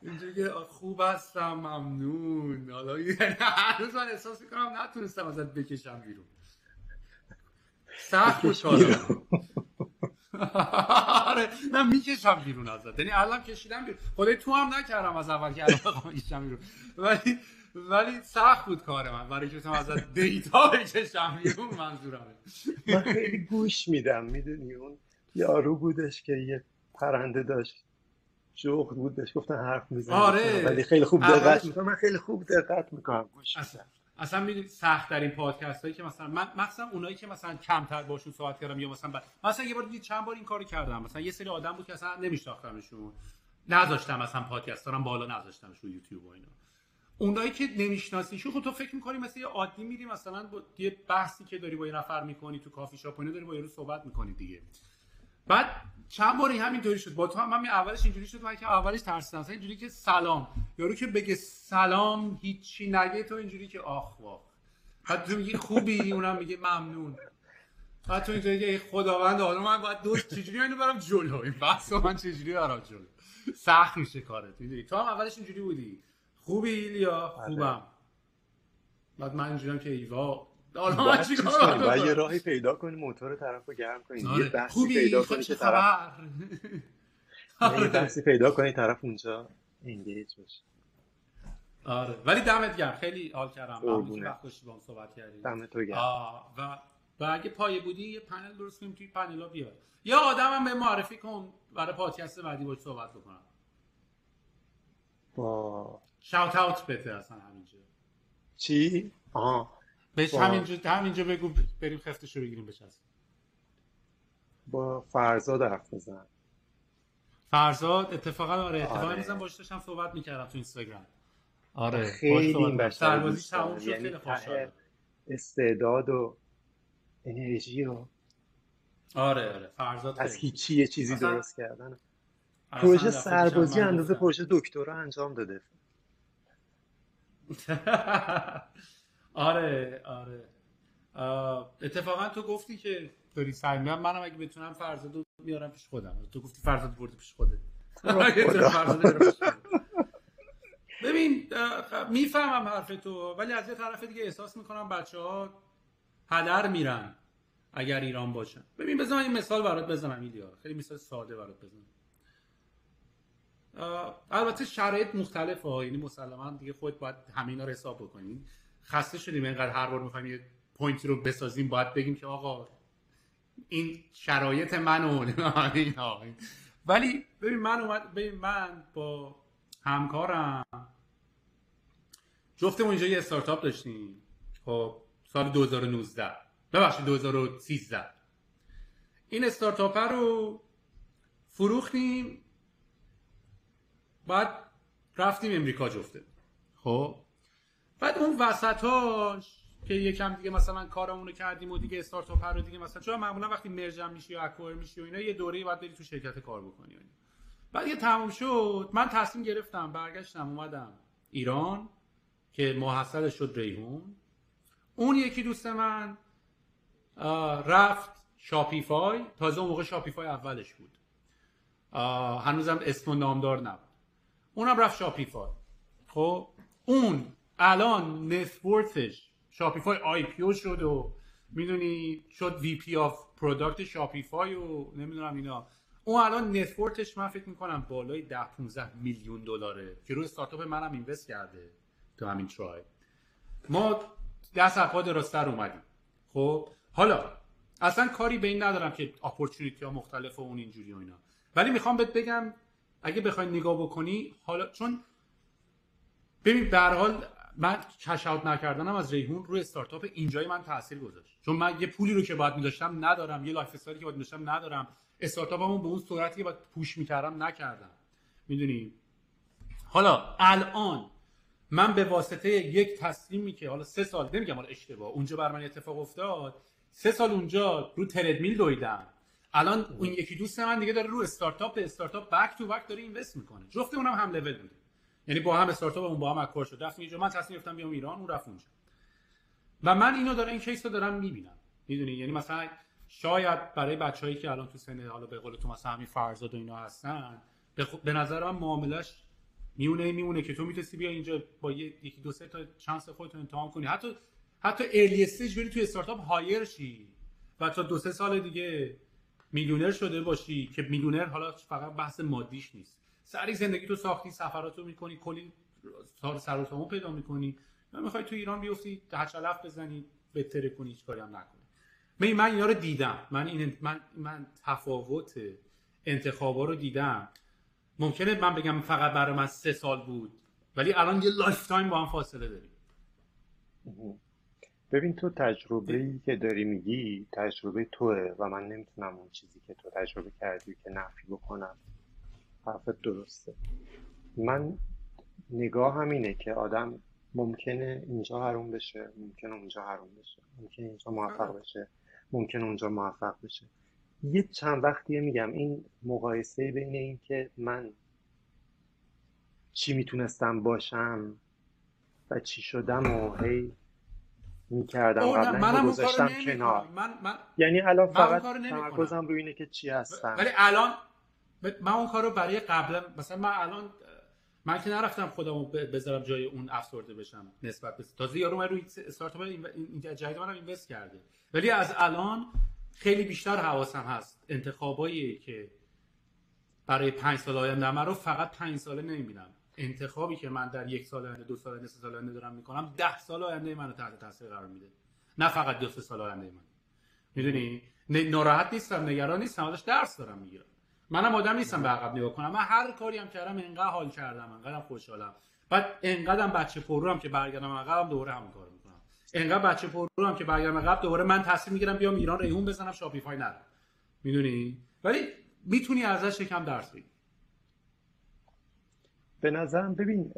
Speaker 1: اینجوری که خوب هستم ممنون. حالا یعنی هنوز من احساس می‌کنم نتونستم ازت بکشم بیرون. سخت بود آره نه می‌کشم بیرون ازت. یعنی الان کشیدم بیرون. خدای تو هم نکردم از اول که الان می‌کشم بیرون. ولی ولی سخت بود کار من. برای که ازت دیتا بکشم بیرون منظورمه.
Speaker 2: من خیلی گوش میدم. می‌دونی اون یارو بودش که یه پرنده داشت. جغد بود بهش گفتن حرف می‌زنه.
Speaker 1: آره.
Speaker 2: ولی خیلی خوب دقت می‌کنم. من خیلی خوب دقت می‌کنم. گوش
Speaker 1: اصلا.
Speaker 2: میدم.
Speaker 1: اصلا می‌دونی سخت ترین پادکست هایی که مثلا من مثلا اونایی که مثلا کمتر باشون صحبت کردم یا مثلا ب... مثلا یه بار دیدی چند بار این کارو کردم. مثلا یه سری آدم بود که اصلا نمیشناختمشون. نذاشتم مثلا پادکست دارم بالا نذاشتمش رو یوتیوب و اینا. اونایی که نمیشناسیشون خب تو فکر می‌کنی مثلا یه عادی میری مثلا با یه بحثی که داری با یه نفر می‌کنی تو کافی شاپ اینا داری با یارو صحبت می‌کنی دیگه. بعد چند باری همینطوری شد. با تو هم همین اولش اینجوری شد من که اولش ترسیدم. مثلا اینجوری که سلام. یارو که بگه سلام هیچی نگه تو اینجوری که آخ واخ. بعد تو میگی خوبی اونم میگه ممنون. بعد تو اینجوری که ای خداوند حالا من باید دوست چجوری اینو برم جلو؟ این بحث من چجوری برم جلو؟ سخت میشه کارت می‌دونی؟ تو هم اولش اینجوری بودی. خوبی ایلیا خوبم. بعد من اینجوریام که ایوا حالا چیکار
Speaker 2: یه؟ راهی پیدا کنی موتور طرف رو گرم کنی. یه
Speaker 1: آره.
Speaker 2: بحثی پیدا کنی
Speaker 1: چه
Speaker 2: که طرف یه بحثی پیدا کنی طرف اونجا انگیج بشه.
Speaker 1: آره. ولی دمت گرم. خیلی حال کردم. ممنون که. وقت داشتی با هم صحبت کردی.
Speaker 2: دم تو گرم.
Speaker 1: و و اگه پایه بودی یه پنل درست کنیم توی پنلا بیاد. یه آدم هم به معرفی کن. برای پادکست بعدی باش صحبت بکنم.
Speaker 2: با
Speaker 1: شاوت اوت بده اصلا همینجا.
Speaker 2: چی؟ آها
Speaker 1: بهش
Speaker 2: با-
Speaker 1: همینجا همینجا بگو بریم خفتش رو بگیریم بچسب
Speaker 2: با فرزاد حرف بزن
Speaker 1: فرزاد اتفاقا آره اتفاقا
Speaker 2: آره.
Speaker 1: باش داشتم صحبت می‌کردم تو اینستاگرام آره
Speaker 2: خیلی
Speaker 1: صحبت
Speaker 2: این دارم.
Speaker 1: تموم شد
Speaker 2: یعنی
Speaker 1: خیلی
Speaker 2: استعداد و انرژی و
Speaker 1: آره آره فرزاد
Speaker 2: از. هیچی یه چیزی
Speaker 1: اصلا-
Speaker 2: درست کردن پروژه سربازی اندازه. پروژه دکترا انجام داده
Speaker 1: آره آره. اتفاقا تو گفتی که داری سعی می‌کنم منم اگه بتونم فرزاد رو میارم پیش خودم. تو گفتی فرزاد برده پیش خودت. ببین می‌فهمم حرف تو ولی از یه طرف دیگه احساس می‌کنم بچه ها هدر میرن اگر ایران باشن. ببین من این مثال برات بزنم ایلیا خیلی مثال ساده برات بزنم. البته شرایط مختلفه ها. یعنی مسلما دیگه خود باید همینا رو حساب بکنیم خسته شدیم. اینقدر هر بار می‌خوایم یه پوینتی رو بسازیم باید بگیم که آقا این شرایط من و. ولی ببین من اومد ببین من با همکارم جفتمون اینجا یه استارتاپ داشتیم. خب سال 2019 ببخشید 2013 این استارتاپ رو فروختیم. بعد رفتیم امریکا جفته. خب بعد اون وسطاش که یکم دیگه مثلا کارمون رو کردیم و دیگه استارتاپ رو دیگه مثلا چون معمولا وقتی مرجم میشی یا اکوئر میشی و اینا یه دوره‌ای باید بری تو شرکت کار بکنی و. بعد یه تموم شد من تصمیم گرفتم برگشتم اومدم ایران که محصل شد ریحون. اون یکی دوست من رفت شاپیفای. تازه اون موقع شاپیفای اولش بود. هنوزم اسم و نامدار نبود. اونم رفت شاپیفای. خب اون الان net worthش شاپیفای IPO شد و می‌دونی شد VP of product شاپیفای و نمی‌دونم اینا. اون الان net worthش من فکر می‌کنم بالای 10 15 میلیون دلاره که روی استارتاپ منم invest کرده تو همین ترای. ما دست از پا درازتر اومدیم. خب حالا اصلا کاری به این ندارم که opportunity ها مختلف و اون اینجوری و اینا. ولی می‌خوام بهت بگم اگه بخوای نگاه بکنی حالا چون ببین به حال من cash out نکردنم از ریحون روی استارتاپ اینجای من تاثیر گذاشت. چون من یه پولی رو که باید می‌داشتم ندارم یه lifestyleی که باید می‌داشتم ندارم. startupمو به اون سرعتی که باید push می‌کردم نکردم. می‌دونی؟ حالا الان من به واسطه یک تصمیمی که حالا سه سال نمیگم حالا اشتباه اونجا بر من اتفاق افتاد. سه سال اونجا رو تردمیل دویدم. الان اون یکی دوست من دیگه داره رو استارتاپ به استارتاپ بک تو بک داره اینوست می‌کنه. جفت اونم هم لول بوده یعنی با هم استارتاپمون با هم اکوار شد. رفتیم اینجا. من تصمیم گرفتم بیام ایران اون رفت اونجا. و من اینو دارم این کیس دارم می‌بینم. می‌دونی؟ یعنی مثلا شاید برای بچههایی که الان تو سن حالا به قول تو مثلا همین فرزاد و اینا هستن به, خو- به نظر من معاملش میونه میمونه که تو می‌تونستی بیا اینجا با یکی دو سه تا chance خودت امتحان کنی. حتی حتی early stage بری تو startup hire شی و تا دو سه سال دیگه میلیونر شده باشی که میلیونر حالا فقط بحث مادیش نیست. سری زندگی تو ساختی سفراتو می‌کنی کلی سر سر و سامون پیدا می‌کنی. و می‌خوای تو ایران بیفتی هچلف بزنی بهتره کنی هیچ کاری هم نکنی. من من اینا رو دیدم. من این من من تفاوت انتخابا رو دیدم. ممکنه من بگم فقط برای من سه سال بود ولی الان یه lifetime با هم فاصله داریم.
Speaker 2: ببین تو تجربه ای که داری میگی تجربه توه و من نمی‌تونم اون چیزی که تو تجربه کردی که نفی بکنم. حرفت درسته. من نگاه همینه که آدم ممکنه اینجا حروم بشه ممکنه اونجا حروم بشه ممکنه اینجا موفق بشه ممکنه اونجا موفق بشه. یه چند وقتیه میگم این مقایسه بین این که من چی می‌تونستم باشم و چی شدم و هی می‌کردم قبلا گذاشتم کنار.
Speaker 1: من, من
Speaker 2: یعنی الان فقط تمرکزم روی اینه که چی هستم.
Speaker 1: ولی الان من اون کارو برای قبلا مثلا من الان من که نرفتم خودمو بذارم جای اون افسرده بشم نسبت به تازه یارو من روی استارتاپ این جدید منم اینوست کرده. ولی از الان خیلی بیشتر حواسم هست انتخابایی که برای پنج سال آینده من رو فقط پنج ساله نمی‌بینم. انتخابی که من در یک سال آینده دو سال آینده سه سال آینده دارم می‌کنم ده سال آینده منو تحت تاثیر قرار میده. نه فقط دو سه سال آینده من. می‌دونی؟ ناراحت نیستم نگران نیستم ازش درس دارم می‌گیرم. منم آدم نیستم به عقب نگاه کنم. من هر کاری هم کردم انقدر حال کردم انقدر خوشحالم. بعد انقدرم بچه پررو که برگردم عقبم دوباره همون کارو می‌کنم. انقدر بچه پررو هم که برگردم عقب دوباره من تصمیم می‌گیرم بیام ایران ریحون بزنم شاپیفای نرم. می‌دونی؟ ولی می‌تونی ازش یکم درس بگیری
Speaker 2: به نظرم ببین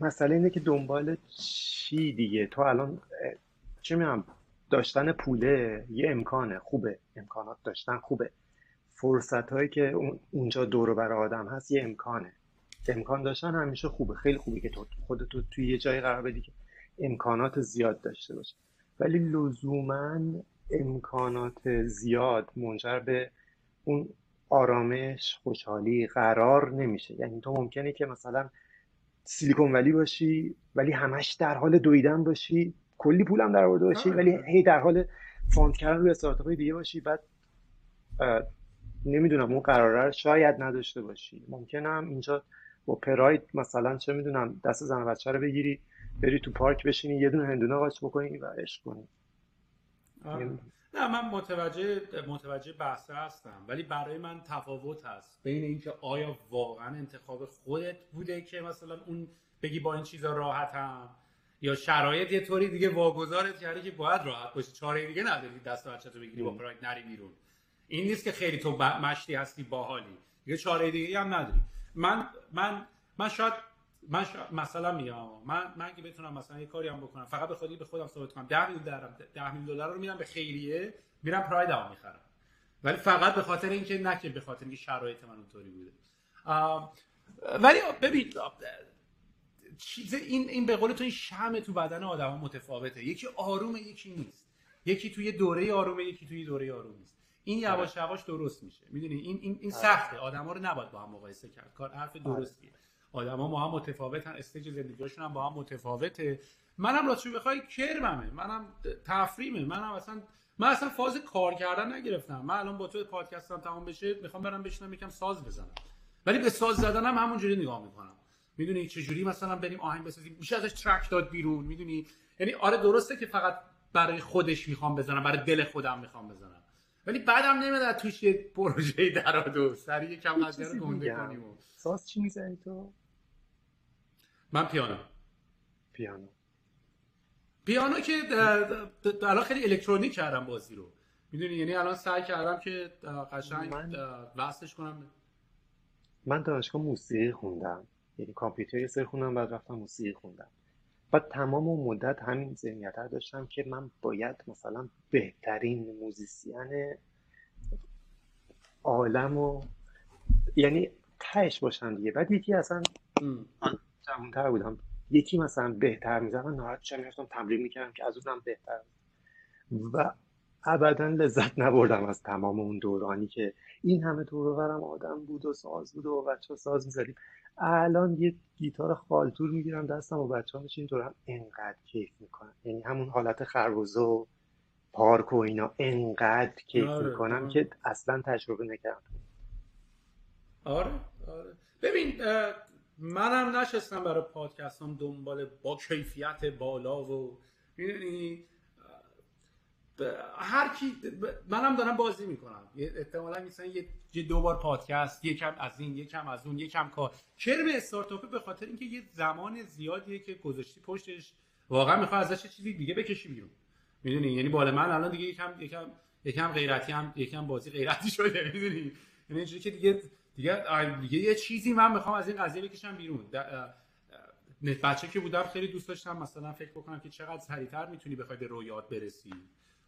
Speaker 2: مسئله اینه که دنبال چی دیگه؟ تو الان چی میگم؟ داشتن پوله یه امکانه خوبه. امکانات داشتن خوبه. فرصت هایی که اونجا دور بر آدم هست یه امکانه. امکان داشتن همیشه خوبه. خیلی خوبه که تو خودتو توی یه جایی قرار بدی که امکانات زیاد داشته باشه. ولی لزوما امکانات زیاد منجر به اون آرامش خوشحالی قرار نمیشه. یعنی تو ممکنه که مثلا Silicon Valley باشی ولی همش در حال دویدن باشی. کلی پولم در آورده باشی ولی آره. هی در حال found کردن روی استارتاپ دیگه باشی. بعد نمی‌دونم اون قراره شاید نداشته باشی. ممکنه هم اینجا با پراید مثلا چه می‌دونم دست زن بچه رو بگیری بری تو پارک بشینی یه دونه هندونه قاچ بکنی و عشق کنی.
Speaker 1: نه من متوجه متوجه بحثه هستم ولی برای من تفاوت هست. بین اینکه آیا واقعا انتخاب خودت بوده که مثلا اون بگی با این چیزا راحتم یا شرایط یه طوری دیگه واگذارت کرده که باید راحت باشی. چاره دیگه نداری دست بچه تو بگیری با پراید نری بیرون. این نیست که خیلی تو مشتی هستی باحالی. دیگه چاره دیگه هم نداری. من من من شاید من شا... مثلا میگم من من که بتونم مثلا یه کاری هم بکنم فقط به خودی به خودم ثابت کنم. 10 میلیون دلار 10 میلیون دلار رو میدم به خیریه میرم پراید هم می‌خرم. ولی فقط به خاطر اینکه نه که به خاطر اینکه شرایط من اونطوری بوده. ولی ببین چیز این این به قول تو این شم تو بدن آدم متفاوته. یکی آرومه یکی نیست. یکی توی دوره آرومه یکی توی دوره آروم نیست. این یواش یواش درست میشه. می‌دونی؟ این این این سخته. آدما رو نباید با هم مقایسه کرد. کار حرف درستیه. آدما با هم متفاوتن. استیج زندگیشون هم با هم متفاوته. منم راستش بخوای کرممه. منم تفریمه منم اصلا من اصلا فاز کار کردن نگرفتم. من الان با تو پادکستم تمام بشه می‌خوام برم بشینم یکم ساز بزنم. ولی به ساز زدنم همونجوری نگاه می‌کنم. می‌دونی چه جوری مثلا بریم آهنگ بسازیم؟ میشه ازش ترک داد بیرون. می‌دونی؟ یعنی آره درسته که فقط برای خودش می‌خوام بزنم برای دل خودم می‌خوام بزنم. ولی بعدم نمیاد توش یه پروژه درآد و سری یکم قضیه رو گنده کنیم
Speaker 2: ساز چی می‌زنی تو؟
Speaker 1: من پیانو.
Speaker 2: پیانو.
Speaker 1: پیانو که الان خیلی الکترونیک کردم بازی رو. می‌دونی یعنی الان سعی کردم که قشنگ وصلش کنم.
Speaker 2: من دانشگاه موسیقی خوندم. یعنی کامپیوتر یه سر خوندم بعد رفتم موسیقی خوندم. بعد تمام اون مدت همین ذهنیت داشتم که من باید مثلا بهترین موزیسین عالم و یعنی تهش باشم دیگه. بعد یکی اصلا جوانتر بودم. یکی مثلا بهتر می‌زد من ناراحت شدم می‌رفتم تمرین می‌کردم که از اونم بهتر و ابدا لذت نبردم از تمام اون دورانی که این همه دور برم آدم بود و ساز بود و بچه ساز می‌زدیم. الان یه گیتار خالتور می‌گیرم دستم و بچه ها میشین هم انقدر کیف می‌کنم یعنی همون حالت خربوزه و پارک و اینا انقدر کیف آره، می‌کنم آره. که اصلا تجربه نکردم.
Speaker 1: آره آره. ببین منم نشستم برای پادکستم دنبال با کیفیت بالا و می‌دونی؟ هر کی منم دارم بازی می‌کنم. احتمالا مثلا یه دو بار پادکست یکم از این یکم از اون یکم کار. کرم استارتاپ به خاطر اینکه یه زمان زیادیه که گذاشتی پشتش. واقعا می‌خوای ازش چیزی دیگه بکشی بیرون. می‌دونی؟ یعنی بالا من الان دیگه یکم یکم یکم غیرتی هم یکم بازی غیرتی شده می‌دونی؟ یعنی اینجوری که دیگه دیگه دیگه یه چیزی من می‌خوام از این قضیه بکشم بیرون. بچه که بودم خیلی دوست داشتم مثلا فکر بکنم که چقدر سریعتر می‌تونی بخوای به رویات برسی.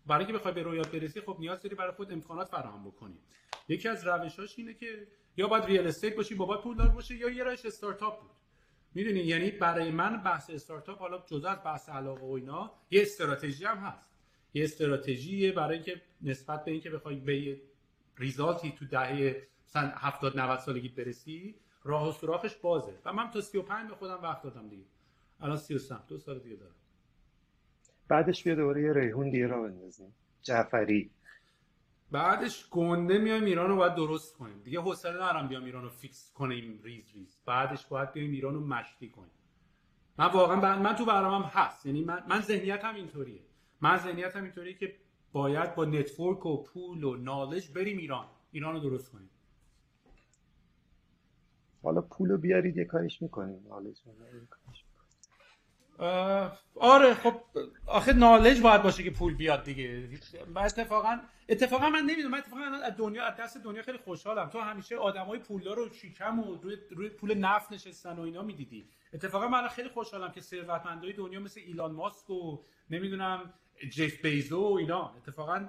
Speaker 1: برای اینکه بخوای به رویات برسی خب نیاز داری برای خود امکانات فراهم بکنی. یکی از روشاش اینه که یا باید ریال استیت باشی با باید پولدار باشه یا یه روش استارتاپ بود. می‌دونی؟ یعنی برای من بحث استارتاپ حالا جزء از بحث علاقه و اینا یه استراتژی هم هست. یه استراتژی برای اینکه نسبت به اینکه بخوای به ریزالتی تو دهه مثلا 70 90 سالگی برسی راه و سوراخش بازه. و من تا 35 به خودم وقت دادم دیگه. الان 33 دو سال دیگه دارم.
Speaker 2: بعدش بیا دوباره یه ریحون دیگه راه بندازیم. جعفری.
Speaker 1: بعدش گنده میایم ایران رو باید درست کنیم. دیگه حوصله ندارم بیام ایران رو fix کنیم ریز ریز. بعدش باید بیایم ایران رو مشتی کنیم. من واقعا من تو برنامه‌ام هست. یعنی من من ذهنیتم اینطوریه. من ذهنیتم اینطوریه که باید با network و پول و knowledge بریم ایران. ایران رو درست کنیم.
Speaker 2: حالا پول رو بیارید یه کاریش می‌کنیم. نالج
Speaker 1: آره خب آخه نالج باید باشه که پول بیاد دیگه. اتفاقا اتفاقا من نمی‌دونم من اتفاقا از دنیا از دست دنیا خیلی خوشحالم. تو همیشه آدمای پولدار رو شیکم و روی, روی پول نفت نشستن و اینا می‌دیدی. اتفاقا من خیلی خوشحالم که ثروتمندای دنیا مثل ایلان ماسک و نمی‌دونم جف بیزو و اینا. اتفاقا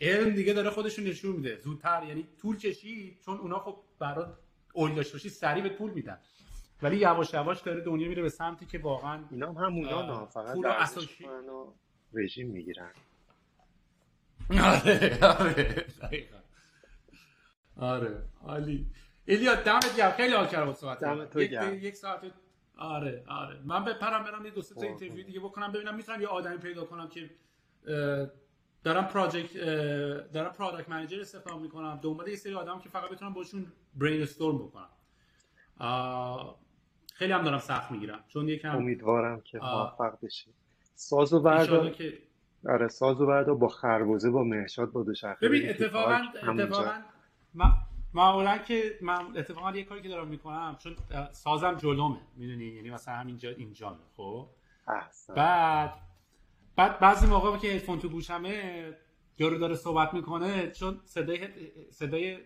Speaker 1: علم دیگه داره خودش نشون میده. زودتر یعنی طول کشید چون اونا خب برات اول داشته باشی سریع به پول میدن. ولی یواش یواش داره دنیا میره به سمتی که واقعا
Speaker 2: اینا هم همونا نه فقط پول اساسی. رژیم می‌گیرن.
Speaker 1: آره آره آره عالی. ایلیا دمت گرم. خیلی حال کردم صحبت یک, یک ساعت آره آره. من بپرم برم یه دو سه تا interview دیگه بکنم ببینم می‌تونم یه آدمی پیدا کنم که دارم project دارم پروداکت منیجر استخدام می‌کنم. دنبال یه سری آدم که فقط بتونم باشون برین استورم بکنم خیلی هم دارم سخت می‌گیرم. چون یکم
Speaker 2: امیدوارم که موفق بشی. ساز و بردار که آره ساز و بردار با خربوزه با مرشاد با دوچرخه
Speaker 1: ببین اتفاقا اتفاقا معمولا که من اتفاقا یه کاری که دارم می‌کنم چون سازم جلومه می‌دونی؟ یعنی مثلا همینجا اینجا خب؟ بعد بعد بعضی موقع که هدفون تو گوشمه یارو داره صحبت می‌کنه چون صدای صدای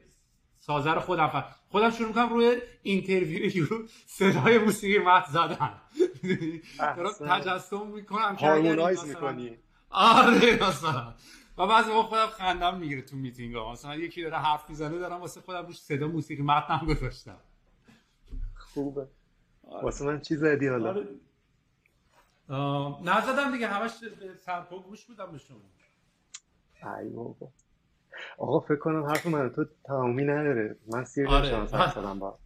Speaker 1: سازه رو خودم فهم. خودم شروع می‌کنم روی interview صدای موسیقی مت زدن. دارم تجسم می‌کنم
Speaker 2: harmonize می‌کنی.
Speaker 1: آره مثلا. و بعضی موقع خودم خندم می‌گیره تو میتینگ ها. مثلا یکی داره حرف می‌زنه دارم واسه خودم روش صدا موسیقی متنم گذاشتم
Speaker 2: خوبه. واسه من چی زدی حالا. آره.
Speaker 1: نزدم دیگه همش سرپا گوش بودم به شما.
Speaker 2: ای بابا. آقا فکر کنم حرف من تو تمامی نداره. من سیر آره. هستم با.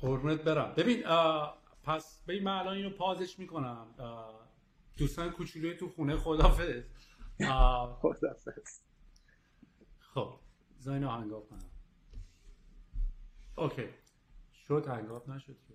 Speaker 1: قربونت برم. ببین پس ببین من الان اینو پازش می‌کنم. دوستان کوچولوی تو خونه خدافظ
Speaker 2: خدافظ
Speaker 1: خب زاینو هنگاف کنم. اوکی. شد هنگاف نشد که.